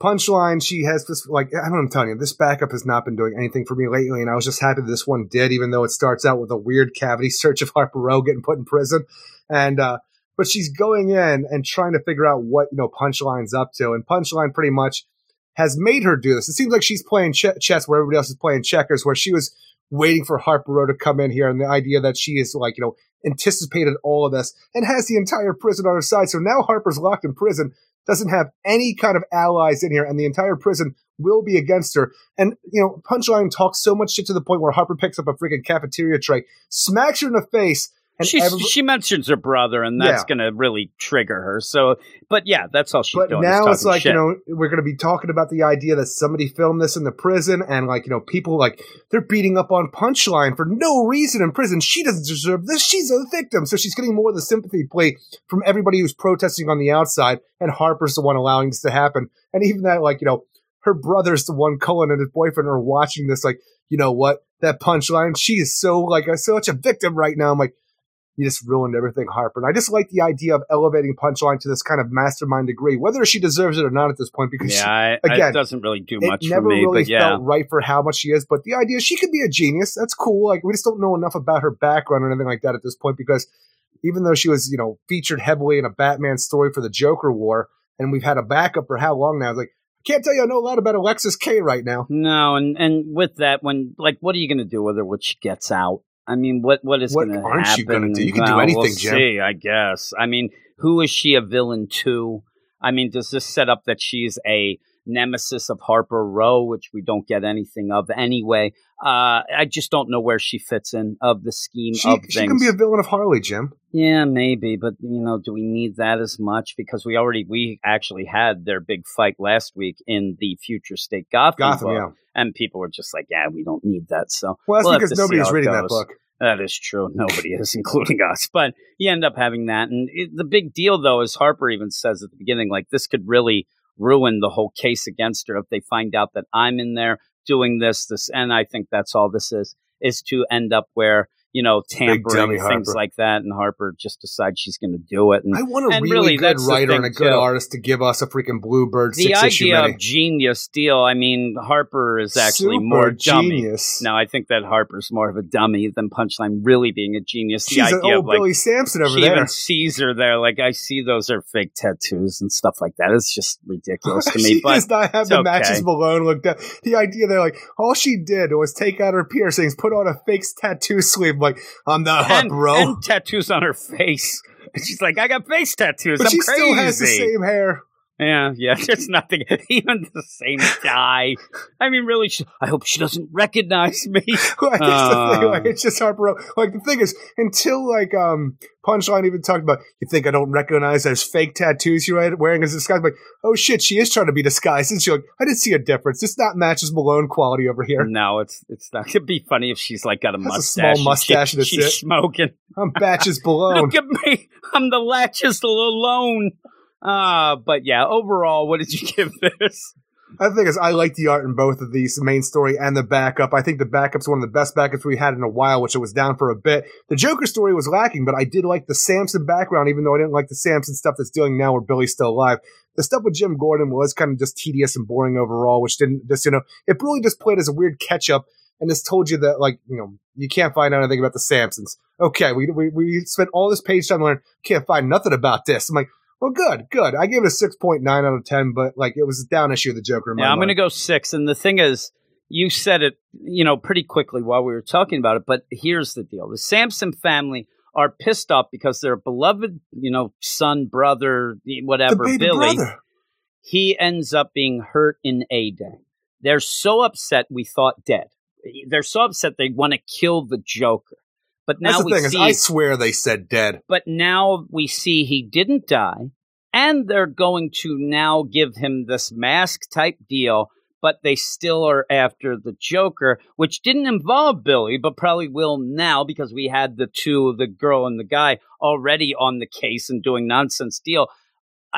punchline, she has this, like, I don't know, I'm telling you, this backup has not been doing anything for me lately, and I was just happy this one did, even though it starts out with a weird cavity search of Harper Row getting put in prison. And, uh, but she's going in and trying to figure out what you know Punchline's up to, and Punchline pretty much has made her do this. It seems like she's playing ch- chess where everybody else is playing checkers, where she was waiting for Harper Row to come in here, and the idea that she is like you know anticipated all of this and has the entire prison on her side. So now Harper's locked in prison, doesn't have any kind of allies in here, and the entire prison will be against her. And, you know, Punchline talks so much shit to the point where Harper picks up a freaking cafeteria tray, smacks her in the face, She every- she mentions her brother, and that's Yeah. going to really trigger her. So, but yeah, that's all she's but doing. now it's like shit. you know we're going to be talking about the idea that somebody filmed this in the prison and like you know people like they're beating up on punchline for no reason in prison she doesn't deserve this she's a victim so she's getting more of the sympathy play from everybody who's protesting on the outside and harper's the one allowing this to happen and even that like you know her brother's the one cullen and his boyfriend are watching this like you know what that punchline she is so like a, such a victim right now i'm like you just ruined everything, Harper. And I just like the idea of elevating Punchline to this kind of mastermind degree, whether she deserves it or not at this point, because yeah, I- again, it doesn't really do much for never me. really but yeah, felt right for how much she is. But the idea she could be a genius. That's cool. Like we just don't know enough about her background or anything like that at this point, because even though she was, you know, featured heavily in a Batman story for the Joker War, and we've had a backup for how long now? It's like I can't tell you I know a lot about Alexis Kaye right now. no, and and with that, when like, what are you going to do with her when she gets out? I mean, what what is going to happen? aren't you gonna do? You can do anything, we'll Jim. See, I guess. I mean, who is she a villain to? I mean, does this set up that she's a nemesis of Harper Row, which we don't get anything of anyway? Uh, I just don't know where she fits in of the scheme She, of she can be a villain of Harley, Jim. Yeah, maybe, but you know, do we need that as much? Because we already we actually had their big fight last week in the Future State Gotham, Gotham, book, yeah. and people were just like, "Yeah, we don't need that." So Well, that's we'll because nobody's reading that book. That is true. Nobody is, including us. But you end up having that, and it, the big deal though is Harper even says at the beginning, like this could really ruin the whole case against her if they find out that I'm in there doing this, this, and I think that's all this is is to end up where you know dummy tampering things like that, and Harper just decides she's going to do it. And I want a and really, really, good writer and a good too. artist to give us a freaking Bluebird the six idea of genius deal. I mean, Harper is actually Super more dummy. genius. No, I think that Harper's more of a dummy than Punchline really being a genius. The She's an idea old of like Billy Sampson over she there. even her there. Like I see those are fake tattoos and stuff like that. It's just ridiculous to she me. But does not have the okay. matches Malone looked at. The idea they're like, all she did was take out her piercings, put on a fake tattoo sleeve. Like, I'm not and, bro. and tattoos on her face. And she's like, I got face tattoos. but I'm she crazy. still has the same hair. Yeah, yeah. There's nothing. Even the same dye. I mean, really. She, I hope she doesn't recognize me. Like, that's the thing. Uh. Like, it's just Harper. Like the thing is, until like um Punchline even talked about, you think I don't recognize those fake tattoos you're wearing as a disguise? I'm like, oh shit, she is trying to be disguised. And she's like, I didn't see a difference. This not matches Malone quality over here. No, it's it's not. It'd be funny if she's like got a a mustache. small mustache she, that's she's it. smoking. I'm batches Malone. Look at me. I'm the latches alone. Uh, but yeah, overall, what did you give this? I think is I like the art in both of these, the main story and the backup. I think the backup's one of the best backups we had in a while, which it was down for a bit. The Joker story was lacking, but I did like the Sampson background, even though I didn't like the Sampson stuff that's dealing now where Billy's still alive. The stuff with Jim Gordon was kind of just tedious and boring overall, which didn't just, you know, it really just played as a weird catch up and just told you that, like, you know, you can't find out anything about the Sampsons. Okay, we, we, we spent all this page time learning, can't find nothing about this. I'm like, well, good, good. I gave it a 6.9 out of 10, but, like, it was a down issue of the Joker. Yeah, I'm going to go six. And the thing is, you said it, you know, pretty quickly while we were talking about it. But here's the deal: the Sampson family are pissed off because their beloved, you know, son, brother, whatever, Billy, brother. he ends up being hurt in a day. They're so upset we thought dead. They're so upset they want to kill the Joker. But now That's the we thing see I swear they said dead. but now we see he didn't die and they're going to now give him this mask type deal but they still are after the joker which didn't involve billy but probably will now because we had the two the girl and the guy already on the case and doing nonsense deal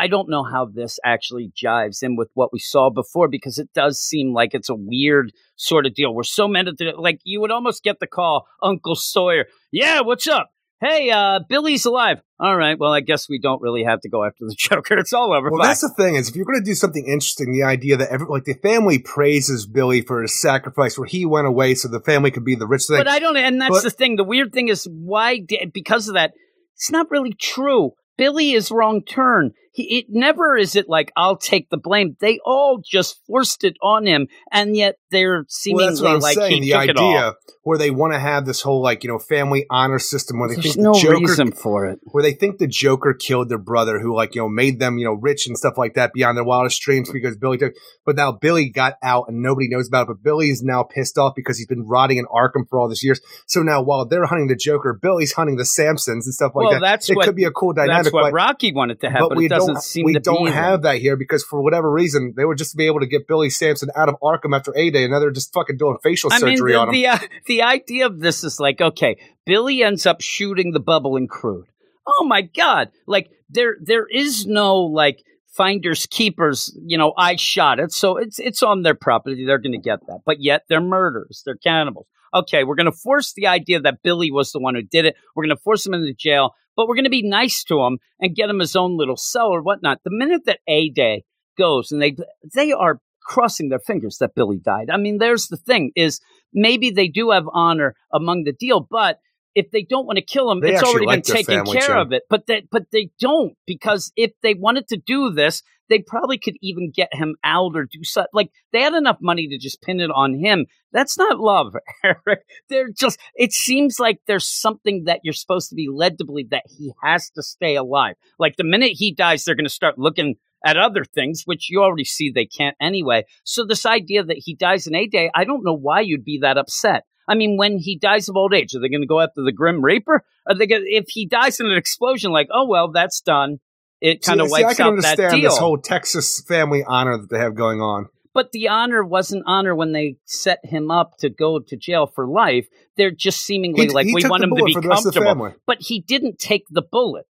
I don't know how this actually jives in with what we saw before because it does seem like it's a weird sort of deal. We're so mad at like you would almost get the call, Uncle Sawyer. Yeah, what's up? Hey, uh, Billy's alive. All right. Well, I guess we don't really have to go after the Joker. It's all over. Well, Bye. that's the thing is, if you're going to do something interesting, the idea that every, like the family praises Billy for his sacrifice, where he went away so the family could be the rich thing. But I don't, and that's But- the thing. The weird thing is why, because of that, it's not really true. Billy is wrong turn. He, it never is it like I'll take the blame. They all just forced it on him, and yet they're seemingly Well, that's what I'm like saying. he The took it all. idea where they want to have this whole like you know family honor system where they There's think no the Joker reason for it. where they think the Joker killed their brother, who like you know made them you know rich and stuff like that beyond their wildest dreams because Billy took. But now Billy got out and nobody knows about it. But Billy is now pissed off because he's been rotting in Arkham for all these years. So now while they're hunting the Joker, Billy's hunting the Sampsons and stuff like Well, that. that's it what- could be a cool dynamic. That's what Rocky wanted to have, but but, we it doesn't seem we don't have that here because for whatever reason they were just to be able to get Billy Sampson out of Arkham after A Day, and now they're just fucking doing facial I mean, surgery the, on him. the, uh, the idea of this is like, okay, Billy ends up shooting the bubble and crude. Oh my god! Like there, there is no like finders keepers. You know, I shot it, so it's it's on their property. They're going to get that, but yet they're murderers. They're cannibals. Okay, we're going to force the idea that Billy was the one who did it. We're going to force him into jail, but we're going to be nice to him and get him his own little cell or whatnot. The minute that A Day goes and they they are crossing their fingers that Billy died. I mean, there's the thing is maybe they do have honor among the deal, but if they don't want to kill him, They it's already like been taken care of it. But they but they don't because if they wanted to do this, they probably could even get him out or do something. Like they had enough money to just pin it on him. That's not love, Eric. They're just. It seems like there's something that you're supposed to be led to believe that he has to stay alive. Like the minute he dies, they're going to start looking at other things, which you already see they can't anyway. So this idea that he dies in a day, I don't know why you'd be that upset. I mean, when he dies of old age, are they going to go after the Grim Reaper? Are they going? If he dies in an explosion, like, oh well, that's done. It kind of See, see, I can out that understand deal. this whole Texas family honor that they have going on. but the honor wasn't honor when they set him up to go to jail for life. They're just seemingly He- like he we want him to be for the rest of the comfortable. But he didn't take the bullet.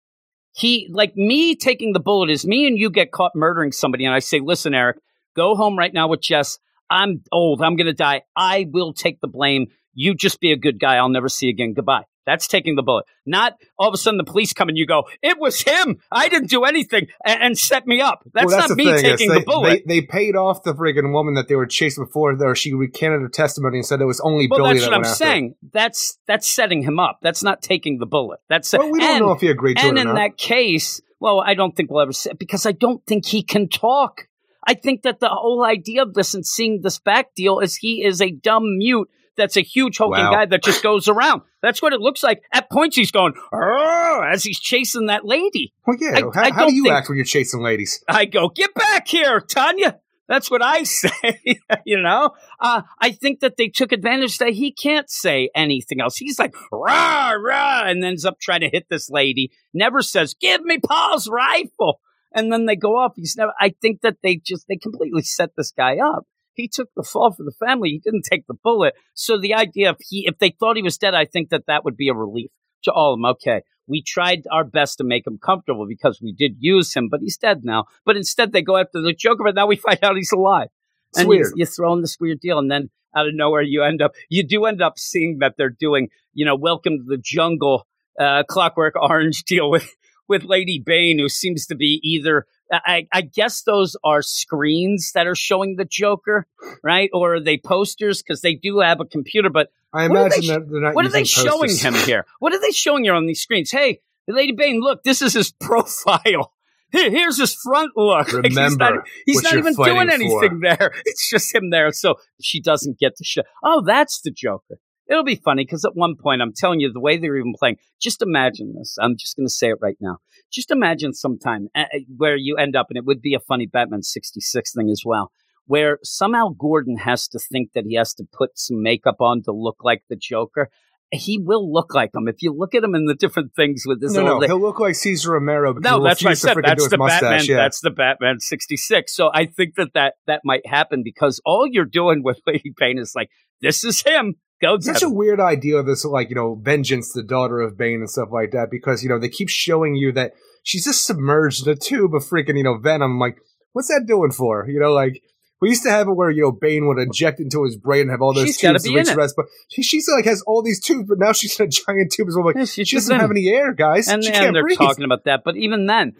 He like me taking the bullet is me and you get caught murdering somebody, and I say, "Listen, Eric, go home right now with Jess. I'm old. I'm going to die. I will take the blame. You just be a good guy. I'll never see you again. Goodbye." That's taking the bullet. Not all of a sudden the police come and you go, "It was him. I didn't do anything," and, and set me up. That's, well, not me thing, taking they, the bullet. They, they paid off the friggin' woman that they were chasing before, there. She recanted her testimony and said it was only well, Billy that's that what I'm saying. That's that's setting him up. That's not taking the bullet. That's Well, we don't and- know if he agreed to and it or in that case, well, I don't think we'll ever see because I don't think he can talk. I think that the whole idea of this and seeing this back deal is he is a dumb mute that's a huge hulking Wow. guy that just goes around. That's what it looks like. At points, he's going as he's chasing that lady. well, yeah. I- how I how do you think- act when you're chasing ladies? I go, get back here, Tanya. That's what I say. you know, uh, I think that they took advantage that he can't say anything else. He's like rah rah, and ends up trying to hit this lady. Never says, "Give me Paul's rifle," and then they go off. He's never. I think that they just they completely set this guy up. He took the fall for the family. He didn't take the bullet. So the idea if he if they thought he was dead, I think that that would be a relief to all of them. Okay, we tried our best to make him comfortable because we did use him, but he's dead now. But instead, they go after the Joker, but now we find out he's alive. It's and weird. You, you throw in this weird deal, and then out of nowhere, you end up you do end up seeing that they're doing you know Welcome to the Jungle, uh, Clockwork Orange deal with with Lady Bane, who seems to be either. I, I guess those are screens that are showing the Joker, right? Or are they posters? Because they do have a computer, but I imagine they that they're not what are they using showing him here? What are they showing here on these screens? Hey, Lady Bane, look, this is his profile. Here, here's his front look. Like, he's not, Remember he's not even doing anything there. It's just him there. So she doesn't get to show. Oh, that's the Joker. It'll be funny because at one point, I'm telling you, the way they're even playing, just imagine this. I'm just going to say it right now. Just imagine sometime where you end up, and it would be a funny Batman 66 thing as well, where somehow Gordon has to think that he has to put some makeup on to look like the Joker. He will look like him if you look at him in the different things with his No, no, he'll look like Cesar Romero. But no, that's what I said. That's the mustache, Batman. Yeah. That's the Batman sixty six. So I think that, that that might happen because all you're doing with Lady Bane is like, this is him. Go such a weird idea of this, like, you know, vengeance, the daughter of Bane and stuff like that, because, you know, they keep showing you that she's just submerged in a tube of freaking, you know, venom. I'm like, what's that doing for? You know, like, we used to have it where, you know, Bane would inject into his brain and have all those She's tubes to reach the rest, but she, she's like, has all these tubes, but now she's in a giant tube as well. Like, Yeah, she doesn't in. have any air, guys. and, she and can't they're breathe. talking about that. But even then,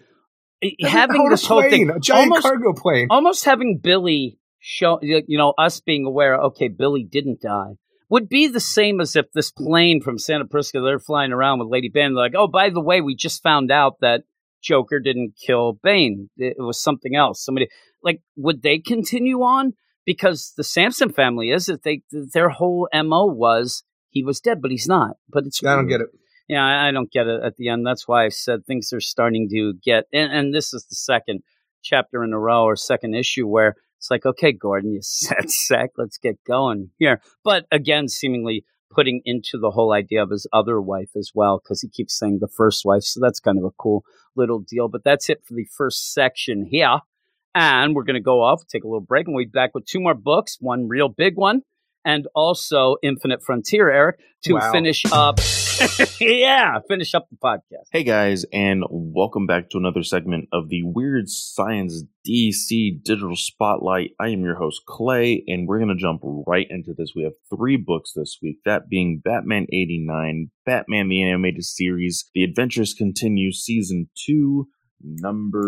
Doesn't having this whole thing, a giant almost, cargo plane. almost having Billy show, you know, us being aware, okay, Billy didn't die, would be the same as if this plane from Santa Prisca, they're flying around with Lady Bane, they're like, oh, by the way, we just found out that Joker didn't kill Bane. It was something else. Somebody like would they continue on? Because the Sampson family is that they their whole mo was he was dead, but he's not. But it's I don't get it. Yeah, I, I don't get it at the end. That's why I said things are starting to get. And, and this is the second chapter in a row or second issue where it's like, okay, Gordon, you said sec, let's get going here. But again, seemingly putting into the whole idea of his other wife as well, because he keeps saying the first wife. So that's kind of a cool little deal. But that's it for the first section here. And we're going to go off, take a little break, and we'll be back with two more books, one real big one, and also Infinite Frontier, Eric, to Wow. finish up. yeah, finish up the podcast. Hey guys, and welcome back to another segment of the Weird Science DC Digital Spotlight. I am your host, Clay, and we're going to jump right into this. We have three books this week, that being Batman 89, Batman the Animated Series, The Adventures Continue Season 2, number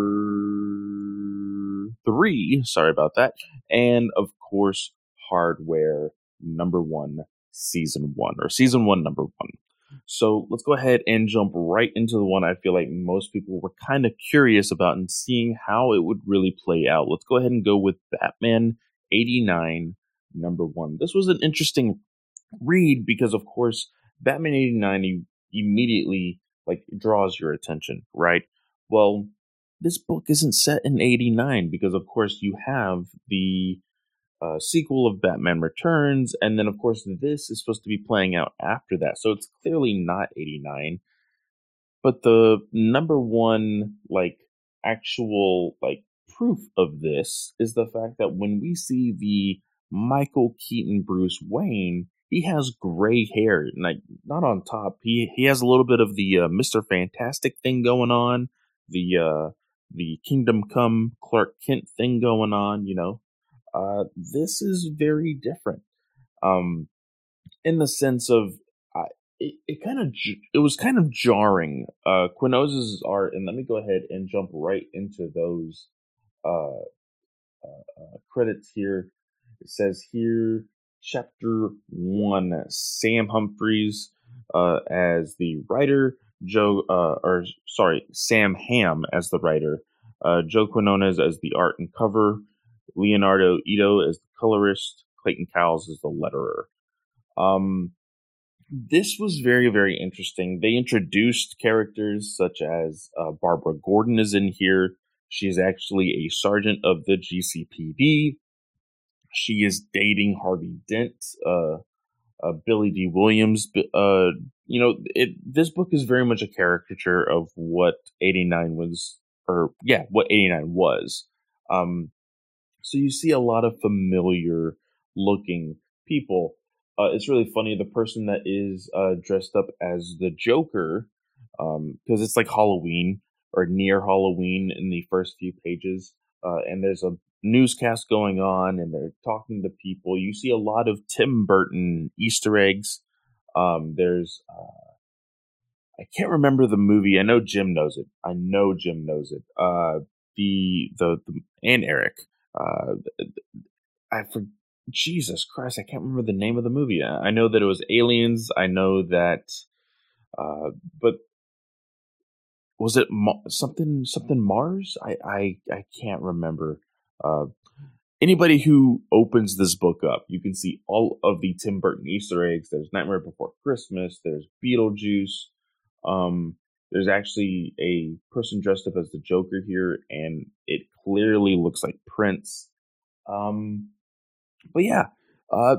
3, sorry about that, and of course, Hardware number 1, Season 1, or Season 1, number 1. So let's go ahead and jump right into the one I feel like most people were kind of curious about and seeing how it would really play out. Let's go ahead and go with Batman 89, number one. This was an interesting read because, of course, Batman 89 immediately like draws your attention, right? Well, this book isn't set in 89 because, of course, you have the uh, sequel of Batman Returns, and then of course this is supposed to be playing out after that, so it's clearly not eighty nine. But the number one like actual like proof of this is the fact that when we see the Michael Keaton Bruce Wayne, he has gray hair, like not on top. He he has a little bit of the uh, Mister Fantastic thing going on, the uh, the Kingdom Come Clark Kent thing going on, you know uh, this is very different um, in the sense of uh, it, it kind of it was kind of jarring uh Quinones's art and let me go ahead and jump right into those uh, uh, uh credits here. It says here chapter one sam Humphreys uh as the writer joe uh or sorry sam Hamm as the writer uh joe quinones as the art and cover Leonardo Ito as the colorist, Clayton Cowles as the letterer. Um, this was very, very interesting. They introduced characters such as uh, Barbara Gordon is in here. She is actually a sergeant of the GCPD. She is dating Harvey Dent, uh, uh, Billy Dee Williams. Uh, you know, it, this book is very much a caricature of what 89 was, or yeah, what 89 was. Um, so you see a lot of familiar looking people. Uh, it's really funny. The person that is uh, dressed up as the Joker, because um, it's like Halloween or near Halloween in the first few pages, uh, and there's a newscast going on, and they're talking to people. You see a lot of Tim Burton Easter eggs. Um, there's uh, I can't remember the movie. I know Jim knows it. I know Jim knows it. Uh, the the, the and Eric uh, I for Jesus Christ, I can't remember the name of the movie. I know that it was Aliens. I know that, uh, but was it Ma- something something Mars? I I I can't remember. Uh, anybody who opens this book up, you can see all of the Tim Burton Easter eggs. There's Nightmare Before Christmas. There's Beetlejuice. Um, there's actually a person dressed up as the Joker here, and it clearly looks like Prince. Um, but yeah, uh,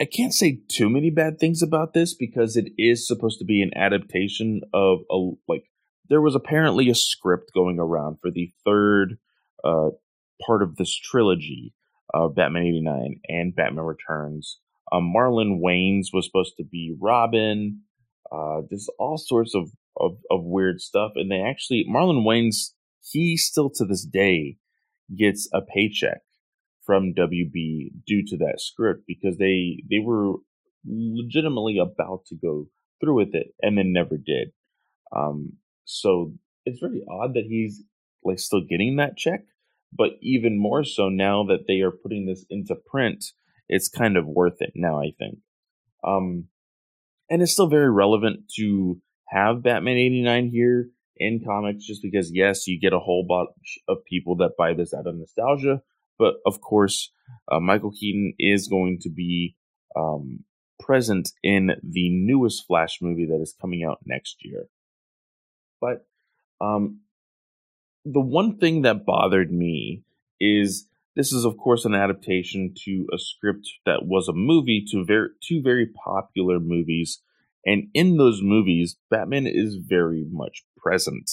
I can't say too many bad things about this because it is supposed to be an adaptation of a like. There was apparently a script going around for the third uh, part of this trilogy, uh, Batman '89 and Batman Returns. Um, Marlon Wayans was supposed to be Robin. Uh, there's all sorts of, of, of weird stuff, and they actually Marlon Wayans he still to this day gets a paycheck from WB due to that script because they they were legitimately about to go through with it and then never did. Um, so it's very odd that he's like still getting that check, but even more so now that they are putting this into print, it's kind of worth it now. I think. Um, and it's still very relevant to have Batman 89 here in comics just because yes you get a whole bunch of people that buy this out of nostalgia but of course uh, michael keaton is going to be um, present in the newest flash movie that is coming out next year. But um, the one thing that bothered me is this is of course an adaptation to a script that was a movie to very two very popular movies and in those movies, Batman is very much present.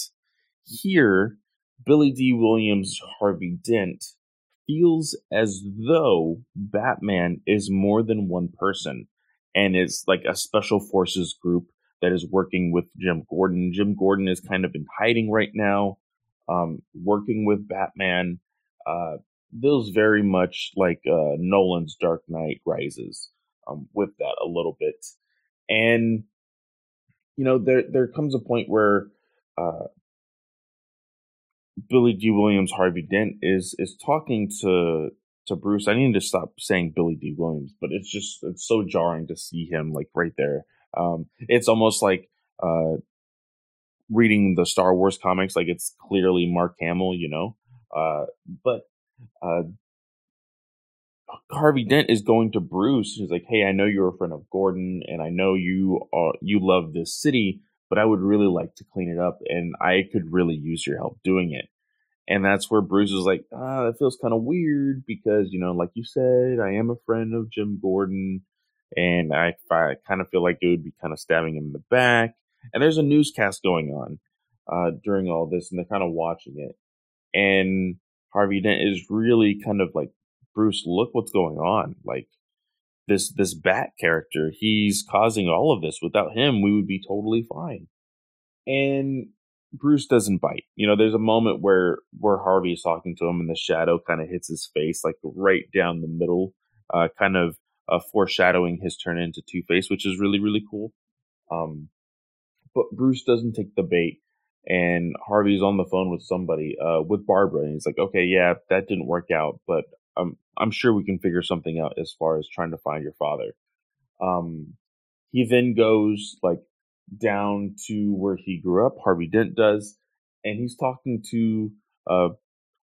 Here, Billy Dee Williams' Harvey Dent feels as though Batman is more than one person and is like a special forces group that is working with Jim Gordon. Jim Gordon is kind of in hiding right now, um, working with Batman. Uh, feels very much like uh, Nolan's Dark Knight Rises um, with that a little bit and you know there there comes a point where uh, Billy Dee Williams, Harvey Dent is is talking to to Bruce. I need to stop saying Billy Dee Williams, but it's just it's so jarring to see him like right there. Um, it's almost like uh, reading the Star Wars comics, like it's clearly Mark Hamill, you know. Uh, but uh, Harvey Dent is going to Bruce. He's like, "Hey, I know you're a friend of Gordon, and I know you are you love this city, but I would really like to clean it up, and I could really use your help doing it." And that's where Bruce is like, "Ah, that feels kind of weird because you know, like you said, I am a friend of Jim Gordon, and I, I kind of feel like it would be kind of stabbing him in the back." And there's a newscast going on uh, during all this, and they're kind of watching it, and Harvey Dent is really kind of like Bruce, look what's going on. Like this this bat character, he's causing all of this. Without him, we would be totally fine. And Bruce doesn't bite. You know, there's a moment where where Harvey is talking to him, and the shadow kind of hits his face, like right down the middle, uh, kind of uh, foreshadowing his turn into Two Face, which is really really cool. Um, but Bruce doesn't take the bait, and Harvey's on the phone with somebody, uh, with Barbara, and he's like, "Okay, yeah, that didn't work out, but I'm I'm sure we can figure something out as far as trying to find your father. Um, he then goes like down to where he grew up. Harvey Dent does, and he's talking to uh,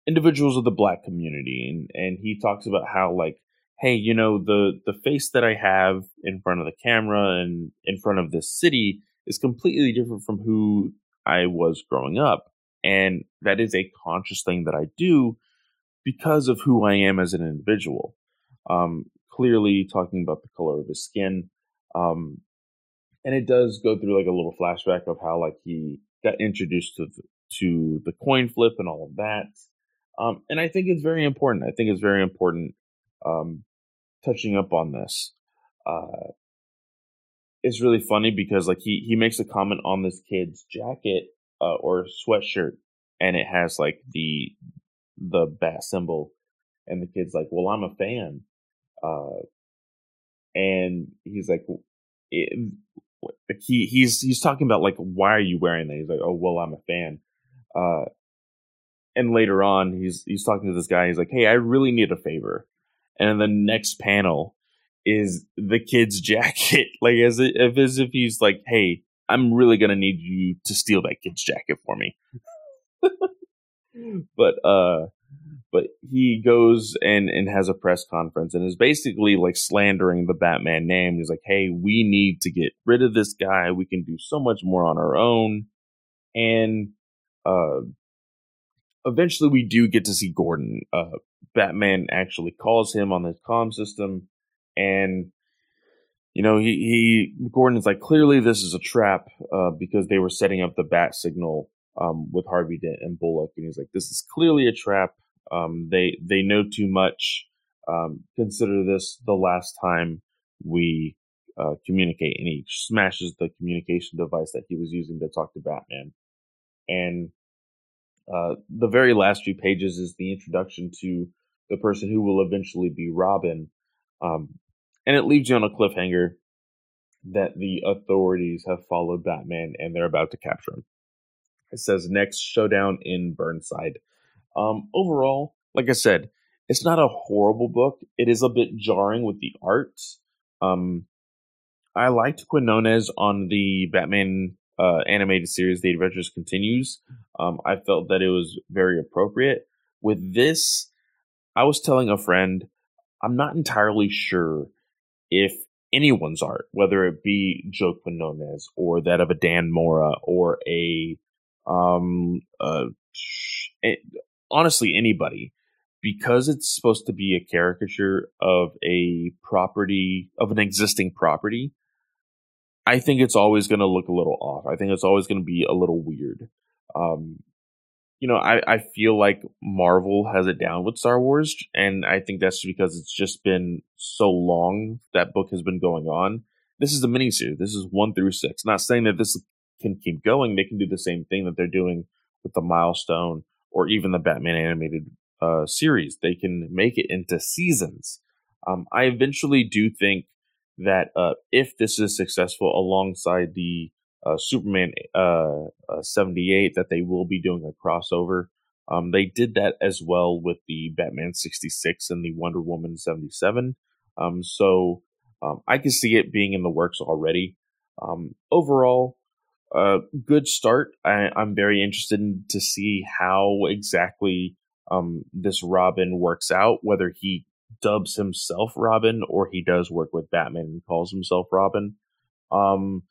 individuals of the black community, and and he talks about how like, hey, you know the the face that I have in front of the camera and in front of this city is completely different from who I was growing up, and that is a conscious thing that I do because of who I am as an individual. Um, clearly talking about the color of his skin. Um, and it does go through like a little flashback of how like he got introduced to the, to the coin flip and all of that. Um, and I think it's very important. I think it's very important um, touching up on this. Uh, it's really funny because like he he makes a comment on this kid's jacket uh, or sweatshirt, and it has like the the bat symbol, and the kid's like, "Well, I'm a fan," uh, and he's like, it, he he's he's talking about like, "Why are you wearing that?" He's like, "Oh, well, I'm a fan." Uh, and later on, he's he's talking to this guy. He's like, "Hey, I really need a favor," and the next panel is the kid's jacket, like as if as if he's like, "Hey, I'm really gonna need you to steal that kid's jacket for me." but uh but he goes and and has a press conference and is basically like slandering the Batman name. He's like, "Hey, we need to get rid of this guy. We can do so much more on our own." And uh eventually we do get to see Gordon. Uh Batman actually calls him on his comm system and you know, he, he Gordon's like, clearly this is a trap, uh, because they were setting up the bat signal um, with Harvey Dent and Bullock, and he's like, "This is clearly a trap. Um, they they know too much. Um, consider this the last time we uh, communicate." And he smashes the communication device that he was using to talk to Batman. And uh, the very last few pages is the introduction to the person who will eventually be Robin, um, and it leaves you on a cliffhanger that the authorities have followed Batman and they're about to capture him. It says next showdown in Burnside. Um, overall, like I said, it's not a horrible book. It is a bit jarring with the art. Um, I liked Quinones on the Batman uh, animated series, The Adventures Continues, um, I felt that it was very appropriate. With this, I was telling a friend, I'm not entirely sure if anyone's art, whether it be Joe Quinones or that of a Dan Mora or a, um, uh, honestly, anybody, because it's supposed to be a caricature of a property, of an existing property, I think it's always going to look a little off. I think it's always going to be a little weird. Um, you know, I, I feel like Marvel has it down with Star Wars, and I think that's because it's just been so long that book has been going on. This is a miniseries. This is one through six. Not saying that this can keep going. They can do the same thing that they're doing with the milestone or even the Batman animated uh, series. They can make it into seasons. Um, I eventually do think that uh, if this is successful alongside the uh, Superman uh, uh, 78, that they will be doing a crossover. Um, they did that as well with the Batman 66 and the Wonder Woman 77. Um, so um, I can see it being in the works already. Um, overall, uh, good start. I, am very interested in, to see how exactly um, this Robin works out, whether he dubs himself Robin or he does work with Batman and calls himself Robin. Um,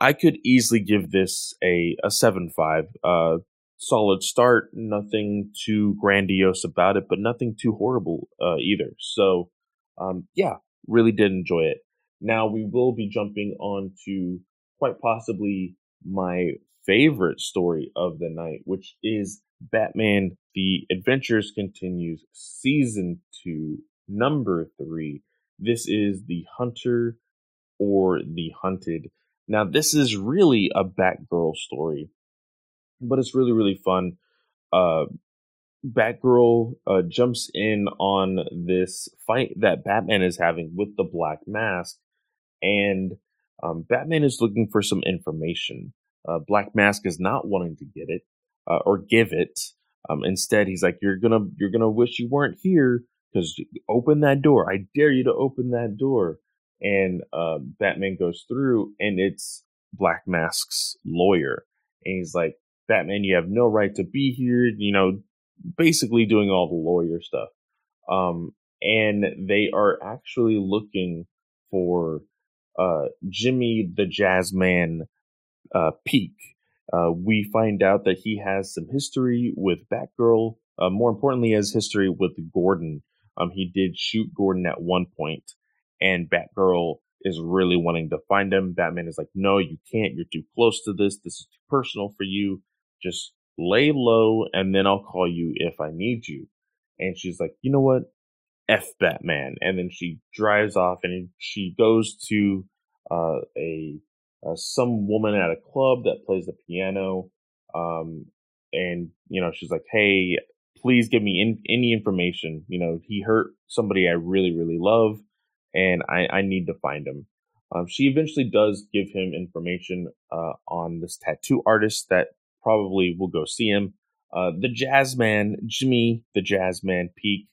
I could easily give this a a seven five. Uh, solid start. Nothing too grandiose about it, but nothing too horrible uh, either. So, um, yeah, really did enjoy it. Now we will be jumping on to quite possibly my favorite story of the night, which is Batman: The Adventures Continues, Season Two, Number Three. This is the Hunter or the Hunted. Now, this is really a Batgirl story, but it's really, really fun. Uh, Batgirl uh, jumps in on this fight that Batman is having with the Black Mask, and um, Batman is looking for some information. Uh, Black Mask is not wanting to get it uh, or give it. Um, instead, he's like, "You're gonna, you're gonna wish you weren't here because open that door. I dare you to open that door." and uh, Batman goes through, and it's Black Mask's lawyer, and he's like, "Batman, you have no right to be here." You know, basically doing all the lawyer stuff. Um, and they are actually looking for uh, Jimmy the Jazzman uh, Peak. Uh, we find out that he has some history with Batgirl. Uh, more importantly, has history with Gordon. Um, he did shoot Gordon at one point, and Batgirl is really wanting to find him. Batman is like, no, you can't. You're too close to this. This is too personal for you. Just lay low and then I'll call you if I need you. And she's like, you know what? F Batman. And then she drives off and she goes to uh, a uh, some woman at a club that plays the piano. Um, and you know, she's like, hey, please give me in, any information. You know, he hurt somebody I really, really love and I, I need to find him. Um, she eventually does give him information uh, on this tattoo artist that probably will go see him. Uh, the jazz man, Jimmy the jazz man Peak,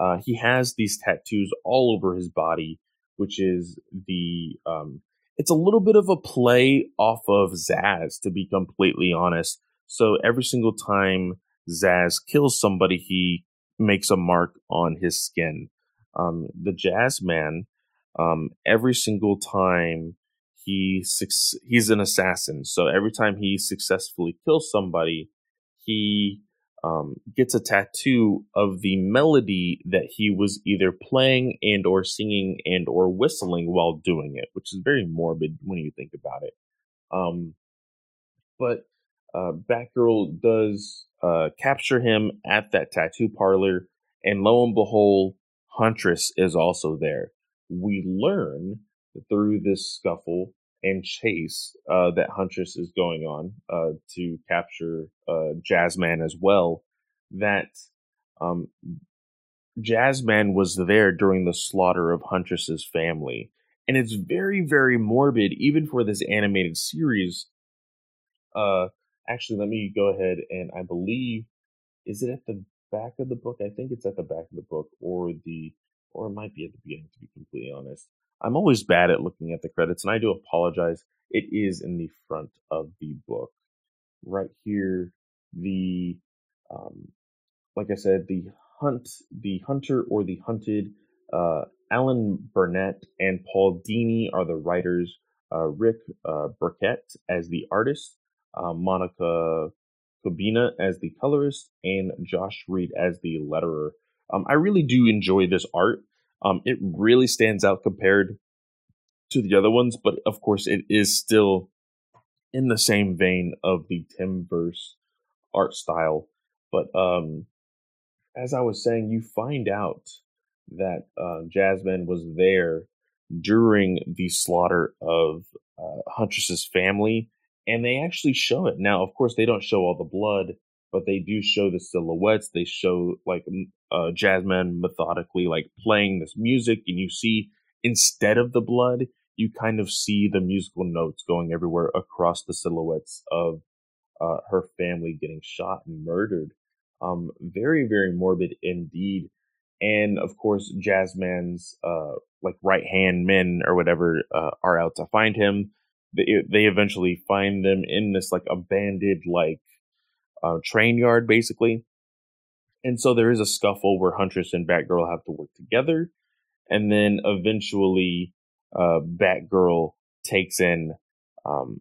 uh, he has these tattoos all over his body, which is the, um, it's a little bit of a play off of Zsasz, to be completely honest. So every single time Zsasz kills somebody, he makes a mark on his skin um, the jazz man, um, every single time he he's an assassin. So every time he successfully kills somebody, he um, gets a tattoo of the melody that he was either playing and or singing and or whistling while doing it, which is very morbid when you think about it. Um, but uh, Batgirl does uh, capture him at that tattoo parlor, and lo and behold, Huntress is also there. We learn through this scuffle and chase uh, that Huntress is going on uh, to capture uh, Jazzman as well. That um, Jazzman was there during the slaughter of Huntress's family, and it's very, very morbid, even for this animated series. Uh, actually, let me go ahead and I believe is it at the back of the book. I think it's at the back of the book or the or it might be at the beginning to be completely honest. I'm always bad at looking at the credits and I do apologize it is in the front of the book. Right here, the um, like I said, the hunt, the hunter or the hunted. Uh, Alan Burnett and Paul Dini are the writers. Uh, Rick uh, Burchett as the artist, uh, Monica Kubina as the colorist, and Josh Reed as the letterer. Um, I really do enjoy this art. Um, it really stands out compared to the other ones, but of course, it is still in the same vein of the Timmverse art style. But um, as I was saying, you find out that uh, Jazzman was there during the slaughter of uh, Huntress's family, and they actually show it. Now, of course, they don't show all the blood, but they do show the silhouettes. They show like uh, Jazzman methodically like playing this music, and you see instead of the blood, you kind of see the musical notes going everywhere across the silhouettes of uh, her family getting shot and murdered. Um, very, very morbid indeed. And of course, Jazzman's uh, like right hand men or whatever uh, are out to find him. They, they eventually find them in this like abandoned like uh, train yard, basically. And so there is a scuffle where Huntress and Batgirl have to work together. And then eventually, uh, Batgirl takes in, um,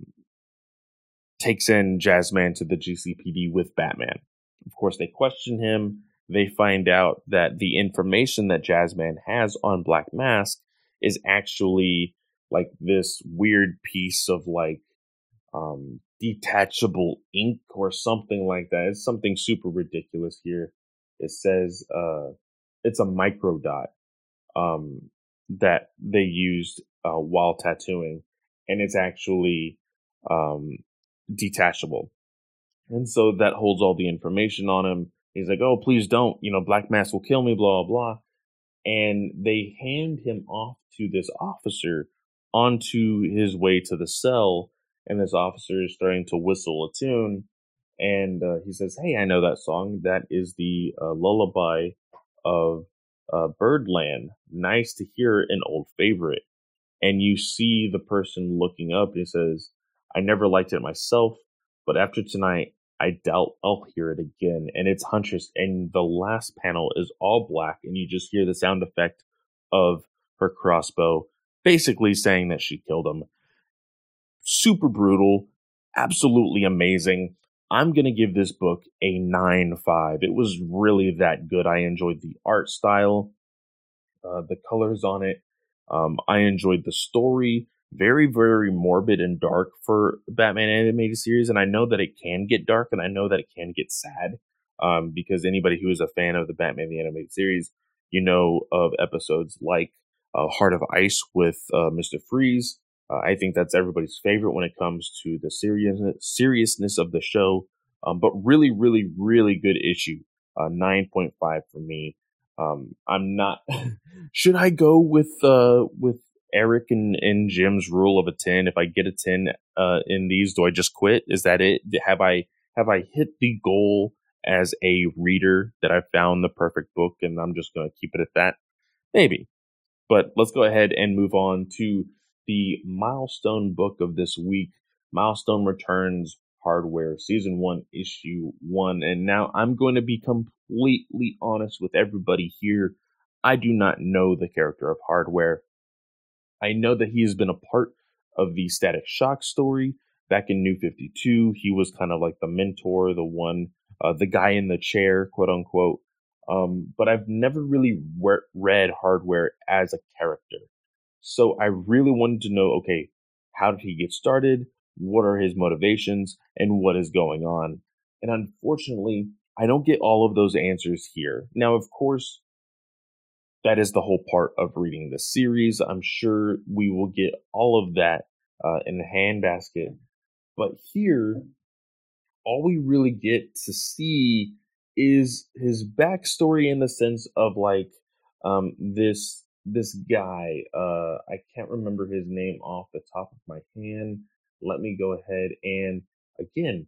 takes in Jazzman to the GCPD with Batman. Of course, they question him. They find out that the information that Jazzman has on Black Mask is actually like this weird piece of like um detachable ink or something like that. It's something super ridiculous here. It says uh it's a micro dot um that they used uh, while tattooing and it's actually um detachable. And so that holds all the information on him. He's like, "Oh, please don't. You know, Black Mask will kill me." Blah blah. And they hand him off to this officer onto his way to the cell, and this officer is starting to whistle a tune. And uh, he says, "Hey, I know that song. That is the uh, lullaby of uh, Birdland. Nice to hear an old favorite." And you see the person looking up, and he says, "I never liked it myself, but after tonight, I doubt I'll hear it again. And it's Huntress, and the last panel is all black, and you just hear the sound effect of her crossbow, basically saying that she killed him. Super brutal, absolutely amazing. I'm going to give this book a 9 5. It was really that good. I enjoyed the art style, uh, the colors on it. Um, I enjoyed the story very, very morbid and dark for Batman animated series. And I know that it can get dark and I know that it can get sad. Um, because anybody who is a fan of the Batman the animated series, you know of episodes like uh, Heart of Ice with uh, Mr. Freeze. Uh, I think that's everybody's favorite when it comes to the seriousness seriousness of the show. Um, but really, really, really good issue. Uh, 9.5 for me. Um, I'm not. should I go with uh, with Eric and, and Jim's rule of a 10. If I get a 10 uh, in these, do I just quit? Is that it? Have I have I hit the goal as a reader that I found the perfect book and I'm just going to keep it at that? Maybe. But let's go ahead and move on to the milestone book of this week. Milestone Returns Hardware, Season 1, Issue 1. And now I'm going to be completely honest with everybody here. I do not know the character of Hardware. I know that he has been a part of the Static Shock story back in New 52. He was kind of like the mentor, the one, uh, the guy in the chair, quote unquote. Um, but I've never really re- read Hardware as a character. So I really wanted to know okay, how did he get started? What are his motivations? And what is going on? And unfortunately, I don't get all of those answers here. Now, of course, that is the whole part of reading the series. I'm sure we will get all of that uh, in the handbasket. But here, all we really get to see is his backstory in the sense of like um, this this guy. Uh, I can't remember his name off the top of my hand. Let me go ahead and again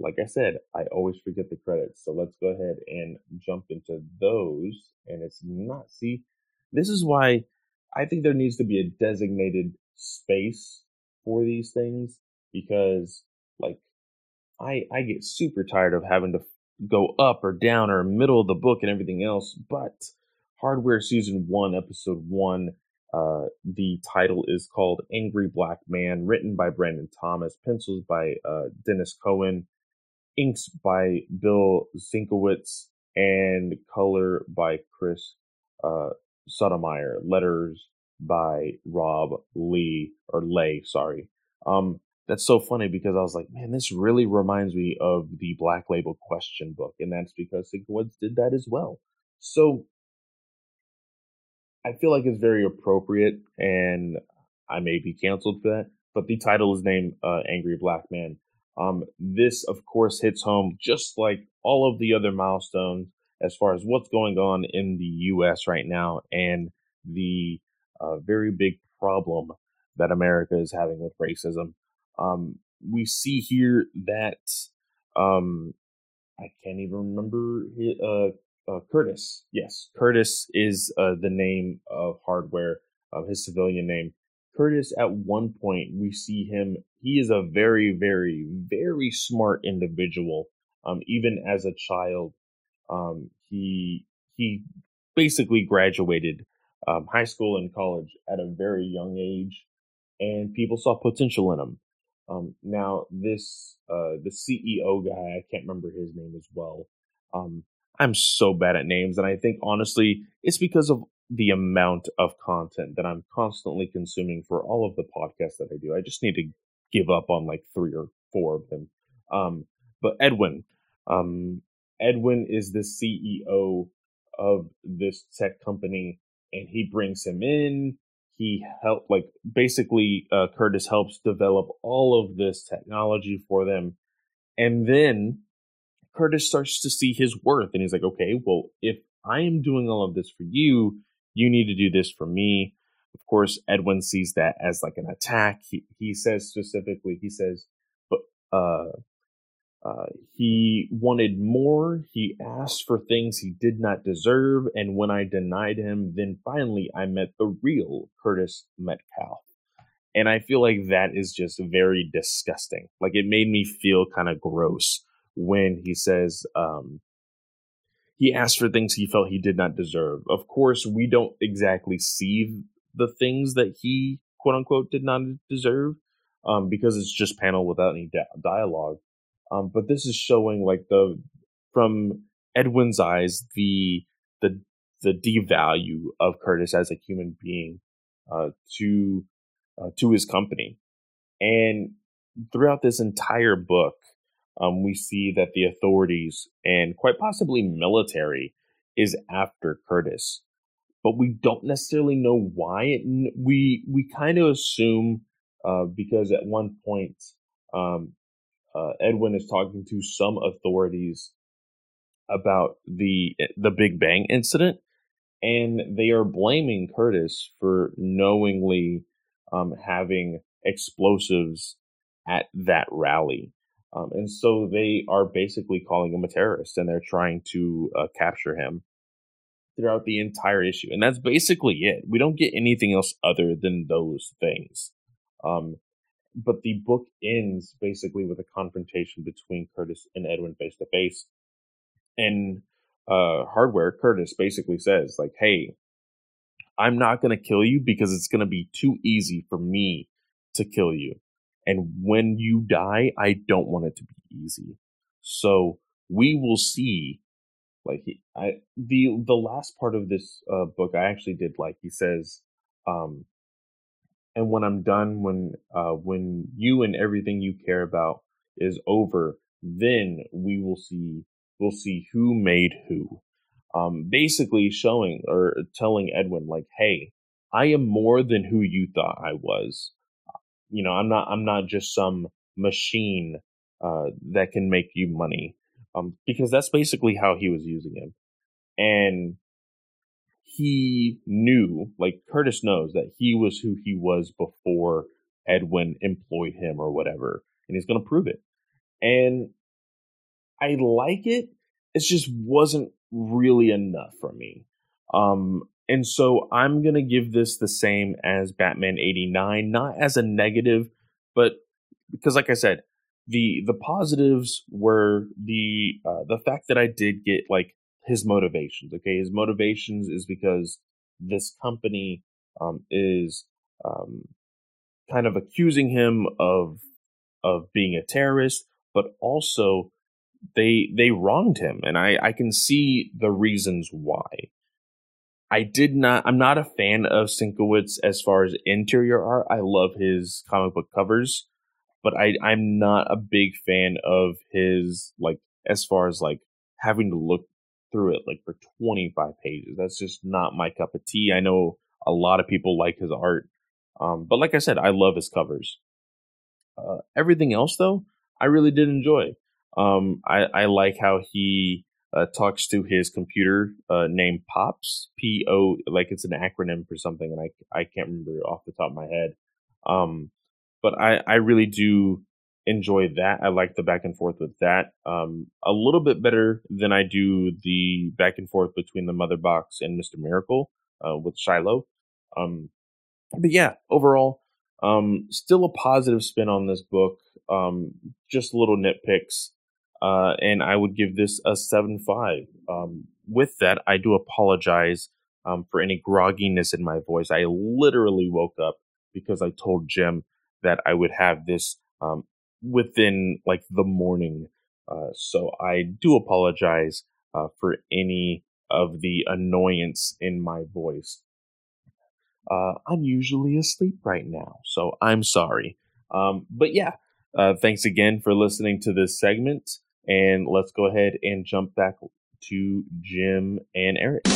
like I said, I always forget the credits. So let's go ahead and jump into those. And it's not, see, this is why I think there needs to be a designated space for these things because like I I get super tired of having to go up or down or middle of the book and everything else. But Hardware season one, episode one, uh, the title is called Angry Black Man, written by Brandon Thomas, pencils by uh, Denys Cowan, inks by Bill Sienkiewicz, and color by Chris uh, Sotomayor, letters by Rob Lee, or Lay, sorry. Um, that's so funny because I was like, man, this really reminds me of the Black Label question book, and that's because Sienkiewicz did that as well. So I feel like it's very appropriate, and I may be canceled for that. But the title is named uh, "Angry Black Man." Um, this, of course, hits home just like all of the other milestones as far as what's going on in the U.S. right now and the uh, very big problem that America is having with racism. Um, we see here that um, I can't even remember uh, uh, Curtis. Yes, Curtis is uh, the name of hardware, of his civilian name. Curtis, at one point, we see him. He is a very, very, very smart individual. Um, even as a child, um, he he basically graduated um, high school and college at a very young age, and people saw potential in him. Um, now, this uh, the CEO guy, I can't remember his name as well. Um, I'm so bad at names. And I think honestly, it's because of the amount of content that I'm constantly consuming for all of the podcasts that I do. I just need to give up on like three or four of them. Um, but Edwin, um, Edwin is the CEO of this tech company and he brings him in. He helped, like, basically, uh, Curtis helps develop all of this technology for them. And then Curtis starts to see his worth and he's like, okay, well, if I am doing all of this for you, you need to do this for me. Of course, Edwin sees that as like an attack. He, he says specifically, he says, but, uh, uh, he wanted more. He asked for things he did not deserve. And when I denied him, then finally I met the real Curtis Metcalf. And I feel like that is just very disgusting. Like it made me feel kind of gross when he says um, he asked for things he felt he did not deserve. Of course, we don't exactly see the things that he quote unquote did not deserve um, because it's just panel without any di- dialogue. Um, but this is showing like the from Edwin's eyes the the the devalue of Curtis as a human being uh, to uh, to his company, and throughout this entire book, um, we see that the authorities and quite possibly military is after Curtis, but we don't necessarily know why. It, we we kind of assume uh, because at one point um, uh, Edwin is talking to some authorities about the the Big Bang incident, and they are blaming Curtis for knowingly um, having explosives at that rally. Um, and so they are basically calling him a terrorist and they're trying to uh, capture him throughout the entire issue. And that's basically it. We don't get anything else other than those things. Um, but the book ends basically with a confrontation between Curtis and Edwin face to face. And uh, Hardware, Curtis basically says, like, hey, I'm not going to kill you because it's going to be too easy for me to kill you. And when you die, I don't want it to be easy. So we will see. Like he, I, the the last part of this uh, book, I actually did like. He says, um, and when I'm done, when uh, when you and everything you care about is over, then we will see we'll see who made who. Um, basically showing or telling Edwin like, hey, I am more than who you thought I was you know, I'm not I'm not just some machine uh, that can make you money. Um, because that's basically how he was using him. And he knew, like Curtis knows, that he was who he was before Edwin employed him or whatever. And he's going to prove it. And I like it. It just wasn't really enough for me. Um, and so I'm going to give this the same as Batman 89, not as a negative, but because, like I said, the the positives were the uh, the fact that I did get like his motivations. Okay, his motivations is because this company um, is um, kind of accusing him of of being a terrorist, but also they they wronged him, and I I can see the reasons why. I did not. I'm not a fan of Sienkiewicz as far as interior art. I love his comic book covers, but I I'm not a big fan of his like as far as like having to look through it like for 25 pages. That's just not my cup of tea. I know a lot of people like his art, um, but like I said, I love his covers. Uh, everything else though, I really did enjoy. Um, I, I like how he uh, talks to his computer uh, named Pops, P O, like it's an acronym for something, and I I can't remember off the top of my head. Um, but I I really do enjoy that. I like the back and forth with that um, a little bit better than I do the back and forth between the Mother Box and Mister Miracle uh, with Shilo. Um, but yeah, overall, um, still a positive spin on this book. Um, just little nitpicks uh, and I would give this a seven five. Um, with that, I do apologize um, for any grogginess in my voice. I literally woke up because I told Jim that I would have this um, within like the morning. Uh, so I do apologize uh, for any of the annoyance in my voice. Uh, I'm usually asleep right now, so I'm sorry. Um, but yeah, uh, thanks again for listening to this segment. And let's go ahead and jump back to Jim and Eric.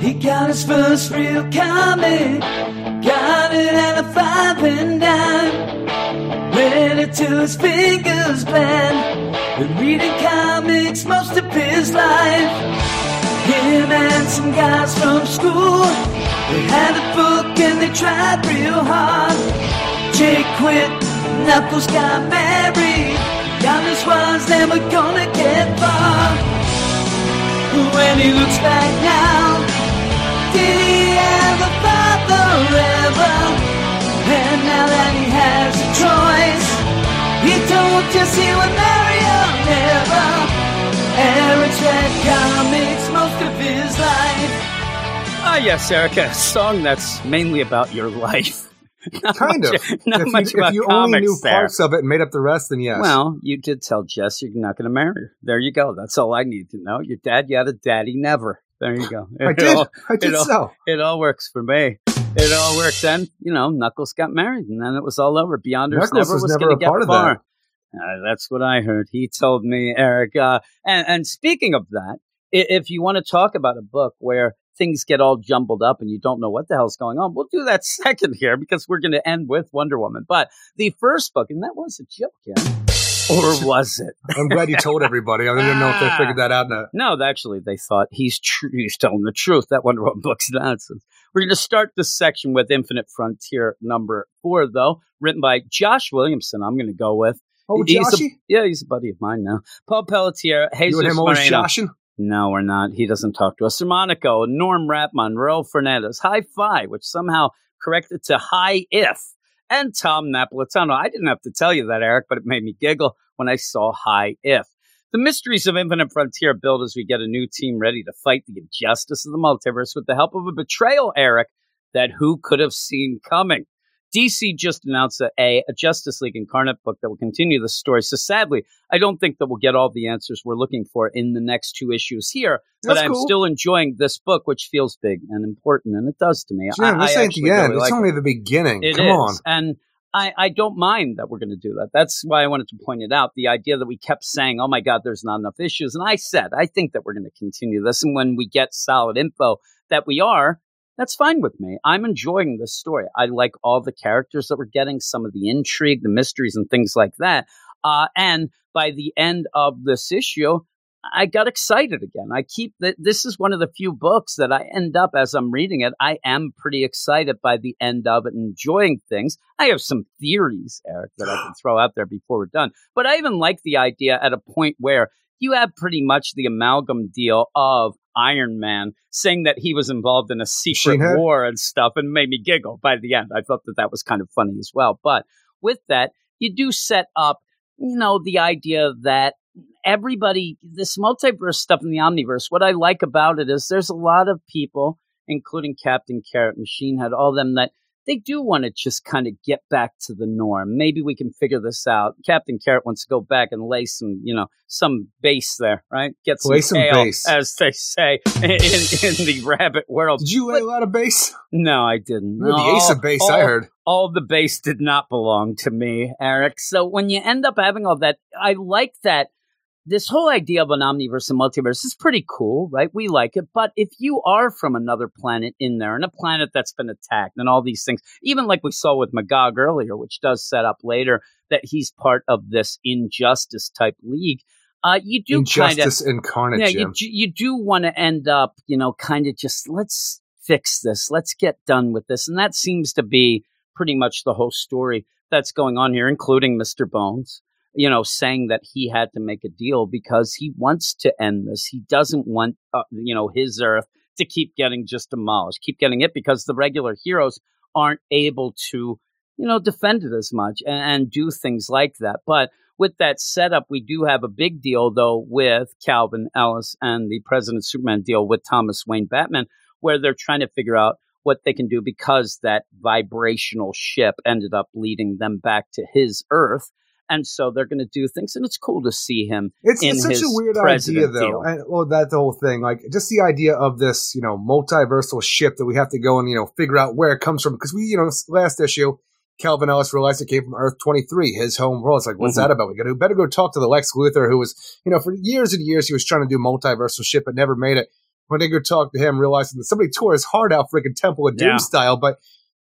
He got his first real comic, got it at a five and dime. Read it till his fingers bled. Been reading comics most of his life. Him and some guys from school, they had a book and they tried real hard. Jake quit, Knuckles got married. Giannis was never gonna get far. When he looks back now, did he ever father ever? And now that he has a choice, he told Jesse he would marry her never. Eric's read comics most of his life. Ah, yes, Erica, a song that's mainly about your life. Not kind much, of. Not if much you, about if you only knew there. parts of it and made up the rest, then yes. Well, you did tell Jess you're not going to marry her. There you go. That's all I need to know. Your dad, you had a daddy, never. There you go. I did. all- I did it all- so. It all works for me. It all works. And, you know, Knuckles got married and then it was all over. Beyonders Knuckles never was was, never going a to get part of far. Uh, that's what I heard. He told me, Eric. Uh, and, and speaking of that, if you want to talk about a book where things get all jumbled up and you don't know what the hell's going on, we'll do that second here because we're going to end with Wonder Woman. But the first book, and that was a joke, yeah? Or was it? I'm glad you told everybody. I didn't know if they figured that out. In a, ah. No, actually, they thought he's tr- he's telling the truth. That Wonder Woman book's nonsense. We're going to start this section with Infinite Frontier number four, though, written by Josh Williamson. I'm going to go with. oh, He's a- Joshy? Yeah, he's a buddy of mine now. Paul Pelletier, Jesus You and him Merino. joshing? No, we're not. He doesn't talk to us. Monaco, Norm Rapmund, Monroe Fernandez, High Five, which somehow corrected to High If, and Tom Napolitano. I didn't have to tell you that, Eric, but it made me giggle when I saw High If. The mysteries of Infinite Frontier build as we get a new team ready to fight the injustice of the multiverse with the help of a betrayal, Eric, that who could have seen coming. DC just announced a, a, a Justice League Incarnate book that will continue the story. So sadly, I don't think that we'll get all the answers we're looking for in the next two issues here. But That's I'm cool. still enjoying this book, which feels big and important, and it does to me. Jim, I, this I ain't the end. really it's like only it. the beginning. It Come is. on. And I, I don't mind that we're going to do that. That's why I wanted to point it out. The idea that we kept saying, oh my God, there's not enough issues. And I said, I think that we're going to continue this. And when we get solid info that we are, that's fine with me. I'm enjoying this story. I like all the characters that we're getting, some of the intrigue, the mysteries, and things like that. Uh, and by the end of this issue, I got excited again. I keep that. This is one of the few books that I end up as I'm reading it. I am pretty excited by the end of it, enjoying things. I have some theories, Eric, that I can throw out there before we're done. But I even like the idea at a point where you have pretty much the amalgam deal of Iron Man, saying that he was involved in a secret war and stuff, and made me giggle by the end. I thought that that was kind of funny as well. But with that, you do set up, you know, the idea that everybody, this multiverse stuff in the omniverse, what I like about it is there's a lot of people, including Captain Carrot, Machine Head, all them that they do want to just kind of get back to the norm. Maybe we can figure this out. Captain Carrot wants to go back and lay some, you know, some base there, right? Get some, Lay some ale, base. as they say in, in the rabbit world. Did you lay a lot of base? No, I didn't. You're the ace of base, I heard. all the base did not belong to me, Eric. So when you end up having all that, I like that. This whole idea of an omniverse and multiverse is pretty cool, right? We like it. But if you are from another planet in there and a planet that's been attacked and all these things, even like we saw with Magog earlier, which does set up later that he's part of this injustice type league, uh, you do kind of Injustice incarnate, yeah, Jim. you, you do want to end up, you know, kind of just let's fix this, let's get done with this, and that seems to be pretty much the whole story that's going on here, including Mister Bones. You know, saying that he had to make a deal because he wants to end this. He doesn't want, uh, you know, his Earth to keep getting just demolished, keep getting it because the regular heroes aren't able to, you know, defend it as much and, and do things like that. But with that setup, we do have a big deal though with Calvin Ellis and the President Superman deal with Thomas Wayne Batman, where they're trying to figure out what they can do because that vibrational ship ended up leading them back to his Earth. And so they're going to do things, and it's cool to see him. It's, in it's such a weird idea, though. And, well, that's the whole thing. Like, just the idea of this, you know, multiversal ship that we have to go and, you know, figure out where it comes from. Because we, you know, last issue, Calvin Ellis realized it came from Earth 23, his home world. It's like, what's Mhm. that about? We got to better go talk to the Lex Luthor, who was, you know, for years and years, he was trying to do multiversal ship, but never made it. When they go talk to him, realizing that somebody tore his heart out, freaking Temple of Doom Yeah. style. But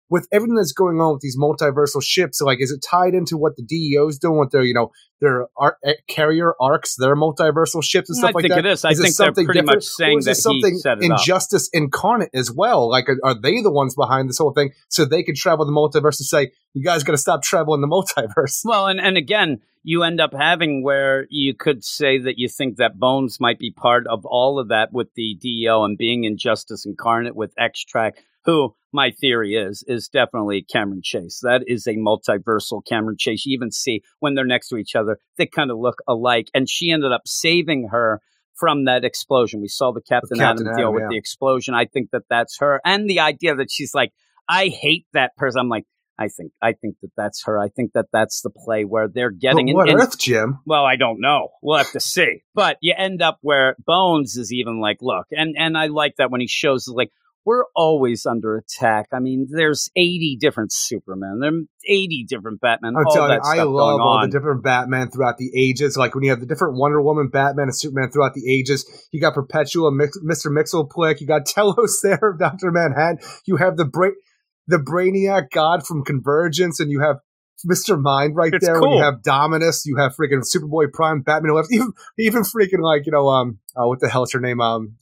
with everything that's going on with these multiversal ships, like, is it tied into what the DEO's doing with their, you know, their ar- eh, carrier arcs, their multiversal ships and I stuff like think that? it is. I Is it think they're something pretty different, much saying is that something he set it up. injustice incarnate as well? Like, are, are they the ones behind this whole thing so they can travel the multiverse and say, you guys got to stop traveling the multiverse? Well, and, and again, you end up having where you could say that you think that Bones might be part of all of that with the DEO and being Injustice Incarnate with X Track who my theory is is definitely Cameron Chase. That is a multiversal Cameron Chase. You even see when they're next to each other, they kind of look alike. And she ended up saving her from that explosion. We saw the Captain, Captain Atom deal Atom, with yeah. the explosion. I think that that's her, and the idea that she's like, I hate that person. I'm like. I think I think that that's her. I think that that's the play where they're getting But in- what Earth, Jim? well, I don't know. We'll have to see. But you end up where Bones is even like, look, and and I like that when he shows like we're always under attack. I mean, there's 80 different Supermen, there are 80 different Batman. I'm all telling that you, I love all on. the different Batman throughout the ages. Like when you have the different Wonder Woman, Batman, and Superman throughout the ages. You got Perpetua, Mix, Mr. Mxyzptlk. You got Telos there, Doctor Manhattan. You have the Bra- the Brainiac God from Convergence, and you have Mr. Mind right It's there. When cool. you have Dominus, you have freaking Superboy Prime, Batman, left, even even freaking like you know um oh, what the hell is her name um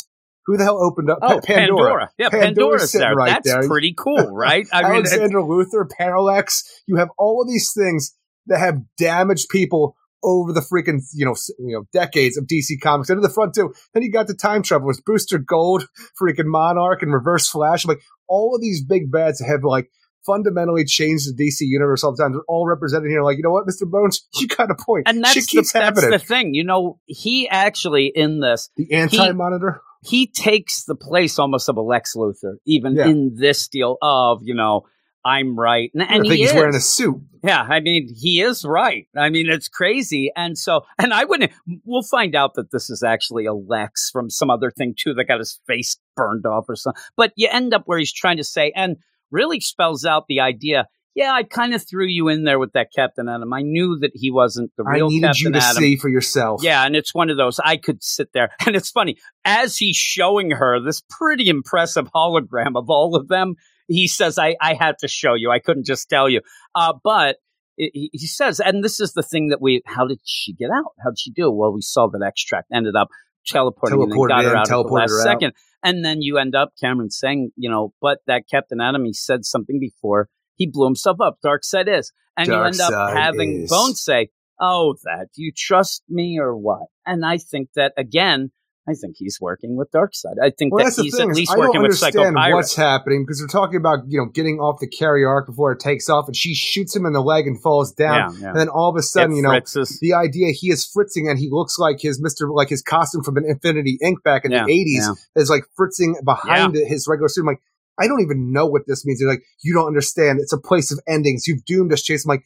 who the hell opened up Oh, Pa- Pandora. Yeah, Pandora's Pandora's there. right That's there. pretty cool, right? I mean, Alexander Luthor, Parallax. You have all of these things that have damaged people over the freaking you know you know decades of DC Comics. And in the front too. Then you got the time travelers, Booster Gold, freaking Monarch, and Reverse Flash. Like all of these big bads have like fundamentally changed the DC universe all the time. They're all represented here. Like you know what, Mister Bones, you got a point. and that's Shit the, that's happening. the thing. You know, he actually in this the Anti Monitor. He takes the place almost of a Lex Luthor, even Yeah. in this deal of you know I'm right, and, I and think he he's is. wearing a suit. Yeah, I mean, he is right. I mean, it's crazy. And so, and I wouldn't, we'll find out that this is actually a Lex from some other thing too that got his face burned off or something. But you end up where he's trying to say, and really spells out the idea. Yeah, I kind of threw you in there with that Captain Atom. I knew that he wasn't the real I real needed Captain you to Atom. see for yourself. Yeah, and it's one of those I could sit there, and it's funny as he's showing her this pretty impressive hologram of all of them. He says, "I I had to show you. I couldn't just tell you." Uh, but it, he he says, and this is the thing that we. How did she get out? How did she do? Well, we saw that extract ended up teleporting and got her out at the last second. And then you end up Cameron saying, you know, but that Captain Atom, he said something before. He blew himself up. Darkseid is, and you end up having is. Bones say, "Oh, that do you trust me or what?" And I think that again, I think he's working with Darkseid. I think Well, that he's at least I don't working with Psycho understand what's happening because they're talking about you know getting off the carrier arc before it takes off, and she shoots him in the leg and falls down. Yeah, yeah. And then all of a sudden, It you know, fritzes. the idea he is fritzing and he looks like his Mister, like his costume from an Infinity Inc. back in Yeah, the eighties yeah. is like fritzing behind his regular suit. I'm like, I don't even know what this means. They're like, you don't understand. It's a place of endings. You've doomed us, Chase. I'm like,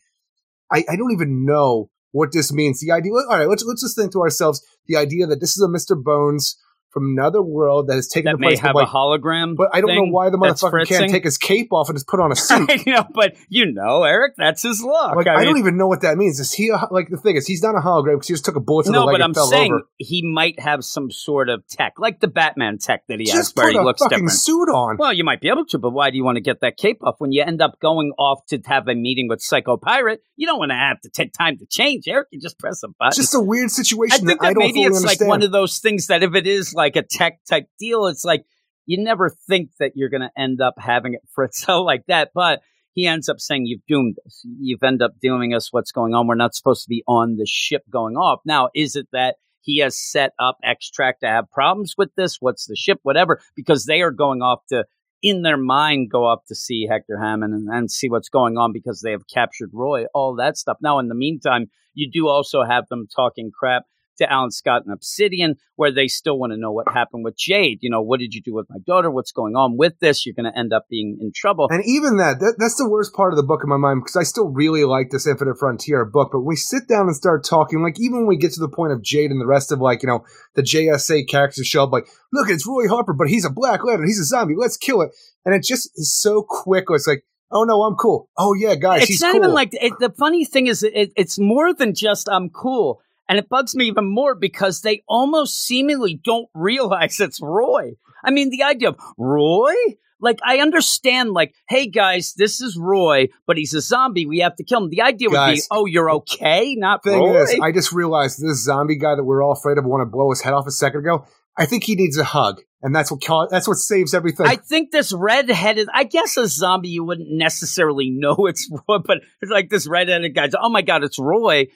I, I don't even know what this means. The idea, all right, let's let's just think to ourselves the idea that this is a Mister Bones from another world that has taken that the may place have of like a hologram. but I don't know why the motherfucker can't take his cape off and just put on a suit. I know, but you know, Eric, that's his look. like I, I, mean, don't even know what that means. Is he a, like the thing is he's not a hologram because he just took a bullet to the no, leg but I'm fell saying over. he might have some sort of tech, like the Batman tech that he has, Just where put he a looks fucking different. suit on. Well, you might be able to, but why do you want to get that cape off when you end up going off to have a meeting with Psycho Pirate? You don't want to have to take time to change, Eric. You just press a button. It's just a weird I situation think that I that don't maybe it's understand. like one of those things that if it is like a tech type deal, it's like you never think that you're going to end up having it fritz out like that. But he ends up saying, "You've doomed us. You've end up doing us. What's going on? We're not supposed to be on the ship going off." Now, is it that he has set up Extract to have problems with this? What's the ship? Whatever, because they are going off to. In their mind, go up to see Hector Hammond and, and see what's going on because they have captured Roy, all that stuff. Now, in the meantime, you do also have them talking crap to Alan Scott and Obsidian, where they still want to know what happened with Jade. You know, what did you do with my daughter? What's going on with this? You're going to end up being in trouble. and even that, that, that's the worst part of the book in my mind because I still really like this Infinite Frontier book. But when we sit down and start talking, like even when we get to the point of Jade and the rest of like, you know, the JSA characters show up, like, look, it's Roy Harper, but he's a Black Lantern. He's a zombie. Let's kill it. And it just is so quick. It's like, oh no, I'm cool. Oh yeah, guys, it's he's not cool. even like it, the funny thing is it, it's more than just I'm cool. And it bugs me even more because they almost seemingly don't realize it's Roy. I mean, the idea of Roy? Like, I understand, like, hey guys, this is Roy, but he's a zombie. We have to kill him. The idea would be, oh, you're okay, not thing Roy. is, I just realized this zombie guy that we're all afraid of want to blow his head off a second ago. I think he needs a hug, and that's what ca- that's what saves everything. I think this red-headed, I guess a zombie you wouldn't necessarily know it's Roy, but it's like this red-headed guy's, oh my God, it's Roy.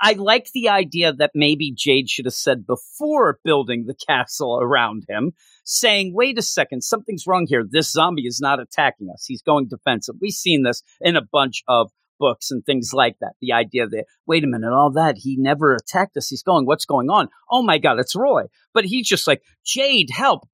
I like the idea that maybe Jade should have said before building the castle around him, saying, wait a second, something's wrong here. This zombie is not attacking us. He's going defensive. We've seen this in a bunch of books and things like that. The idea that, wait a minute, all that, he never attacked us. He's going, what's going on? Oh my God, it's Roy. But he's just like, Jade, help.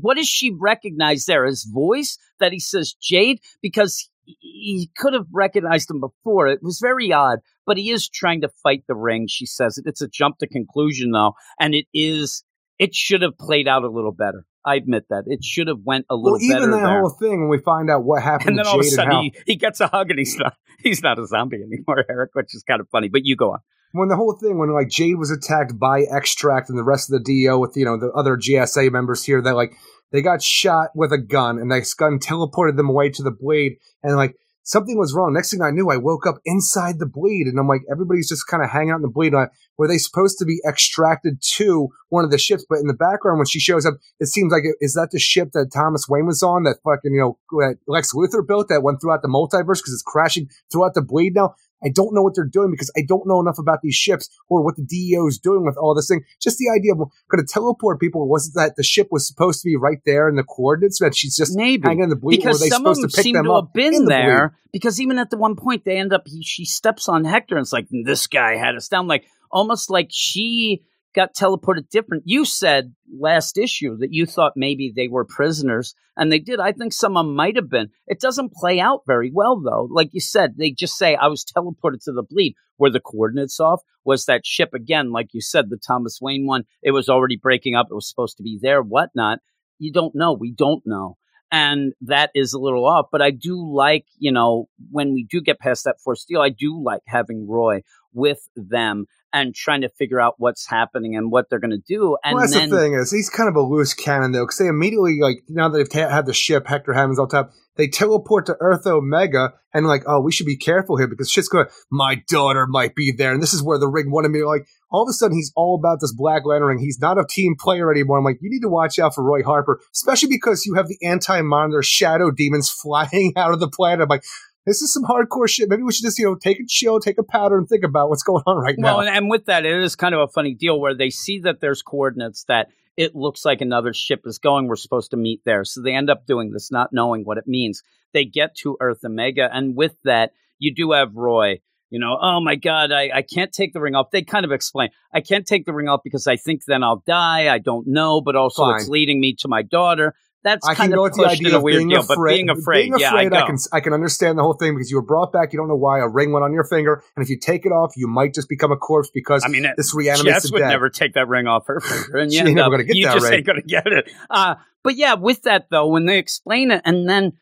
What does she recognize there? His voice that he says, Jade? Because he- could have recognized him before. It was very odd, but he is trying to fight the ring. She says it. It's a jump to conclusion though. And it is, it should have played out a little better. I admit that. It should have went a little well, even better that there. whole thing when we find out what happened and then all of a sudden how he, he gets a hug and he's not he's not a zombie anymore, Eric, which is kind of funny. But you go on. when the whole thing when like Jade was attacked by Extract and the rest of the DO with you know the other JSA members here that like they got shot with a gun and this gun teleported them away to the blade and like something was wrong. Next thing I knew, I woke up inside the blade and I'm like everybody's just kind of hanging out in the blade. Uh, like, were they supposed to be extracted to one of the ships? But in the background when she shows up, it seems like is that the ship that Thomas Wayne was on that fucking you know Lex Luthor built that went throughout the multiverse because it's crashing throughout the blade now. I don't know what they're doing because I don't know enough about these ships or what the DEO is doing with all this thing. Just the idea of going to teleport people wasn't that the ship was supposed to be right there in the coordinates that she's just Maybe hanging in the bleed. because some of supposed them to pick seem them to up have been the there. Because even at the one point they end up, he, she steps on Hector and it's like this guy had us down, like almost like she got teleported different. You said last issue that you thought maybe they were prisoners, and they did. I think some of them might have been. It doesn't play out very well though. Like you said, they just say I was teleported to the bleed. Were the coordinates off? Was that ship again? Like you said, the Thomas Wayne one. It was already breaking up. It was supposed to be there. Whatnot. You don't know. We don't know and that is a little off. But I do like, you know, when we do get past that force deal, I do like having Roy with them and trying to figure out what's happening and what they're going to do. And well, that's then, the thing is he's kind of a loose cannon though, because they immediately like now that they've ta- had the ship, Hector Hammond's on top. They teleport to Earth Omega and like, oh, we should be careful here because shit's going. My daughter might be there, and this is where the ring wanted me. Like all of a sudden, he's all about this Black Lantern ring. He's not a team player anymore. I'm like, you need to watch out for Roy Harper, especially because you have the anti-monitor shadow demons flying out of the planet. I'm like. This is some hardcore shit. Maybe we should just, you know, take a chill, take a powder, and think about what's going on right now. well, and, and with that, it is kind of a funny deal where they see that there's coordinates that it looks like another ship is going. We're supposed to meet there. So they end up doing this, not knowing what it means. They get to Earth Omega, and with that, you do have Roy. You know, oh my God, I, I can't take the ring off. They kind of explain, I can't take the ring off because I think then I'll die. I don't know, but also it's leading me to my daughter. That's I kind can go with the idea of being deal, afraid. but being afraid, being yeah, afraid, I, I, can I can understand the whole thing because you were brought back. You don't know why a ring went on your finger, and if you take it off, you might just become a corpse because I mean, it- this reanimates Jess would dead. never take that ring off her finger, and you, end up- gonna get you that just ring. ain't gonna get it. Uh, but yeah, with that though, when they explain it, and then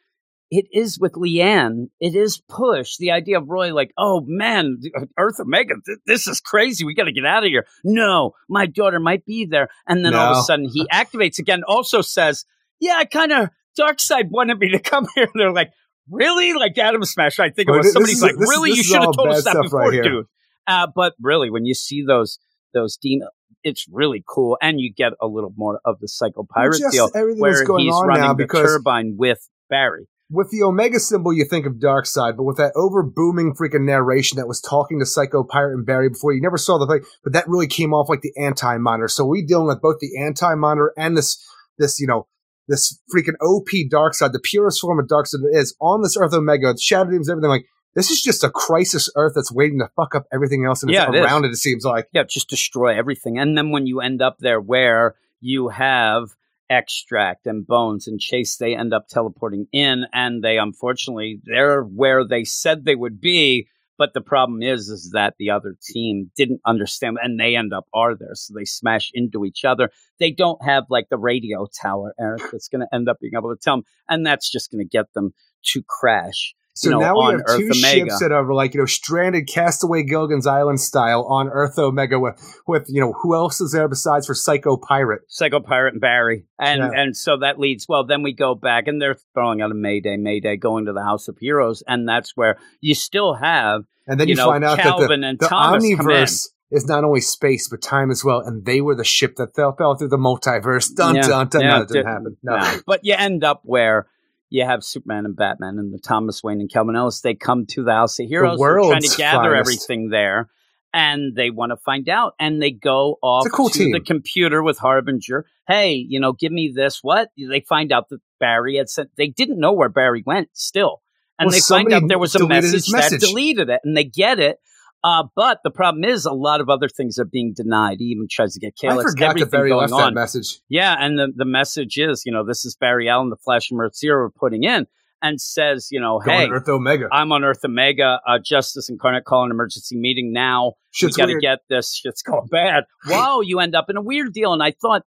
it is with Leanne, it is push the idea of Roy, like, oh man, Earth Omega, th- this is crazy. We got to get out of here. No, my daughter might be there, and then all of a sudden he activates again. Also says, yeah, I kind of Darkseid wanted me to come here. And they're like, really? Like Adam Smash? I think it was somebody's is- like, this really? this You should have told us that before, right dude. Uh, but really, when you see those those demon, it's really cool, and you get a little more of the Psycho Pirate just deal where going he's running the turbine with Barry. with the Omega symbol, you think of Darkseid, but with that over booming freaking narration that was talking to Psycho Pirate and Barry before, you never saw the thing, but that really came off like the anti monitor. So we dealing with both the anti monitor and this, this, you know, this freaking OP Darkseid, the purest form of Darkseid that is on this Earth Omega, Shadow Demons, everything like. This is just a crisis Earth that's waiting to fuck up everything else and Yeah, it's it is. around it. It seems like Yeah, just destroy everything. And then when you end up there where you have extract and bones and chase, they end up teleporting in and they unfortunately they're where they said they would be. But the problem is is that the other team didn't understand and they end up are there. So they smash into each other. They don't have like the radio tower, Eric, that's gonna end up being able to tell them, and that's just gonna get them to crash. So you know, now we have Earth two Omega. ships that are like you know stranded, castaway Gilligan's Island style on Earth Omega with with you know who else is there besides for Psycho Pirate? Psycho Pirate and Barry. And Yeah. and so that leads well, then we go back and they're throwing out a Mayday, Mayday, going to the House of Heroes, and that's where you still have And then You you, know, find out Calvin that and the, the omniverse is not only space but time as well, and they were the ship that fell fell through the multiverse. Dun Yeah, dun dun. yeah, no, it didn't di- happen. No. no. But you end up where you have Superman and Batman and the Thomas Wayne and Calvin Ellis. They come to the House of Heroes. They're trying to gather finest. everything there. And they want to find out. And they go off cool to team. the computer with Harbinger. Hey, you know, give me this. What? They find out that Barry had sent, they didn't know where Barry went still. And Well, they find out there was a message, message. that deleted it. And they get it. Uh, but the problem is a lot of other things are being denied. He even tries to get I Calyx. forgot everything that Barry going left on. that message. Yeah, and the, the message is, you know, this is Barry Allen, the Flash and Earth Zero putting in, and says, you know, Going hey, Earth Omega. I'm on Earth Omega. Uh, Justice Incarnate call an emergency meeting now. Shit's we got to get this. Shit's going bad. Wow, you end up in a weird deal. And I thought,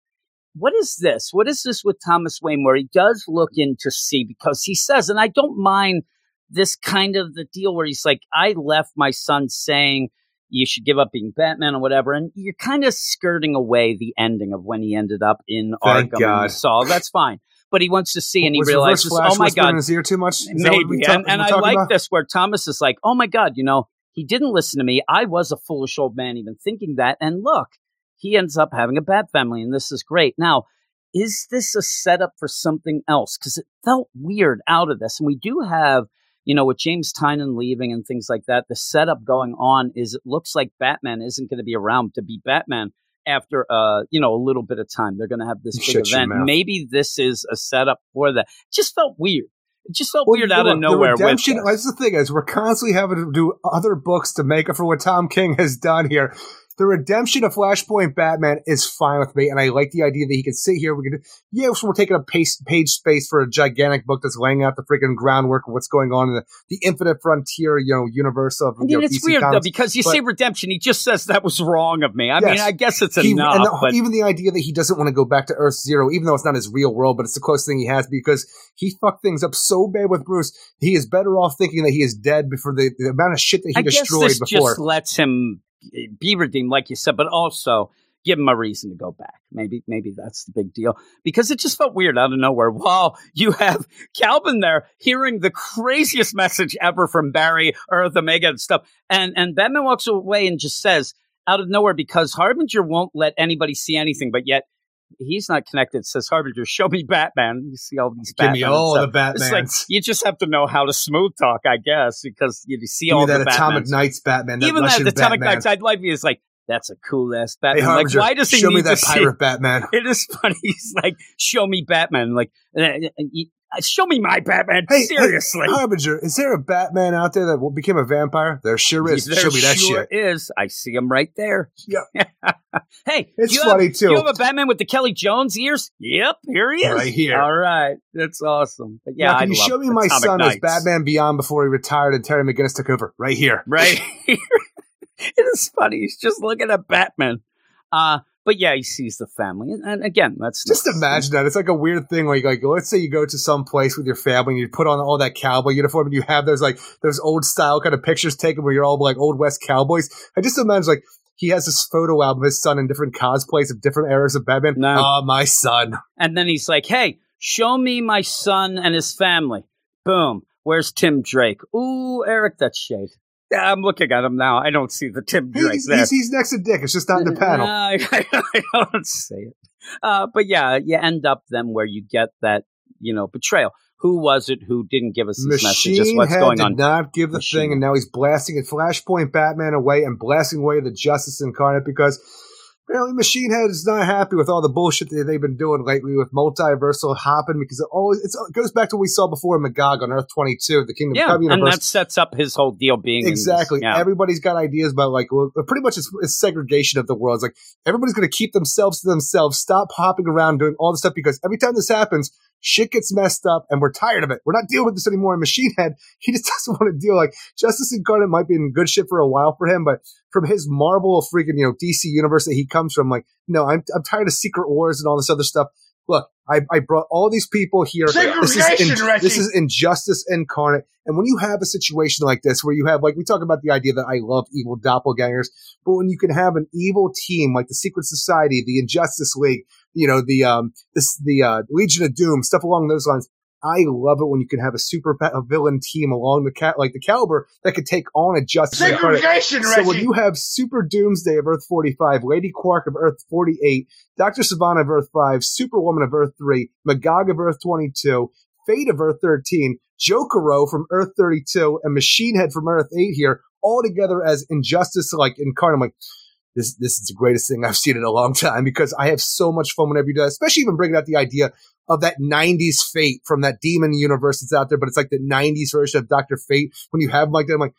what is this? What is this with Thomas Wayne where he does look in to see because he says, and I don't mind this kind of the deal where he's like, I left my son saying you should give up being Batman or whatever, and you're kind of skirting away the ending of when he ended up in Thank Arkham God. and Saul. That's fine. But he wants to see, and he Was realizes, Reverse Flash oh my whispering god, in his ear too much? Is that what we Maybe. talk- and and I talking like about? this where Thomas is like, oh my God, you know, he didn't listen to me. I was a foolish old man even thinking that. And look, he ends up having a bad family, and this is great. Now, is this a setup for something else? Because it felt weird out of this. And we do have, you know, with James Tynion leaving and things like that, the setup going on is it looks like Batman isn't going to be around to be Batman after uh you know a little bit of time. They're going to have this big Shut event. maybe this is a setup for that. Just felt weird. It just felt Well, weird out know, of nowhere The redemption, that's the thing is we're constantly having to do other books to make up for what Tom King has done here. The redemption of Flashpoint Batman is fine with me, and I like the idea that he can sit here. We could, yeah, so we're taking up page, page space for a gigantic book that's laying out the freaking groundwork of what's going on in the, the infinite frontier, you know, universe of I mean, you know, it's DC weird though because you but- say redemption. He just says that was wrong of me. I mean, I guess it's He- enough, and the- but even the idea that he doesn't want to go back to Earth Zero, even though it's not his real world, but it's the closest thing he has because he fucked things up so bad with Bruce. He is better off thinking that he is dead before the, the amount of shit that he I guess destroyed before. just lets him be redeemed, like you said, but also give him a reason to go back. Maybe, maybe that's the big deal because it just felt weird out of nowhere. Wow, you have Calvin there hearing the craziest message ever from Barry, Earth, Omega, and stuff, and and Batman walks away and just says out of nowhere because Harbinger won't let anybody see anything, but yet. He's not connected. Says Harbinger, show me Batman. You see all these Give Batman. me all the It's like you just have to know how to smooth talk, I guess, because you see Give all the that Atomic Batmans Knights Batman. That even that Russian the Atomic Batman. Knights, I'd like me is like that's a cool ass Hey, Batman. like, Harbinger, why does he show need me that to see- pirate Batman? It is funny. He's like, show me Batman. Like, show me my Batman. Hey, Seriously. hey, Harbinger, is there a Batman out there that became a vampire? There sure is. There show me that sure shit. is. I see him right there. Yep. hey, It's you funny, have, too. You have a Batman with the Kelly Jones ears? Yep, here he is. Right here. All right. That's awesome. But yeah, now, I can you love show me my Atomic son as Batman Beyond before he retired and Terry McGinnis took over? Right here. Right here. it is funny. He's just looking at Batman. Uh, but yeah, he sees the family. And, again, that's Just nice. imagine that. It's like a weird thing where you like, let's say you go to some place with your family and you put on all that cowboy uniform and you have those like those old style kind of pictures taken where you're all like old West cowboys. I just imagine like he has this photo album of his son in different cosplays of different eras of Batman. No. Oh, my son. And then he's like, hey, show me my son and his family. Boom. Where's Tim Drake? Ooh, Eric, that's shade. Yeah, I'm looking at him now. I don't see the Tim Drake He's, there. he's, he's next to Dick. It's just not in the panel. I, I don't say it. Uh, but yeah, you end up then where you get that, you know, betrayal. Who was it who didn't give us these messages? Machine What's Head going did on? not give the Machine. thing, and now he's blasting it. Flashpoint Batman away and blasting away the Justice Incarnate because apparently Machine Head is not happy with all the bullshit that they've been doing lately with multiversal hopping because it always it's, it goes back to what we saw before in Magog on Earth 22, the Kingdom Yeah, Come and that sets up his whole deal being in this. Exactly. Yeah. Everybody's got ideas about like well, pretty much it's, it's segregation of the world. It's like everybody's going to keep themselves to themselves, stop hopping around doing all this stuff because every time this happens, shit gets messed up and we're tired of it. We're not dealing with this anymore. And Machine Head, he just doesn't want to deal. Like Justice Incarnate might be in good shit for a while for him, but from his Marvel freaking you know DC universe that he comes from, like no, I'm I'm tired of Secret Wars and all this other stuff. Look, I, I brought all these people here. This is, Reggie. this is injustice incarnate. And when you have a situation like this, where you have, like, we talk about the idea that I love evil doppelgangers, but when you can have an evil team like the Secret Society, the Injustice League, you know, the um, this the uh, Legion of Doom, stuff along those lines. I love it when you can have a super a villain team along the cat like the caliber that could take on a Justice. Segregation, So when you have Super Doomsday of Earth 45, Lady Quark of Earth 48, Dr. Sivana of Earth 5, Superwoman of Earth 3, Magog of Earth 22, Fate of Earth 13, Jokero from Earth 32, and Machine Head from Earth 8 here, all together as Injustice like incarnate. Like, this, this is the greatest thing I've seen in a long time because I have so much fun whenever you do that, especially even bringing out the idea of that 90s Fate from that demon universe that's out there, but it's like the 90s version of Dr. Fate. When you have 'em like that, I'm like,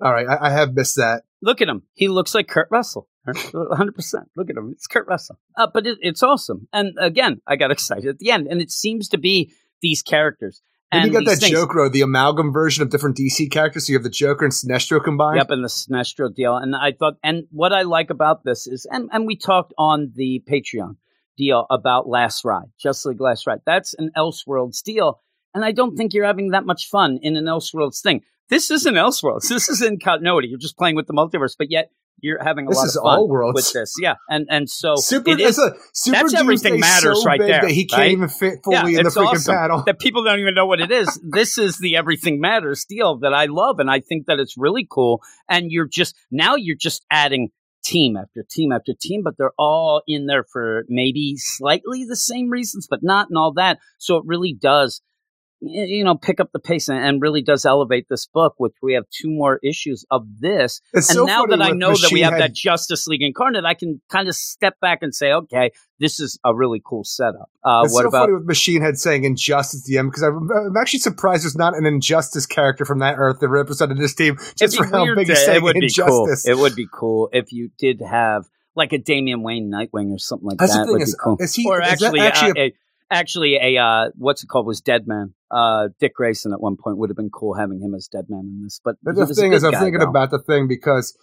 all right, I, I have missed that. Look at him. He looks like Kurt Russell. 100%. Look at him. It's Kurt Russell. Uh, but it, it's awesome. And again, I got excited at the end. And it seems to be these characters. And, you got that things. Joker, the amalgam version of different DC characters. So you have the Joker and Sinestro combined. Yep, and the Sinestro deal. And I thought, and what I like about this is, and, and we talked on the Patreon deal about Last Ride, Just League Last Ride. That's an Elseworlds deal. And I don't think you're having that much fun in an Elseworlds thing. This isn't Elseworlds. This is in continuity. You're just playing with the multiverse, but yet you're having a This lot of fun all worlds. with this. Yeah. And and so Super, it is a, Super that's everything matters so right there, That he can't right? even fit fully Yeah, in the freaking awesome that people don't even know what it is. this is the everything matters deal that I love, and I think that it's really cool. And you're just now you're just adding team after team after team, but they're all in there for maybe slightly the same reasons, but not and all that. So it really does. You know, pick up the pace and, and really does elevate this book, which we have two more issues of this. It's And so now that I know that we have Head- that Justice League incarnate, I can kind of step back and say, okay, this is a really cool setup. Uh, It's what so about funny with Machine Head saying injustice the end because I'm, actually surprised there's not an injustice character from that Earth that represented this team just for be how big to- he's saying it would be injustice. cool. It would be cool if you did have like a Damian Wayne Nightwing or something like That's the that. thing would is, be cool. is he or is actually, actually uh, a, actually a uh, what's it called was Dead Man. Uh, Dick Grayson at one point would have been cool having him as Dead Man in this. But the thing is, I'm guy, thinking though. about the thing because,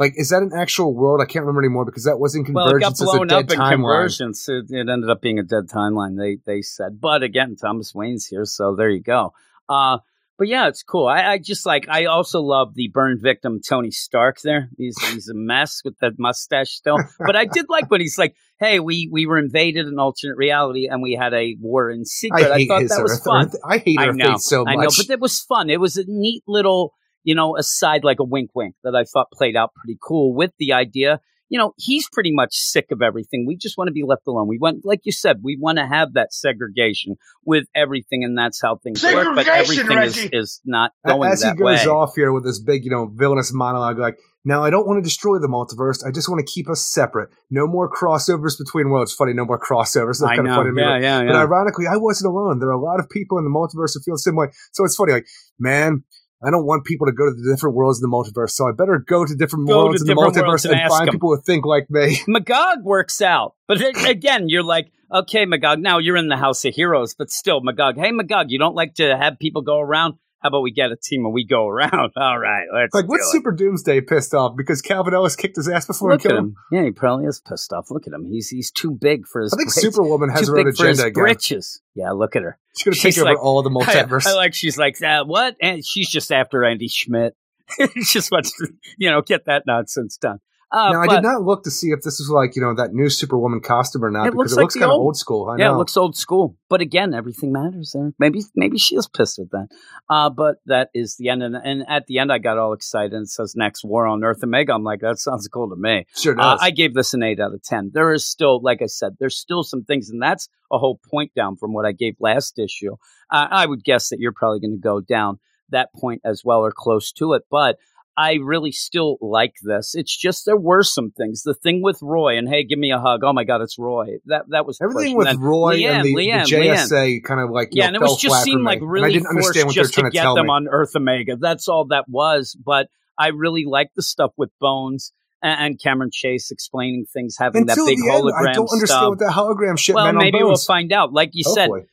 like, is that an actual world? I can't remember anymore because that was in Well, it got Convergence blown up in. Convergence. It, it ended up being a dead timeline. They they said, but again, Thomas Wayne's here, so there you go. Uh, but yeah, it's cool. I, I just like. I also love the burn victim Tony Stark. There, he's he's a mess with that mustache still. But I did like when he's like, "Hey, we we were invaded in alternate reality, and we had a war in secret." I I, thought that was fun. Earth- I hate I know, so much. I know, but it was fun. It was a neat little, you know, aside like a wink, wink that I thought played out pretty cool with the idea. You know, he's pretty much sick of everything. We just want to be left alone. We want, like you said, we want to have that segregation with everything, and that's how things work. But Segregation, everything is, Reggie. is not going As he goes way. off here with this big, you know, villainous monologue, like, now I don't want to destroy the multiverse. I just want to keep us separate. No more crossovers between worlds. Funny, no more crossovers. That's I kind of know. funny to me. Yeah, yeah, But ironically, I wasn't alone. There are a lot of people in the multiverse who feel the same way. So it's funny, like, man, I don't want people to go to the different worlds in the multiverse. So I better go to different Go to worlds in the multiverse and and, find them. people who think like me. Magog works out. But again, you're like, okay, Magog, now you're in the House of Heroes, but still, Magog, hey, Magog, you don't like to have people go around? How about we get a team and we go around? All right, let's Like, what's it. Super Doomsday pissed off because Calvin Ellis kicked his ass before Look and at killed him. Yeah, he probably is pissed off. Look at him. He's he's too big for his I think britches. Superwoman has too her own big for his agenda again. britches. Yeah, look at her. She's going to take She's over all the I, multiverse. I like she's like that. What? And she's just after Andy Schmidt. she just wants to, you know, get that nonsense done. Uh, now, I did not look to see if this was like, you know, that new Superwoman costume or not It because looks it like looks kind of old- old school. I yeah, know. it looks old school. But again, everything matters there. Maybe maybe she is pissed at that. Uh, but that is the end. And, and at the end, I got all excited and it says next war on Earth Omega. I'm like, that sounds cool to me. sure Uh, does. I gave this an 8 out of 10. There is still, like I said, there's still some things, and that's a whole point down from what I gave last issue. Uh, I would guess that you're probably going to go down that point as well or close to it. But I really still like this. It's just there were some things. The thing with Roy and hey, give me a hug. Oh my God, it's Roy. That that was Everything with then Roy Leanne, and the, Leanne, the JSA kind of like yeah, know, and it was just seemed me. like And I really didn't understand what just to trying to get tell them me. on Earth Omega. That's all that was. But I really like the stuff with Bones and, Cameron Chase explaining things, having Until that big the end, hologram I don't understand stuff. what that hologram shit well, meant maybe we'll find out. Like you said, Hopefully.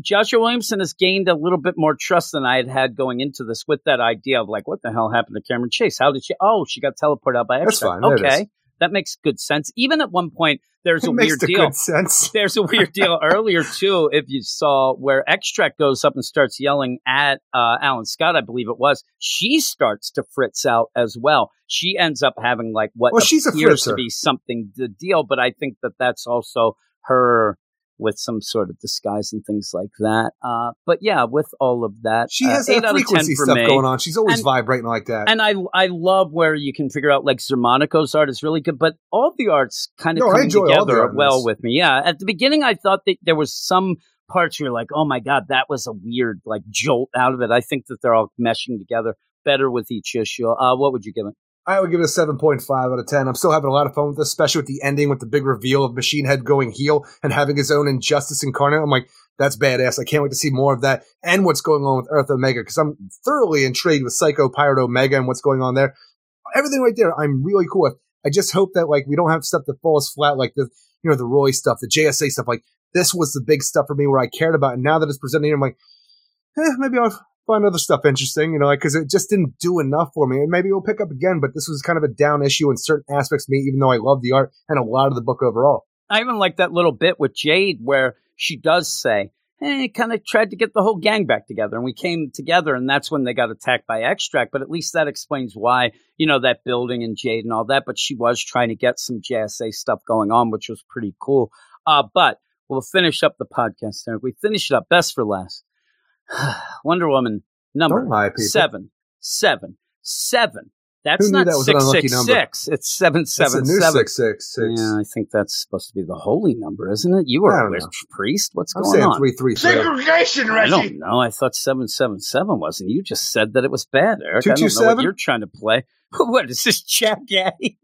Joshua Williamson has gained a little bit more trust than I had had going into this with that idea of like, what the hell happened to Cameron Chase? How did she? Oh, she got teleported out by fine. Okay, that makes good sense. Even at one point, there's a makes weird deal. good sense. There's a weird deal earlier too. If you saw where Extract goes up and starts yelling at uh, Alan Scott, I believe it was, she starts to fritz out as well. She ends up having like what Well, she's a appears to fritzer. be something the deal, but I think that that's also her with some sort of disguise and things like that. Uh, but yeah, with all of that, She uh, has eight that out of ten frequency stuff going on. She's always And- vibrating like that. And I I love where you can figure out like Zermanico's art is really good, but all the art's kind of No, coming enjoy all the together well with me. Yeah, at the beginning I thought that there was some parts you're like, oh my god, that was a weird like jolt out of it. I think that they're all meshing together better with each issue. Uh, what would you give it? I would give it a 7.5 out of 10. I'm still having a lot of fun with this, especially with the ending with the big reveal of Machine Head going heel and having his own Injustice incarnate. I'm like, that's badass. I can't wait to see more of that and what's going on with Earth Omega because I'm thoroughly intrigued with Psycho Pirate Omega and what's going on there. Everything right there, I'm really cool with. I just hope that like we don't have stuff that falls flat like the you know the Roy stuff, the JSA stuff. Like this was the big stuff for me where I cared about, and now that it's presented here, I'm like, eh, maybe I'll find other stuff interesting, you know, like because it just didn't do enough for me. And maybe it'll pick up again, but this was kind of a down issue in certain aspects of me, even though I love the art and a lot of the book overall. I even like that little bit with Jade where she does say, Hey, kind of tried to get the whole gang back together, and we came together, and that's when they got attacked by Extract. But at least that explains why, you know, that building and Jade and all that. But she was trying to get some JSA stuff going on, which was pretty cool. Uh, but we'll finish up the podcast there. We finish it up best for last. Wonder Woman number Don't lie, seven, seven, seven. That's not that six six number? six. It's seven That's seven a new seven. six six six. Yeah, I think that's supposed to be the holy number, isn't it? You were a don't witch know. priest. What's I'm going saying on? three three three. Segregation, Reggie. I Reggie. don't know. I thought seven seven seven wasn't. You just said that it was bad, Eric. I don't know what you're trying to play. what is this, Jack Gaddy?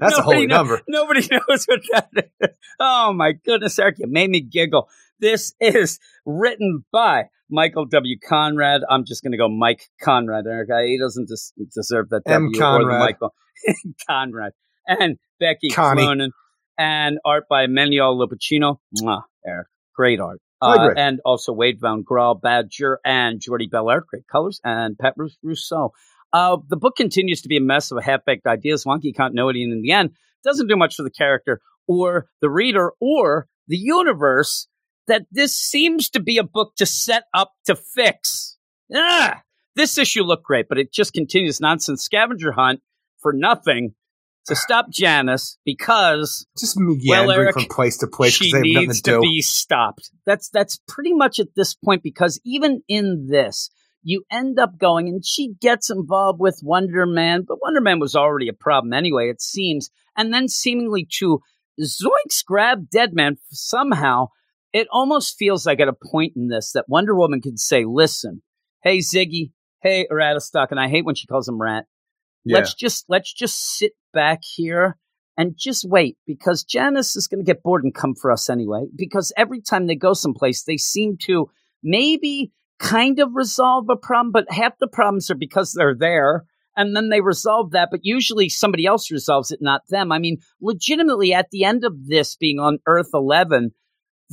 That's a holy knows- number. Nobody knows what that is. Oh my goodness, Eric, you made me giggle. This is written by Michael W. Conrad. I'm just going to go Mike Conrad, Eric. He doesn't des- deserve that M. W the Conrad. Michael Conrad. And Becky. Cloonan. And art by Manuel Lupacchino. Mwah, Eric. Great art. Uh, and also Wade Van Graal, Badger, and Jordie Bellaire. Great colors. And Pat Rous- Rousseau. Uh, the book continues to be a mess of half-baked ideas, wonky continuity, and in the end, doesn't do much for the character or the reader or the universe. That this seems to be a book to set up to fix. Ah, this issue looked great, but it just continues nonsense scavenger hunt for nothing to stop Janice because Just meandering Eric, from place to place she they needs to to be stopped. That's that's pretty much at this point because even in this, you end up going, and she gets involved with Wonder Man, but Wonder Man was already a problem anyway, it seems. And then seemingly to zoinks grab Deadman somehow. It almost feels like at a point in this that Wonder Woman can say, listen, hey, Ziggy, hey, Ratatosk, and I hate when she calls him Rat. Yeah. Let's just let's just sit back here and just wait because Janice is going to get bored and come for us anyway. Because every time they go someplace, they seem to maybe kind of resolve a problem, but half the problems are because they're there. And then they resolve that, but usually somebody else resolves it, not them. I mean, legitimately, at the end of this being on Earth 11,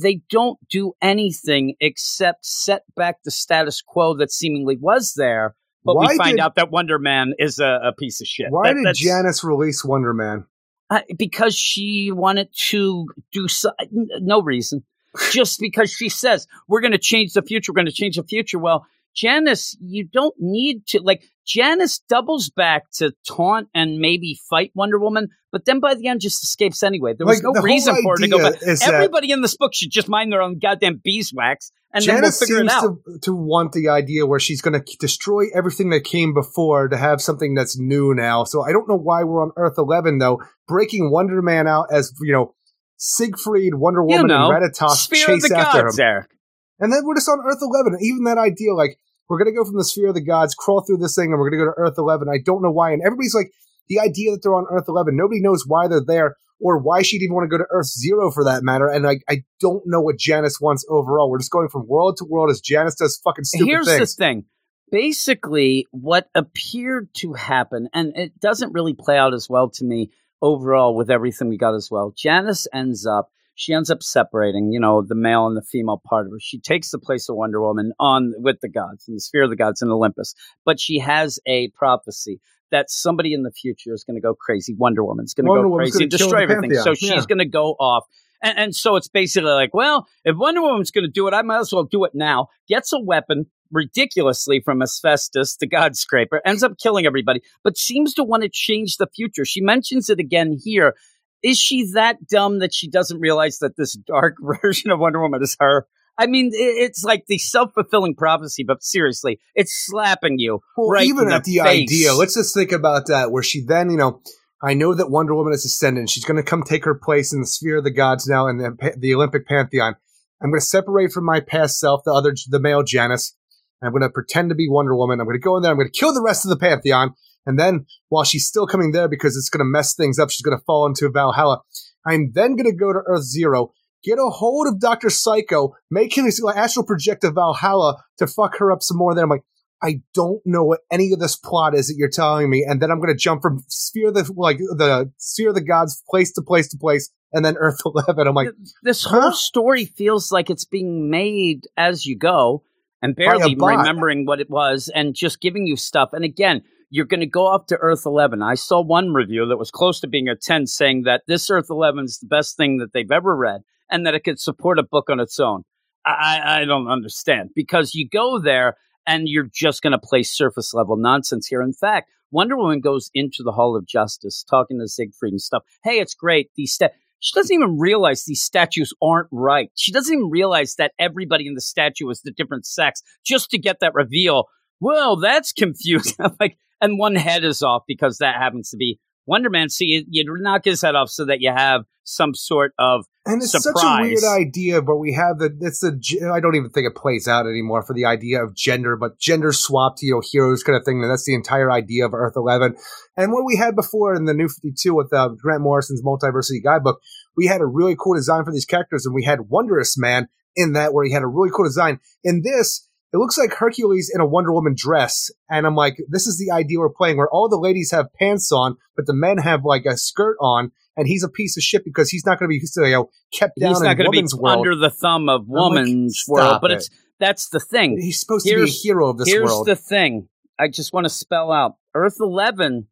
they don't do anything except set back the status quo that seemingly was there. But Why we find did- out that Wonder Man is a, a piece of shit. Why That- did Janice release Wonder Man? uh, because she wanted to do so, n- no reason. Just because she says we're going to change the future, we're going to change the future. Well, Janice, you don't need to like. Janice doubles back to taunt and maybe fight Wonder Woman, but then by the end just escapes anyway. There was Like, no the reason for her to go back. Everybody in this book should just mind their own goddamn beeswax, and then we'll Janice figure seems it out. to, to want the idea where she's going to destroy everything that came before to have something that's new now. So I don't know why we're on Earth 11 though, breaking Wonder Man out as you know Siegfried, Wonder you Woman, know, and Ratatosk chase after Gods, him, Eric. And then we're just on Earth 11. Even that idea, like we're going to go from the Sphere of the Gods, crawl through this thing, and we're going to go to Earth 11. I don't know why, and everybody's like the idea that they're on Earth 11. Nobody knows why they're there. Or why she'd even want to go to Earth Zero for that matter, and I, I don't know what Janice wants overall. We're just going from world to world as Janice does fucking stupid Here's things. the thing. Basically, what appeared to happen, and it doesn't really play out as well to me overall with everything we got as well. Janice ends up, she ends up separating, you know, the male and the female part of her. She takes the place of Wonder Woman on with the gods in the sphere of the gods in Olympus, but she has a prophecy that somebody in the future is going to go crazy. Wonder Woman's going to Wonder go Woman's crazy and destroy everything. So Pantheon, she's going to go off. And, and so it's basically like, well, if Wonder Woman's going to do it, I might as well do it now. Gets a weapon ridiculously from Asbestos, the God Scraper, ends up killing everybody, but seems to want to change the future. She mentions it again here. Is she that dumb that she doesn't realize that this dark version of Wonder Woman is her? I mean, it's like the self fulfilling prophecy, but seriously, it's slapping you. Well, right even in at the the face. idea, let's just think about that, where she then, you know, I know that Wonder Woman is ascendant. She's going to come take her place in the sphere of the gods now in the, the Olympic pantheon. I'm going to separate from my past self, the other, the male Janus. I'm going to pretend to be Wonder Woman. I'm going to go in there. I'm going to kill the rest of the pantheon. And then, while she's still coming there because it's going to mess things up, she's going to fall into Valhalla. I'm then going to go to Earth Zero, get a hold of Doctor Psycho, make him like, astral project to Valhalla to fuck her up some more. Then I'm like. I don't know what any of this plot is that you're telling me, and then I'm going to jump from sphere the like the sphere of the gods place to place to place, and then Earth Eleven. I'm like, this huh? whole story feels like it's being made as you go and barely remembering what it was and just giving you stuff. And again, you're going to go up to Earth 11. I saw one review that was close to being a 10 saying that this Earth 11 is the best thing that they've ever read and that it could support a book on its own. I, I don't understand because you go there and you're just going to play surface level nonsense here. In fact, Wonder Woman goes into the Hall of Justice talking to Siegfried and stuff. Hey, it's great. These sta- she doesn't even realize these statues aren't right. She doesn't even realize that everybody in the statue is the different sex just to get that reveal. Well, that's confusing. I'm like, and one head is off because that happens to be Wonder Man. So you, you knock his head off so that you have some sort of and it's such a weird idea, but we have the it's the I don't even think it plays out anymore for the idea of gender, but gender swapped, you know, heroes kind of thing. And that's the entire idea of Earth Eleven. And what we had before in the New Fifty Two with uh, Grant Morrison's Multiversity Guidebook, we had a really cool design for these characters, and we had Wondrous Man in that where he had a really cool design. In this, it looks like Hercules in a Wonder Woman dress, and I'm like, this is the idea we're playing, where all the ladies have pants on, but the men have like a skirt on, and he's a piece of shit because he's not going to be you know kept down he's not in going to be world. under the thumb of like, woman's stop world. But it. it's that's the thing. He's supposed to be a Here's- hero of this Here's world. the thing. I just want to spell out Earth 11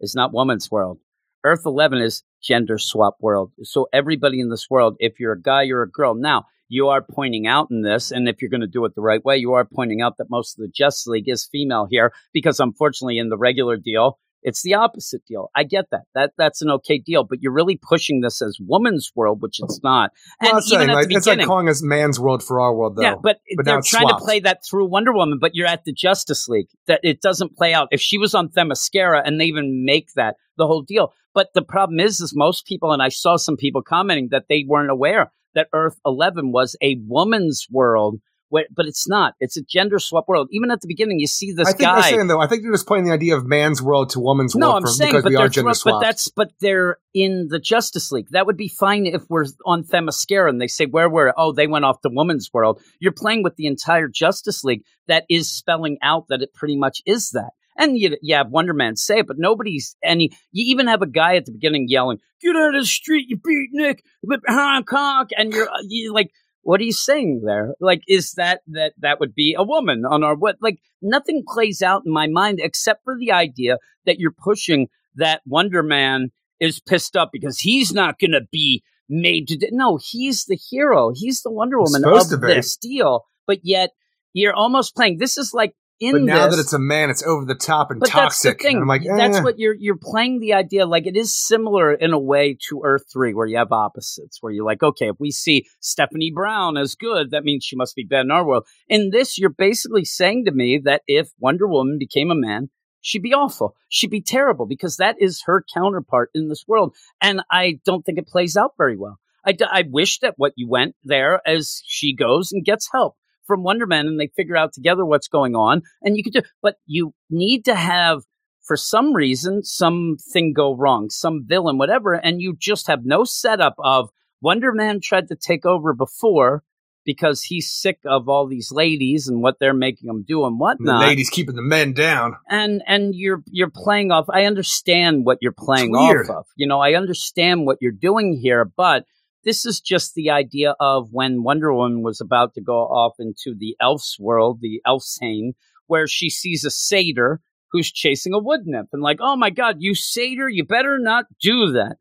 is not woman's world. Earth 11 is gender swap world. So everybody in this world, if you're a guy, you're a girl. Now, you are pointing out in this, and if you're going to do it the right way, you are pointing out that most of the Justice League is female here because unfortunately in the regular deal, It's the opposite deal. I get that. That that's an okay deal, but you're really pushing this as woman's world, which it's not. Well, and I'm even saying, at like, the it's like calling us man's world for our world, though. yeah, but, But they're trying swapped. to play that through Wonder Woman, but you're at the Justice League. That it doesn't play out. If she was on Themyscira and they even make that the whole deal. But the problem is, is most people, and I saw some people commenting that they weren't aware that Earth 11 was a woman's world, where, but it's not. It's a gender swap world. Even at the beginning, you see this I think guy. they're saying though. I think they're just playing the idea of man's world to woman's No, world I'm for, saying, because but we they're are gender swapped. but that's but they're in the Justice League. That would be fine if we're on Themyscira and they say where we're. Oh, they went off to woman's world. You're playing with the entire Justice League that is spelling out that it pretty much is that. And you, you have Wonder Man say it, but nobody's any. You even have a guy at the beginning yelling, "Get out of the street, you beatnik, but Hong Kong!" And you're, uh, you like, what are you saying there? Like, is that that that would be a woman on our what? Like, nothing plays out in my mind except for the idea that you're pushing that Wonder Man is pissed up because he's not going to be made to. No, he's the hero. He's the Wonder Woman of this deal. But yet, you're almost playing. This is like in but now this, that it's a man, it's over the top and but toxic. that's the thing. And I'm like, that's eh. what you're you're playing the idea. Like it is similar in a way to Earth Three, where you have opposites. Where you're like, okay, if we see Stephanie Brown as good, that means she must be bad in our world. In this, you're basically saying to me that if Wonder Woman became a man, she'd be awful. She'd be terrible because that is her counterpart in this world, and I don't think it plays out very well. I, d- I wish that what you went there as she goes and gets help from Wonder Man and they figure out together what's going on and you could do but you need to have for some reason something go wrong some villain whatever and you just have no setup of Wonder Man tried to take over before because he's sick of all these ladies and what they're making him do and And the ladies keeping the men down. and and you're you're playing off i understand what you're playing off of you know i understand what you're doing here but this is just the idea of when wonder woman was about to go off into the elf's world the elfsane where she sees a satyr who's chasing a wood nymph and like oh my god you satyr you better not do that.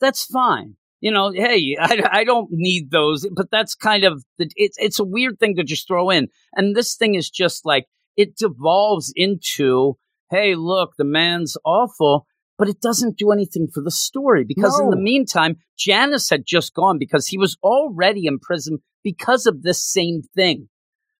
That's fine you know hey i, I don't need those but that's kind of the, it's, it's a weird thing to just throw in. And this thing is just like it devolves into hey, look, the man's awful, but it doesn't do anything for the story because in the meantime, Janice had just gone because he was already in prison because of this same thing.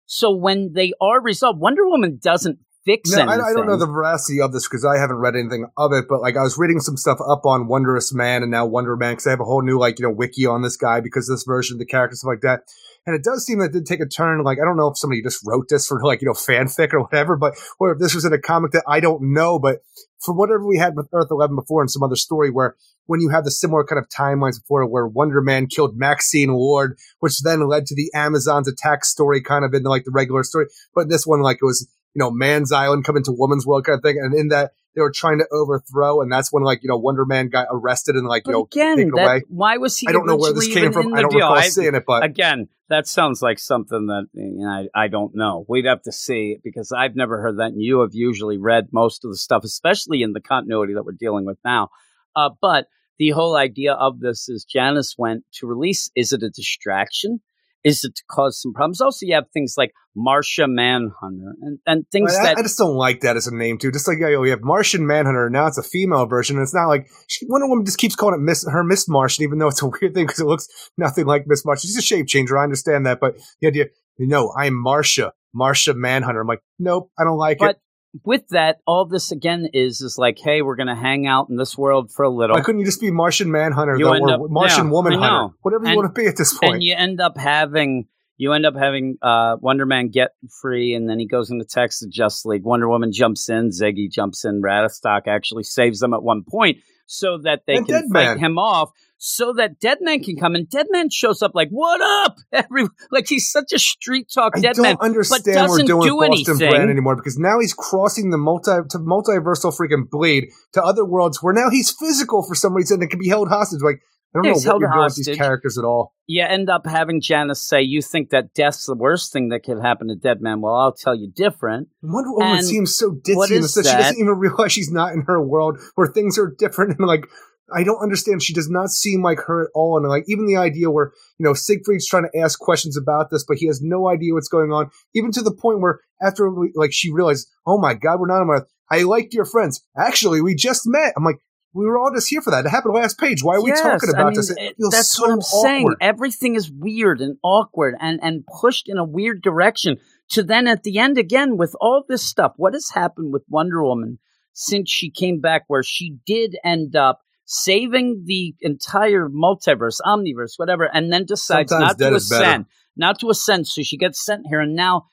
So when they are resolved, Wonder Woman doesn't fix No, anything. I, I don't know the veracity of this because I haven't read anything of it, but like I was reading some stuff up on Wondrous Man and now Wonder Man because I have a whole new like you know wiki on this guy because this version of the character stuff like that. And it does seem that it did take a turn. Like I don't know if somebody just wrote this for like you know fanfic or whatever, but or if this was in a comic that I don't know. But for whatever we had with Earth Eleven before and some other story where when you have the similar kind of timelines before where Wonder Man killed Maxine Ward, which then led to the Amazons attack story kind of in like the regular story. But this one like it was you know, man's island come into woman's world kind of thing. And in that they were trying to overthrow. And that's when like, you know, Wonder Man got arrested and like, But you know, again, taken that, away. why was he? I don't know where this came from. I don't deal? recall I- seeing it, but again, that sounds like something that you know, I, I don't know. We'd have to see because I've never heard that, and you have usually read most of the stuff, especially in the continuity that we're dealing with now. Uh, but the whole idea of this is Janice went to release. Is it a distraction? Is it to cause some problems? Also, you have things like Marsha Manhunter and, and things I, that I just don't like that as a name too. Just like you know, we have Martian Manhunter, now it's a female version. And it's not like she, Wonder Woman just keeps calling it Miss her Miss Martian, even though it's a weird thing because it looks nothing like Miss Martian. She's a shape changer. I understand that, but the idea, no, I'm Marsha, Marsha Manhunter. I'm like, nope, I don't like But it. With that, all this again is is like, hey, we're going to hang out in this world for a little. Why couldn't you just be Martian Manhunter You though, end or up- Martian yeah, Woman Hunter, whatever you And- want to be at this point? and you end up having you end up having uh, Wonder Man get free, and then he goes into text the Justice League. Wonder Woman jumps in, Ziggy jumps in, Ratatosk actually saves them at one point so that they And can fight him off. So that Dead Man can come, and Dead Man shows up like, "What up?" Every like he's such a street talk I Dead don't understand but we're doesn't doing do Boston anything. Brand anymore because now he's crossing the multi to multiversal freaking bleed to other worlds where now he's physical for some reason and can be held hostage. Like I don't know what you're doing with these characters at all. you end up having Janice say, "You think that death's the worst thing that could happen to Dead Man?" Well, I'll tell you different. Wonder Woman And seems so ditzy in is this that she doesn't even realize she's not in her world where things are different and like I don't understand. She does not seem like her at all. And like even the idea where, you know, Siegfried's trying to ask questions about this, but he has no idea what's going on. Even to the point where after we, like she realized, oh my God, we're not on Earth. I like your friends. Actually, we just met. I'm like, we were all just here for that. It happened last page. Why are we Yes, talking I about mean, this? It feels that's so what I'm saying. Everything is weird and awkward and, and pushed in a weird direction. To then at the end again with all this stuff, what has happened with Wonder Woman since she came back, where she did end up saving the entire multiverse, omniverse, whatever, and then decides Sometimes not to ascend, not to ascend. So she gets sent here, and now,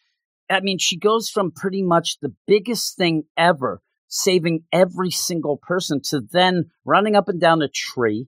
I mean, she goes from pretty much the biggest thing ever, saving every single person, to then running up and down a tree.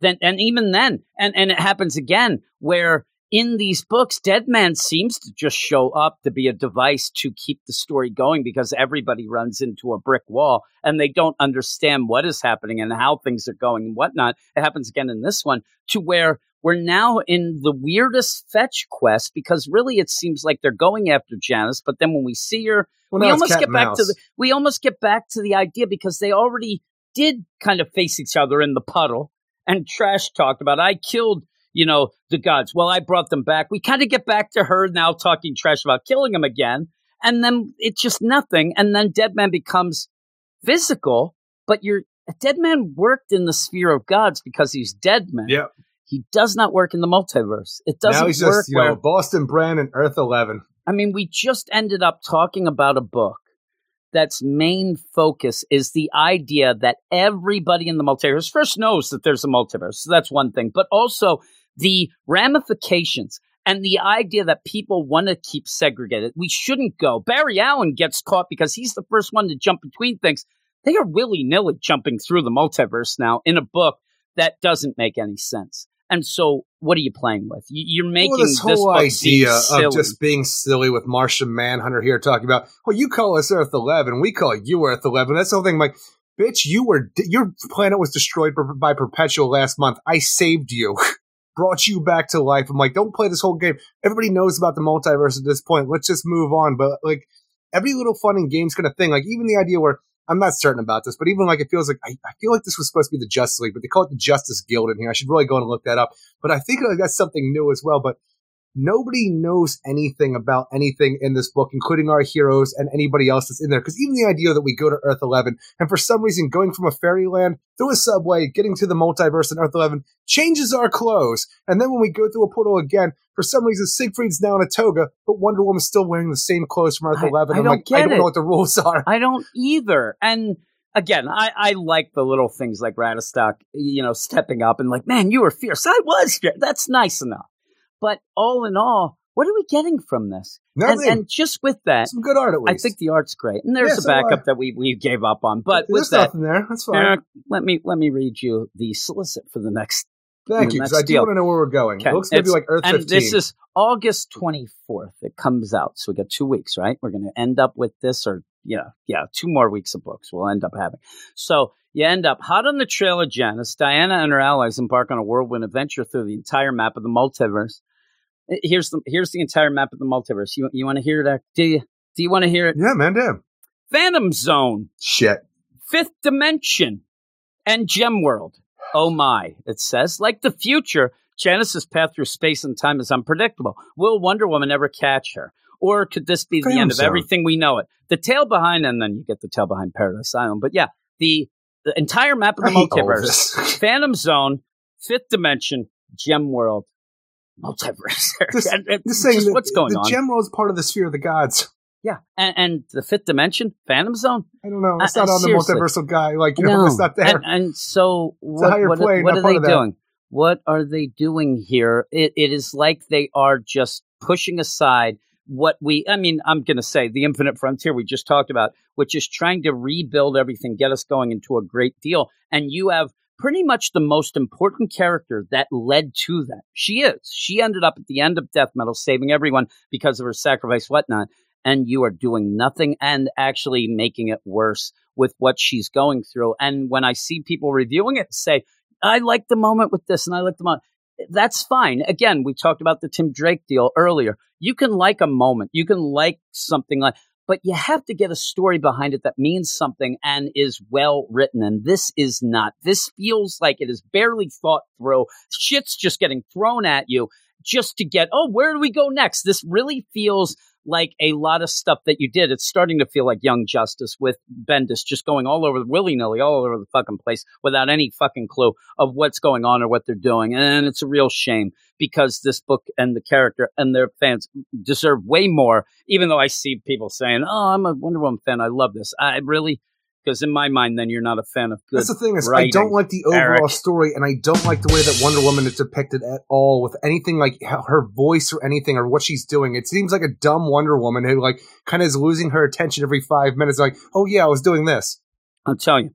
Then, and even then, and and it happens again where in these books, Dead Man seems to just show up to be a device to keep the story going because everybody runs into a brick wall and they don't understand what is happening and how things are going and whatnot. It happens again in this one to where we're now in the weirdest fetch quest because really it seems like they're going after Janice, but then when we see her, Well, we almost get back to the we almost get back to the idea because they already did kind of face each other in the puddle and trash talked about I killed you know the gods. Well, I brought them back. We kind of get back to her now talking trash about killing him again, and then it's just nothing. And then Dead Man becomes physical, but you're a Dead Man worked in the sphere of gods because he's Dead Man. Yeah. He does not work in the multiverse. It doesn't now he's work just, you where know, Boston Brand and Earth 11. I mean, we just ended up talking about a book that's main focus is the idea that everybody in the multiverse first knows that there's a multiverse. So that's one thing, but also the ramifications and the idea that people want to keep segregated. We shouldn't go. Barry Allen gets caught because he's the first one to jump between things. They are willy nilly jumping through the multiverse now in a book that doesn't make any sense. And so, what are you playing with? You- You're making well, this whole book idea of just being silly with Martian Manhunter here talking about, well, you call us Earth 11, we call you Earth 11. That's the whole thing. I'm like, bitch, you were, your planet was destroyed by Perpetual last month. I saved you, brought you back to life. I'm like, don't play this whole game. Everybody knows about the multiverse at this point. Let's just move on. But like, every little fun and games kind of thing, like even the idea where, I'm not certain about this, but even like it feels like I, I feel like this was supposed to be the Justice League, but they call it the Justice Guild in here. I should really go and look that up. But I think like, that's something new as well. But nobody knows anything about anything in this book, including our heroes and anybody else that's in there. Because even the idea that we go to Earth 11 and for some reason going from a fairyland through a subway, getting to the multiverse in Earth 11 changes our clothes. And then when we go through a portal again, for some reason Siegfried's now in a toga, but Wonder Woman's still wearing the same clothes from Earth I- 11. I I'm don't like, I don't it. know what the rules are. I don't either. And again, I, I like the little things like Ratatoskr, you know, stepping up and like, man, you were fierce. I was fierce. That's nice enough. But all in all, what are we getting from this? And, and just with that, Some good art I think the art's great. And there's Yeah, a so do I. backup that we, we gave up on. But There's with that, nothing there. That's fine. Eric, let me let me read you the solicit for the next Thank the you, because I do deal. want to know where we're going. Okay. It looks maybe like Earth and 15. this is August 24th. It comes out. So we got two weeks, right? We're going to end up with this or, yeah, yeah, two more weeks of books we'll end up having. So you end up hot on the trail of Janice. Diana and her allies embark on a whirlwind adventure through the entire map of the multiverse. Eh, Here's the, here's the entire map of the multiverse. You, you want to hear that? Do you? Do you want to hear it? yeah, man, damn. Phantom Zone, Shit. Fifth Dimension, and Gem World. Oh my, it says. Like the future, Janice's path through space and time is unpredictable. Will Wonder Woman ever catch her? Or could this be the Phantom end of Zone. everything we know it? The tale behind, and then you get the tale behind Paradise Island. But yeah, the, the entire map of the multiverse. Phantom Zone, Fifth Dimension, Gem World, multiverse. This- And- and This saying just that what's going the on? The Gem world is part of the sphere of the gods. yeah, and, and the Fifth Dimension, Phantom Zone. I don't know. It's Uh, not uh, on the seriously. multiversal guy. Like, you know, it's not there. And, and so what, what, plane, what are they doing? What are they doing here? It, it is like they are just pushing aside what we, I mean, I'm going to say the infinite frontier we just talked about, which is trying to rebuild everything, get us going into a great deal. And you have pretty much the most important character that led to that. She is. She ended up at the end of Death Metal saving everyone because of her sacrifice, whatnot. And you are doing nothing and actually making it worse with what she's going through. And when I see people reviewing it say, I like the moment with this and I like the moment, that's fine. Again, we talked about the Tim Drake deal earlier. You can like a moment, you can like something like, but you have to get a story behind it that means something and is well written. And this is not. This feels like it is barely thought through. Shit's just getting thrown at you just to get, oh, where do we go next? This really feels like a lot of stuff that you did. It's starting to feel like Young Justice with Bendis just going all over willy nilly, all over the fucking place without any fucking clue of what's going on or what they're doing. And it's a real shame because this book and the character and their fans deserve way more. Even though I see people saying, "Oh, I'm a Wonder Woman fan. I love this." I really because in my mind, then you're not a fan of good. That's the thing is, writing. I don't like the overall Eric. story, and I don't like the way that Wonder Woman is depicted at all with anything like her voice or anything or what she's doing. It seems like a dumb Wonder Woman who like kind of is losing her attention every five minutes. Like, oh yeah, I was doing this. I'll tell you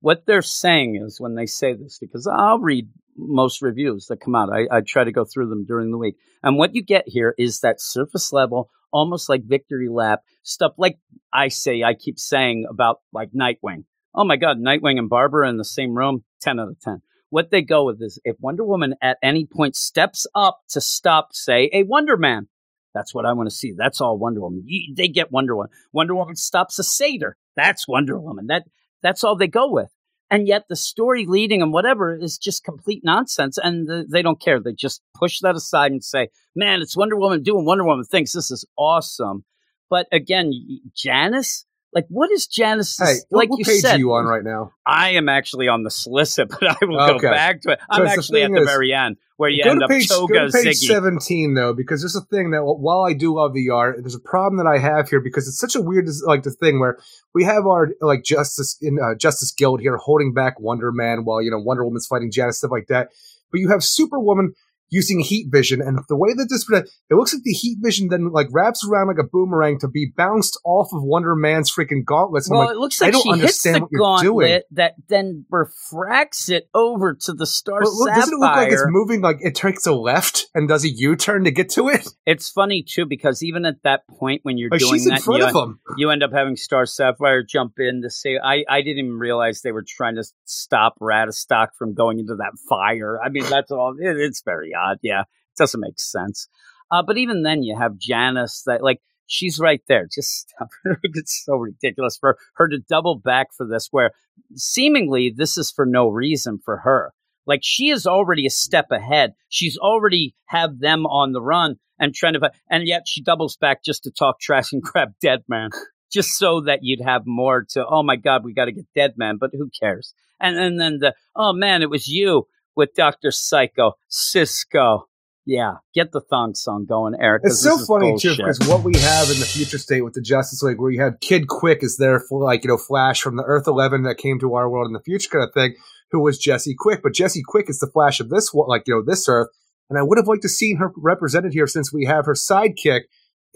what they're saying is when they say this, because I'll read most reviews that come out. I, I try to go through them during the week. And what you get here is that surface level, almost like victory lap stuff, like I say, I keep saying about like Nightwing. Oh my God, Nightwing and Barbara in the same room, 10 out of 10. What they go with is if Wonder Woman at any point steps up to stop, say, a Wonder Man, that's what I want to see. That's all Wonder Woman. They get Wonder Woman. Wonder Woman stops a satyr. That's Wonder Woman. That that's all they go with. And yet the story leading and whatever is just complete nonsense. And the, they don't care. They just push that aside and say, "Man, it's Wonder Woman doing Wonder Woman things. This is awesome." But again, Janice, like, what is Janice? Hey, what, like what you page said, are you on right now? I am actually on the solicit, but I will Okay. go back to it. I'm 'Cause the actually at the is- very end where you go end to up page, go to page Ziggy. 17 though because there's a thing that while i do love the art there's a problem that i have here because it's such a weird like the thing where we have our like justice in uh, justice guild here holding back wonder man while you know wonder woman's fighting janice stuff like that but you have superwoman using heat vision and the way that this it looks like the heat vision then like wraps around like a boomerang to be bounced off of wonder man's freaking gauntlets Well, like, it looks I like don't she hits the what you're doing. gauntlet that then refracts it over to the star but look, sapphire. doesn't it look like it's moving like it takes a left and does a u-turn to get to it It's funny too because even at that point when you're like doing she's in that, front you, of him you end up having Star Sapphire jump in to say, I, I didn't even realize they were trying to stop Ratatoskr from going into that fire. I mean, that's all. It, it's very odd. Yeah, it doesn't make sense. Uh, but even then, you have Janice that, like, she's right there. Just stop. it's so ridiculous for her to double back for this, where seemingly this is for no reason for her. Like she is already a step ahead. She's already have them on the run and trying to, and yet she doubles back just to talk trash and grab Dead Man, just so that you'd have more to. Oh my God, we got to get Dead Man, but who cares? And and then the oh man, it was you with Doctor Psycho Cisco. Yeah, get the thong song going, Eric. It's so funny too because what we have in the future state with the Justice League, where you had Kid Quick is there for like you know Flash from the Earth Eleven that came to our world in the future kind of thing, who was Jesse Quick, but Jesse Quick is the Flash of this like you know this Earth, and I would have liked to seen her represented here since we have her sidekick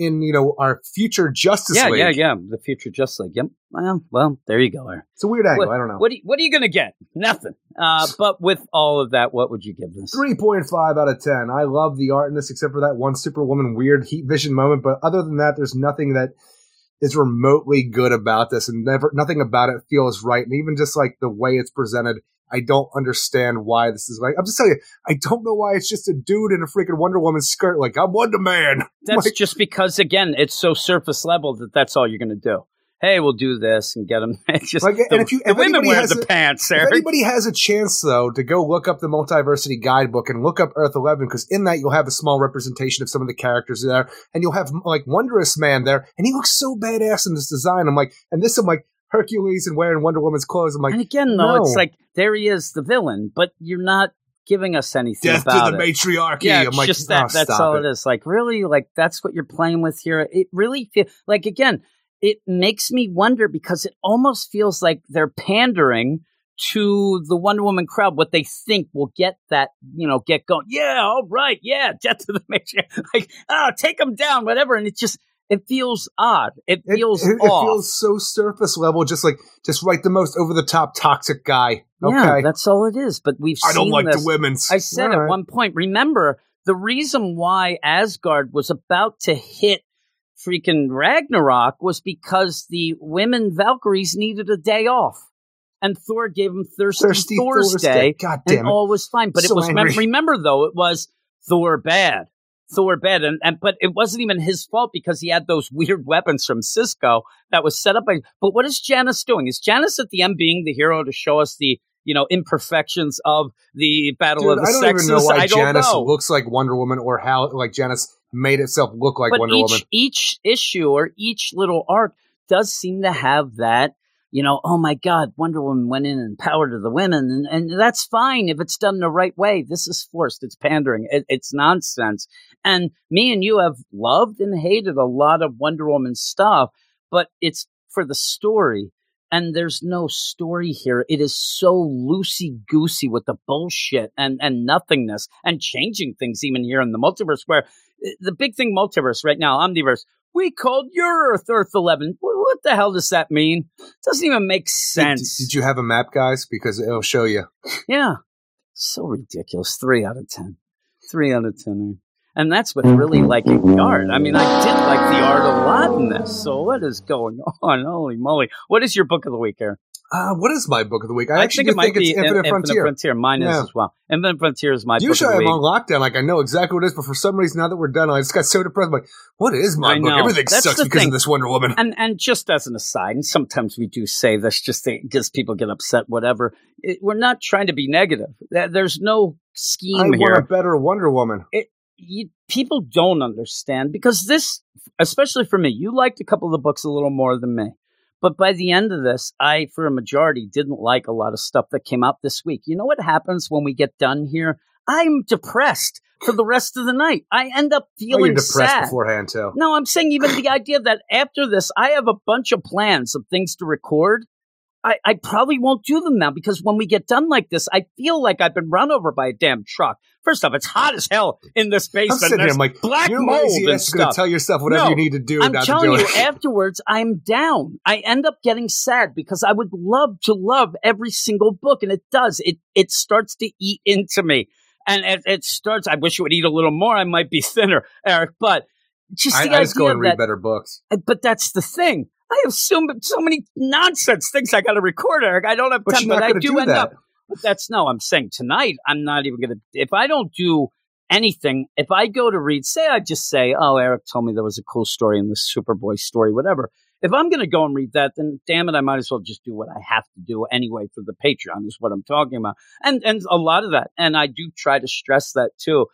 in you know our future Justice yeah, League. yeah, yeah. yeah. The future Just League. Yep. Well, well, there you go. It's a weird angle. What, I don't know. What, are you, what are you going to get? Nothing. Uh, but with all of that, what would you give this? 3.5 out of 10. I love the art in this, except for that one Superwoman weird heat vision moment. But other than that, there's nothing that is remotely good about this, and never nothing about it feels right. And even just like the way it's presented, I don't understand why this is like. I'm just telling you, I don't know why it's just a dude in a freaking Wonder Woman skirt. Like I'm Wonder Man. That's Like- just because, again, it's so surface level that that's all you're going to do. Hey, we'll do this and get them. It's just Like, the, and if you- the women wear the a- pants, If anybody has a chance, though, to go look up the Multiversity Guidebook and look up Earth 11, because in that you'll have a small representation of some of the characters there, and you'll have like Wondrous Man there, and he looks so badass in this design. I'm like, and this I'm like Hercules and wearing Wonder Woman's clothes. I'm like, and again, though, no. it's like there he is, the villain, but you're not giving us anything death to the it. matriarchy. Yeah, I'm like, just ah, that. "Oh, that's all it. it is. Like, really, like that's what you're playing with here. It really feels like again, it makes me wonder because it almost feels like they're pandering to the Wonder Woman crowd, what they think will get that, you know, get going. Yeah, all right, yeah, death to the matriarch. Like, oh, take them down, whatever. And it just it feels odd. It It, feels it, it off. feels so surface level, just like just like the most over the top toxic guy. Okay, Yeah, that's all it is. But we've seen. I don't like this. the women's. I said All at right. one point, remember the reason why Asgard was about to hit freaking Ragnarok was because the women Valkyries needed a day off. And Thor gave them Thirsty, Thirsty Thor's Thursday. Day, God and damn it. And all was fine. But So it was, angry. remember though, it was Thor bad. Thor bed. and, and but it wasn't even his fault because he had those weird weapons from Cisco that was set up by. But what is Janice doing? Is Janice at the end being the hero to show us the you know imperfections of the battle Dude, of the I don't sexes? even know why I don't Janice know. looks like Wonder Woman or how like Janice made itself look like but Wonder each Woman. each issue or each little arc does seem to have that. You know, oh my God, Wonder Woman went in and power to the women, and, and that's fine if it's done the right way. This is forced; it's pandering, it, it's nonsense. And me and you have loved and hated a lot of Wonder Woman stuff, but it's for the story. And there's no story here. It is so loosey goosey with the bullshit and, and nothingness and changing things even here in the multiverse where eh, the big thing multiverse right now, omniverse, we called your Earth Earth 11. What the hell does that mean? doesn't even make Did, sense. did you have a map, guys? Because it'll show you. Yeah. So ridiculous. Three out of 10. Three out of 10. And that's what really liking the art. I mean, I did like the art a lot in this. So what is going on? Holy moly. What is your book of the week, Aaron? Uh, what is my book of the week? I, I, actually think it might think be it's Infinite, In- Frontier. Frontier. Mine Yeah. is as well. Infinite Frontier is my Usually book of I'm on lockdown. Like I know exactly what it is, but for some reason now that we're done, I just got so depressed. I'm like, what is my I book? know. Everything That's sucks because thing. of this Wonder Woman. And and just as an aside, and sometimes we do say this just because people get upset, whatever. It, we're not trying to be negative. There's no I scheme want here. a better Wonder Woman. You, people don't understand because this, especially for me, you liked a couple of the books a little more than me. But by the end of this, I, for a majority, didn't like a lot of stuff that came out this week. You know what happens when we get done here? I'm depressed for the rest of the night. I end up Oh, feeling depressed sad. beforehand too. No, I'm saying even the idea that after this, I have a bunch of plans of things to record. I, I probably won't do them now because when we get done like this, I feel like I've been run over by a damn truck. First off, it's hot as hell in this basement. I'm sitting here, I'm like, black you're mold lazy and ass is going stuff. to tell yourself whatever No, you need to do I'm telling do you, afterwards, I'm down. I end up getting sad because I would love to love every single book, and it does. It it starts to eat into me, and it, it starts. I wish it would eat a little more. I might be thinner, Eric, but just I, I just go and read that. better books. But that's the thing. I have so so many nonsense things I got to record, Eric. I don't have But time, but I do do end that. up. But that's no. I'm saying tonight. I'm not even gonna. If I don't do anything, if I go to read, say I just say, "Oh, Eric told me there was a cool story in the Superboy story, whatever." If I'm going to go and read that, then damn it, I might as well just do what I have to do anyway for the Patreon. Is what I'm talking about, and and a lot of that, and I do try to stress that too.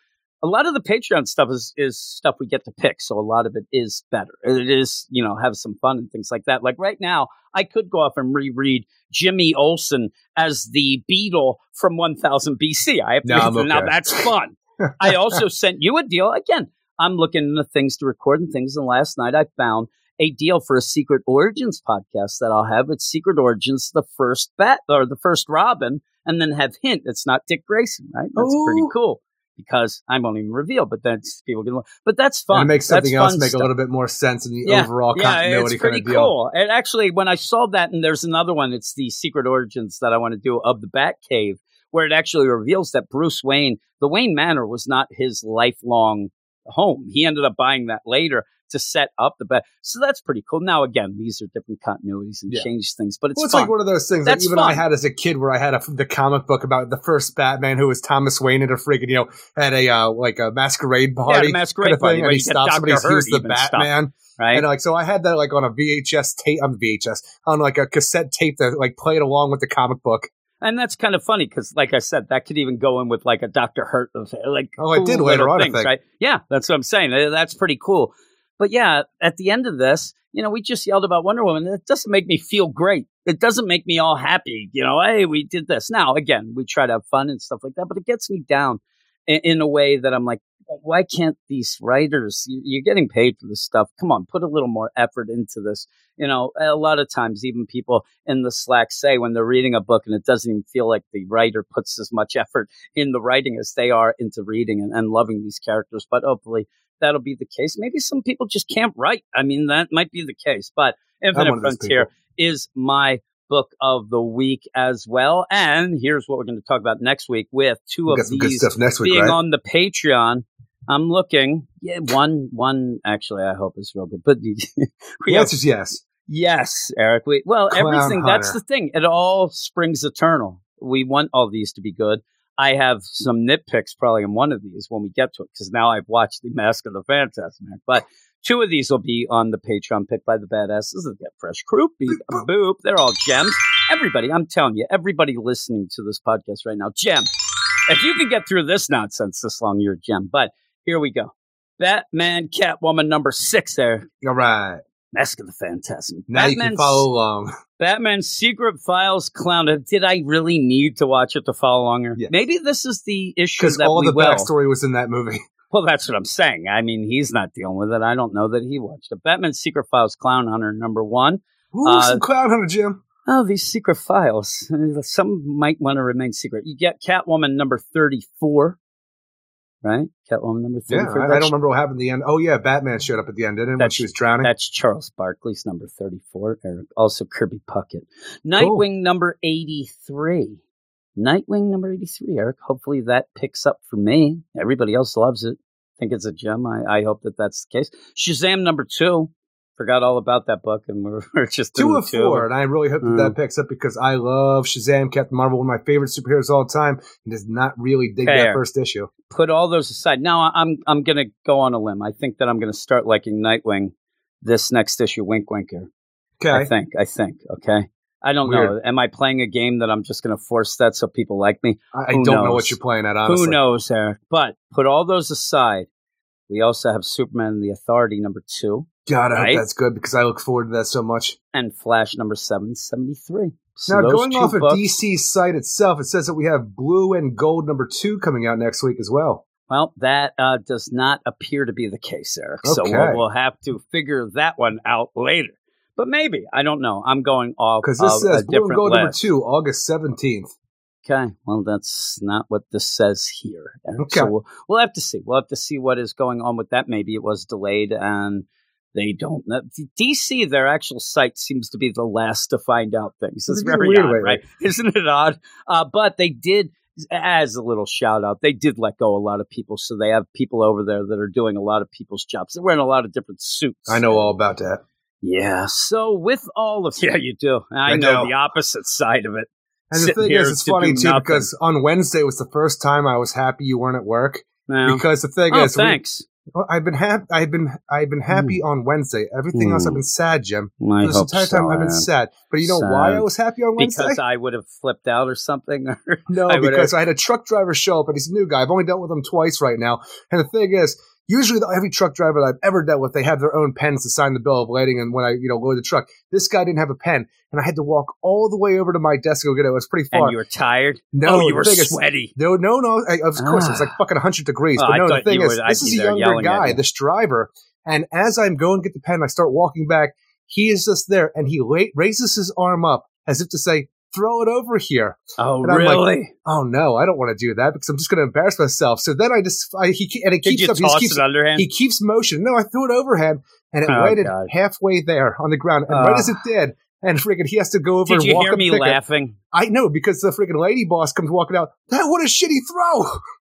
A lot of the Patreon stuff is is stuff we get to pick, so a lot of it is better. It is you know have some fun and things like that. Like right now, I could go off and reread Jimmy Olsen as the Beetle from 1000 BC. I have to No, I'm now that's fun. I also sent you a deal. Again, I'm looking into things to record and things. And last night I found a deal for a Secret Origins podcast that I'll have. It's Secret Origins, the first bat or the first Robin, and then have hint. It's not Dick Grayson, right? That's pretty cool because I won't even reveal, but that's people can. But that's fun. And it makes That's something else make stuff a little bit more sense in the Yeah, overall yeah, continuity it's pretty kind of deal. cool. And actually, when I saw that, and there's another one, it's the Secret Origins that I want to do of the Batcave, where it actually reveals that Bruce Wayne, the Wayne Manor, was not his lifelong home. He ended up buying that later to set up the Bat. So that's pretty cool. Now, again, these are different continuities and Yeah. change things, but it's, well, it's like one of those things That's that even I had as a kid, where I had a, the comic book about the first Batman, who was Thomas Wayne, at a freaking you know had a uh, like a masquerade yeah, party, the masquerade kind of party where and he you get stops Dr. somebody, Hurt the Batman, right? and like so I had that like on a VHS tape, on VHS, on like a cassette tape that like played along with the comic book. And that's kind of funny because, like I said, that could even go in with like a Doctor Hurt, of- like Oh, cool did later on, I things, think. right? Yeah, that's what I'm saying. That's pretty cool. But yeah, at the end of this, you know, we just yelled about Wonder Woman. It doesn't make me feel great. It doesn't make me all happy. You know, hey, we did this. Now, again, we try to have fun and stuff like that, but it gets me down in, in a way that I'm like, why can't these writers? you- You're getting paid for this stuff. Come on, put a little more effort into this. You know, a lot of times, even people in the Slack say when they're reading a book and it doesn't even feel like the writer puts as much effort in the writing as they are into reading and, and loving these characters. But hopefully that'll be the case. Maybe some people just can't write. I mean, that might be the case. But Infinite one of those Frontier is my book of the week as well. And here's what we're going to talk about next week with two of some good these stuff next week, being right? on the Patreon. I'm looking. Yeah, one, one. Actually, I hope is real good. But we the have answer's yes. Yes, Eric. We, well, Clown everything. That's the thing. It all springs eternal. We want all these to be good. I have some nitpicks probably in one of these when we get to it because now I've watched the Mask of the Phantasm. But two of these will be on the Patreon pick by the badasses. They'll get fresh crew, beep, boop. They're all gems. Everybody, I'm telling you, everybody listening to this podcast right now, gem. If you can get through this nonsense this long, you're a gem. But here we go. Batman Catwoman number six there. All right. Mask of the Phantasm. Now you can follow along. Batman's Secret Files Clown. Did I really need to watch it to follow along? Yes. Maybe this is the issue Because that all we the will. backstory was in that movie. Well, that's what I'm saying. I mean, he's not dealing with it. I don't know that he watched it. Batman Secret Files Clown Hunter number one. Ooh, Uh, some clown hunter, Jim. Oh, these secret files. Some might want to remain secret. You get Catwoman number 34, right? Catwoman number Yeah, 34. I, I don't remember what happened at the end. Oh, yeah, Batman showed up at the end, didn't he? When she was drowning. That's Charles Barkley's number 34. Eric. Also Kirby Puckett. Nightwing number 83. Nightwing number 83, Eric. Hopefully that picks up for me. Everybody else loves it. I think it's a gem. I, I hope that that's the case. Shazam number two. Forgot all about that book, and we're, we're just two of four, and I really hope that Mm. that picks up because I love Shazam, Captain Marvel, one of my favorite superheroes of all time, and does not really dig Fair. that first issue. Put all those aside. Now I'm I'm gonna go on a limb. I think that I'm gonna start liking Nightwing this next issue. Wink, winker. Okay. I think. I think. Okay. I don't know. Am I playing a game that I'm just going to force that so people like me? I, I don't know what you're playing at. Honestly, Who knows, Eric? But put all those aside. We also have Superman the Authority number two God, I Right? hope that's good because I look forward to that so much. and Flash number seven seventy three. So now, going off of DC's site itself, it says that we have Blue and Gold number two coming out next week as well. Well, that uh, does not appear to be the case, Eric. So we'll, we'll have to figure that one out later. But maybe I don't know. I'm going off Because this says Blue and Gold number two, August 17th. Okay, well, that's not what this says here. Okay. So we'll, we'll have to see. We'll have to see what is going on with that. Maybe it was delayed and they don't. know. DC, their actual site seems to be the last to find out things. It's It's very weird odd, way, right? Isn't it odd? Uh, but they did, as a little shout out, they did let go a lot of people. So they have people over there that are doing a lot of people's jobs. They're wearing a lot of different suits. I know all about that. Yeah. So with all of yeah, you do. I, I know know. the opposite side of it. And the thing is, it's to funny too nothing. because on Wednesday was the first time I was happy you weren't at work. Because the thing oh, is, we- thanks. well, I've been happy. I've been I've been happy on Wednesday. Everything else, I've Hmm. been sad, Jim. I For this entire so, time, I've been sad. But you know Sad. why I was happy on Wednesday? because I would have flipped out or something. Or no, I because I had a truck driver show up, and he's a new guy. I've only dealt with him twice right now. And the thing is, usually the, every truck driver that I've ever dealt with, they have their own pens to sign the bill of lading. And when I you know load the truck, this guy didn't have a pen, and I had to walk all the way over to my desk to go get it. It was pretty far. and you were tired. no, oh, you were sweaty. No, no, no. I, of course, it was like Ah. fucking 100 degrees. Oh, but no, the thing is, this is a younger guy, this driver. And as I'm going to get the pen, I start walking back. He is just there, and he la- raises his arm up as if to say, "Throw it over here." Oh, And I'm like, really? Oh no, I don't want to do that because I'm just going to embarrass myself. So then I just, I, he and it Did keeps up. He, keeps, it underhand? he keeps motion. No, I threw it overhand, and it Oh, landed God. halfway there on the ground. And right Ah. as it did, and freaking, he has to go over Did and you walk hear up me laughing? I know because the freaking lady boss comes walking out. That what a shitty throw.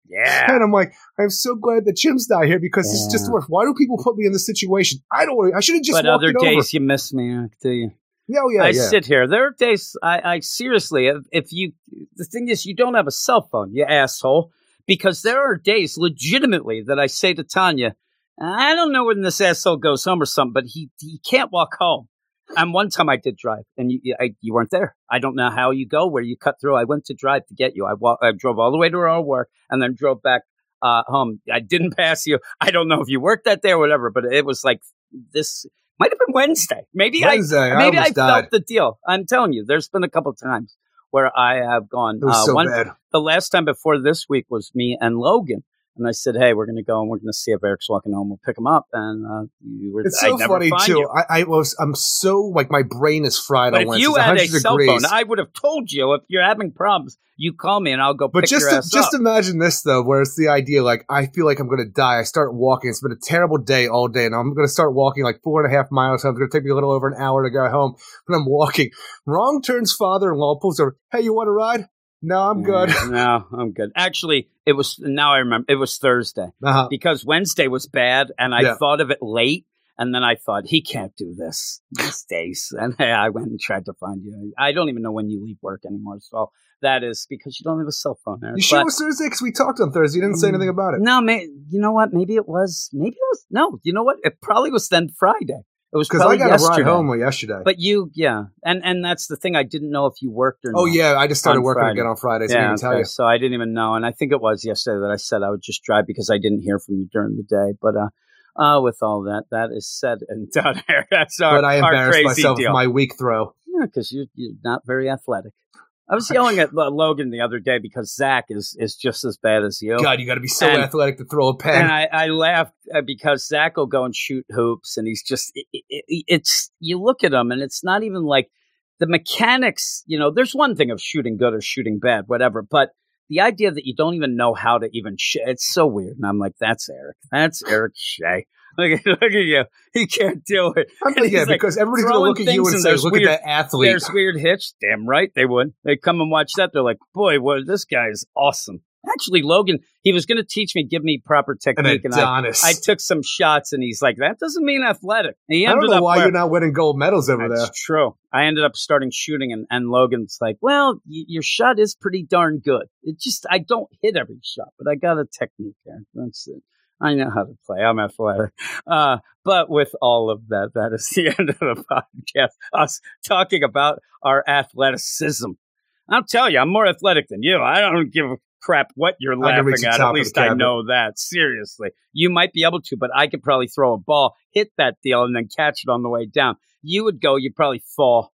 Yeah. And I'm like, I'm so glad that Jim's not here because it's just Yeah. worth. Why do people put me in this situation? I don't. I should have just but other it over. days you miss me, Eric, do you? Yeah, oh, yeah, I yeah. sit here. There are days I, I seriously, if, if you, the thing is, you don't have a cell phone, you asshole. Because there are days, legitimately, that I say to Tanya, I don't know when this asshole goes home or something, but he he can't walk home. And one time I did drive, and you I, you weren't there. I don't know how you go, where you cut through. I went to drive to get you. I walk, I drove all the way to our work, and then drove back uh, home. I didn't pass you. I don't know if you worked that day or whatever, but it was like this. Might have been Wednesday. Maybe I Wednesday, I maybe I, felt the deal. I'm telling you, there's been a couple times where I have gone. It was uh, so one, bad. the last time before this week was me and Logan, and I said, "Hey, we're going to go and we're going to see if Eric's walking home. We'll pick him up." And uh, you were. It's so funny too. I, I was. I'm so like my brain is fried But on if Wednesdays. you had a 100 cell degrees. phone, I would have told you. If you're having problems, you call me and I'll go But pick just your to, ass just up. imagine this though, where it's the idea like I feel like I'm going to die. I start walking. It's been a terrible day all day, and I'm going to start walking like four and a half miles. So it's going to take me a little over an hour to go home. But I'm walking. Wrong turns father-in-law pulls over. Hey, you want to ride? No, I'm good. no, I'm good. Actually, it was now I remember. It was Thursday. Uh-huh. because Wednesday was bad and I Yeah. thought of it late And then I thought, he can't do this these days. And I went and tried to find you. I don't even know when you leave work anymore. So that is because you don't have a cell phone. Eric. You sure it was Thursday? Because we talked on Thursday. You didn't say anything about it. No, may, you know what? Maybe it was. Maybe it was. No, you know what? It probably was then Friday. It was Because I got yesterday. a ride home yesterday. But you, yeah, and and that's the thing. I didn't know if you worked or not. oh, not. yeah. I just started working Friday. again on Friday, so I yeah, didn't tell okay, so I didn't even know, and I think it was yesterday that I said I would just drive because I didn't hear from you during the day. But uh, uh with all that, that is said and done. That's our, But I embarrassed myself deal. with my weak throw. Yeah, because you, you're not very athletic. I was yelling at Logan the other day because Zach is is just as bad as you. God, you got to be so And- athletic to throw a pen. And I, I laughed uh, because Zach will go and shoot hoops, and he's just it, it- it's you look at him, and it's not even like the mechanics. You know, there's one thing of shooting good or shooting bad, whatever, but the idea that you don't even know how to even sh- it's so weird. And I'm like, that's Eric. That's Eric Shea. Look at, look at you. He can't do it. I'm And yeah, like because everybody's going to look at you and and say, look weird- at that athlete. There's weird hitch. Damn right they would. They come and watch that. They're like, boy, what this guy is awesome. Actually, Logan, he was going to teach me, give me proper technique, and I, I took some shots, and he's like, that doesn't mean athletic. And he I don't know why where- you're not winning gold medals over That's there. true. I ended up starting shooting, and, and Logan's like, well, y- your shot is pretty darn good. It just, I don't hit every shot, but I got a technique there. That's it. I know how to play. I'm athletic. Uh, but with all of that, that is the end of the podcast. Us talking about our athleticism. I'll tell you, I'm more athletic than you. I don't give a crap what you're laughing at. At least I know that. Seriously. You might be able to, but I could probably throw a ball, hit that deal, and then catch it on the way down. You would go, you'd probably fall.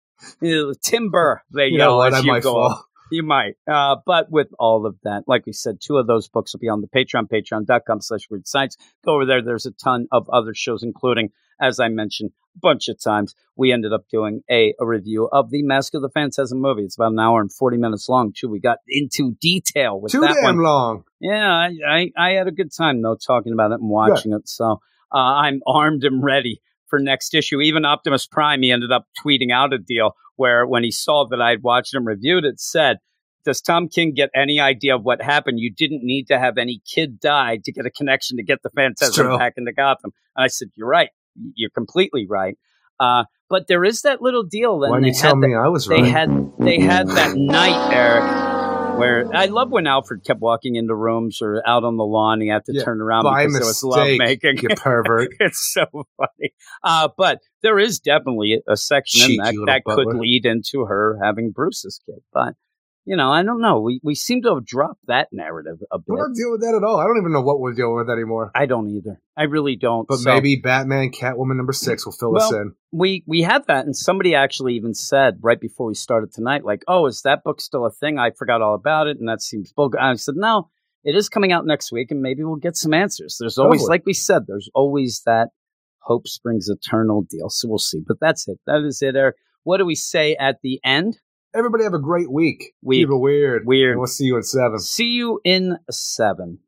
Timber, they You yell know as you go fall. You might. Uh, but with all of that, like we said, two of those books will be on the Patreon, patreon.com slash weird science. Go over there. There's a ton of other shows, including, as I mentioned a bunch of times, we ended up doing a, a review of the Mask of the Phantasm movie. It's about an hour and 40 minutes long, too. We got into detail with Too that damn one. long. Yeah, I, I, I had a good time though talking about it and watching it. So uh, I'm armed and ready for next issue. Even Optimus Prime, he ended up tweeting out a deal where when he saw that I'd watched and reviewed it, said, "Does Tom King get any idea of what happened? You didn't need to have any kid die to get a connection to get the Phantasm back into Gotham." And I said, "You're right. You're completely right." Uh, but there is that little deal. Then Why they you tell that- me I was they right? had they had that night, Eric, where I love when Alfred kept walking into rooms or out on the lawn. He had to Yeah, turn around By because it was love mistake, making. you pervert. it's so funny. Uh, but there is definitely a section in Cheeky that little that could lead into her having Bruce's kid. But you know, I don't know. We we seem to have dropped that narrative a bit. We're not dealing with that at all. I don't even know what we're dealing with anymore. I don't either. I really don't. But So- maybe Batman, Catwoman number six will fill us in. we we had that and somebody actually even said right before we started tonight like oh is that book still a thing i forgot all about it and that seems bogus i said no it is coming out next week and maybe we'll get some answers there's always Totally. like we said there's always that hope springs eternal deal so we'll see but that's it that is it eric what do we say at the end Everybody have a great week. Week. Keep it weird. Weird. And we'll see you in seven. see you in seven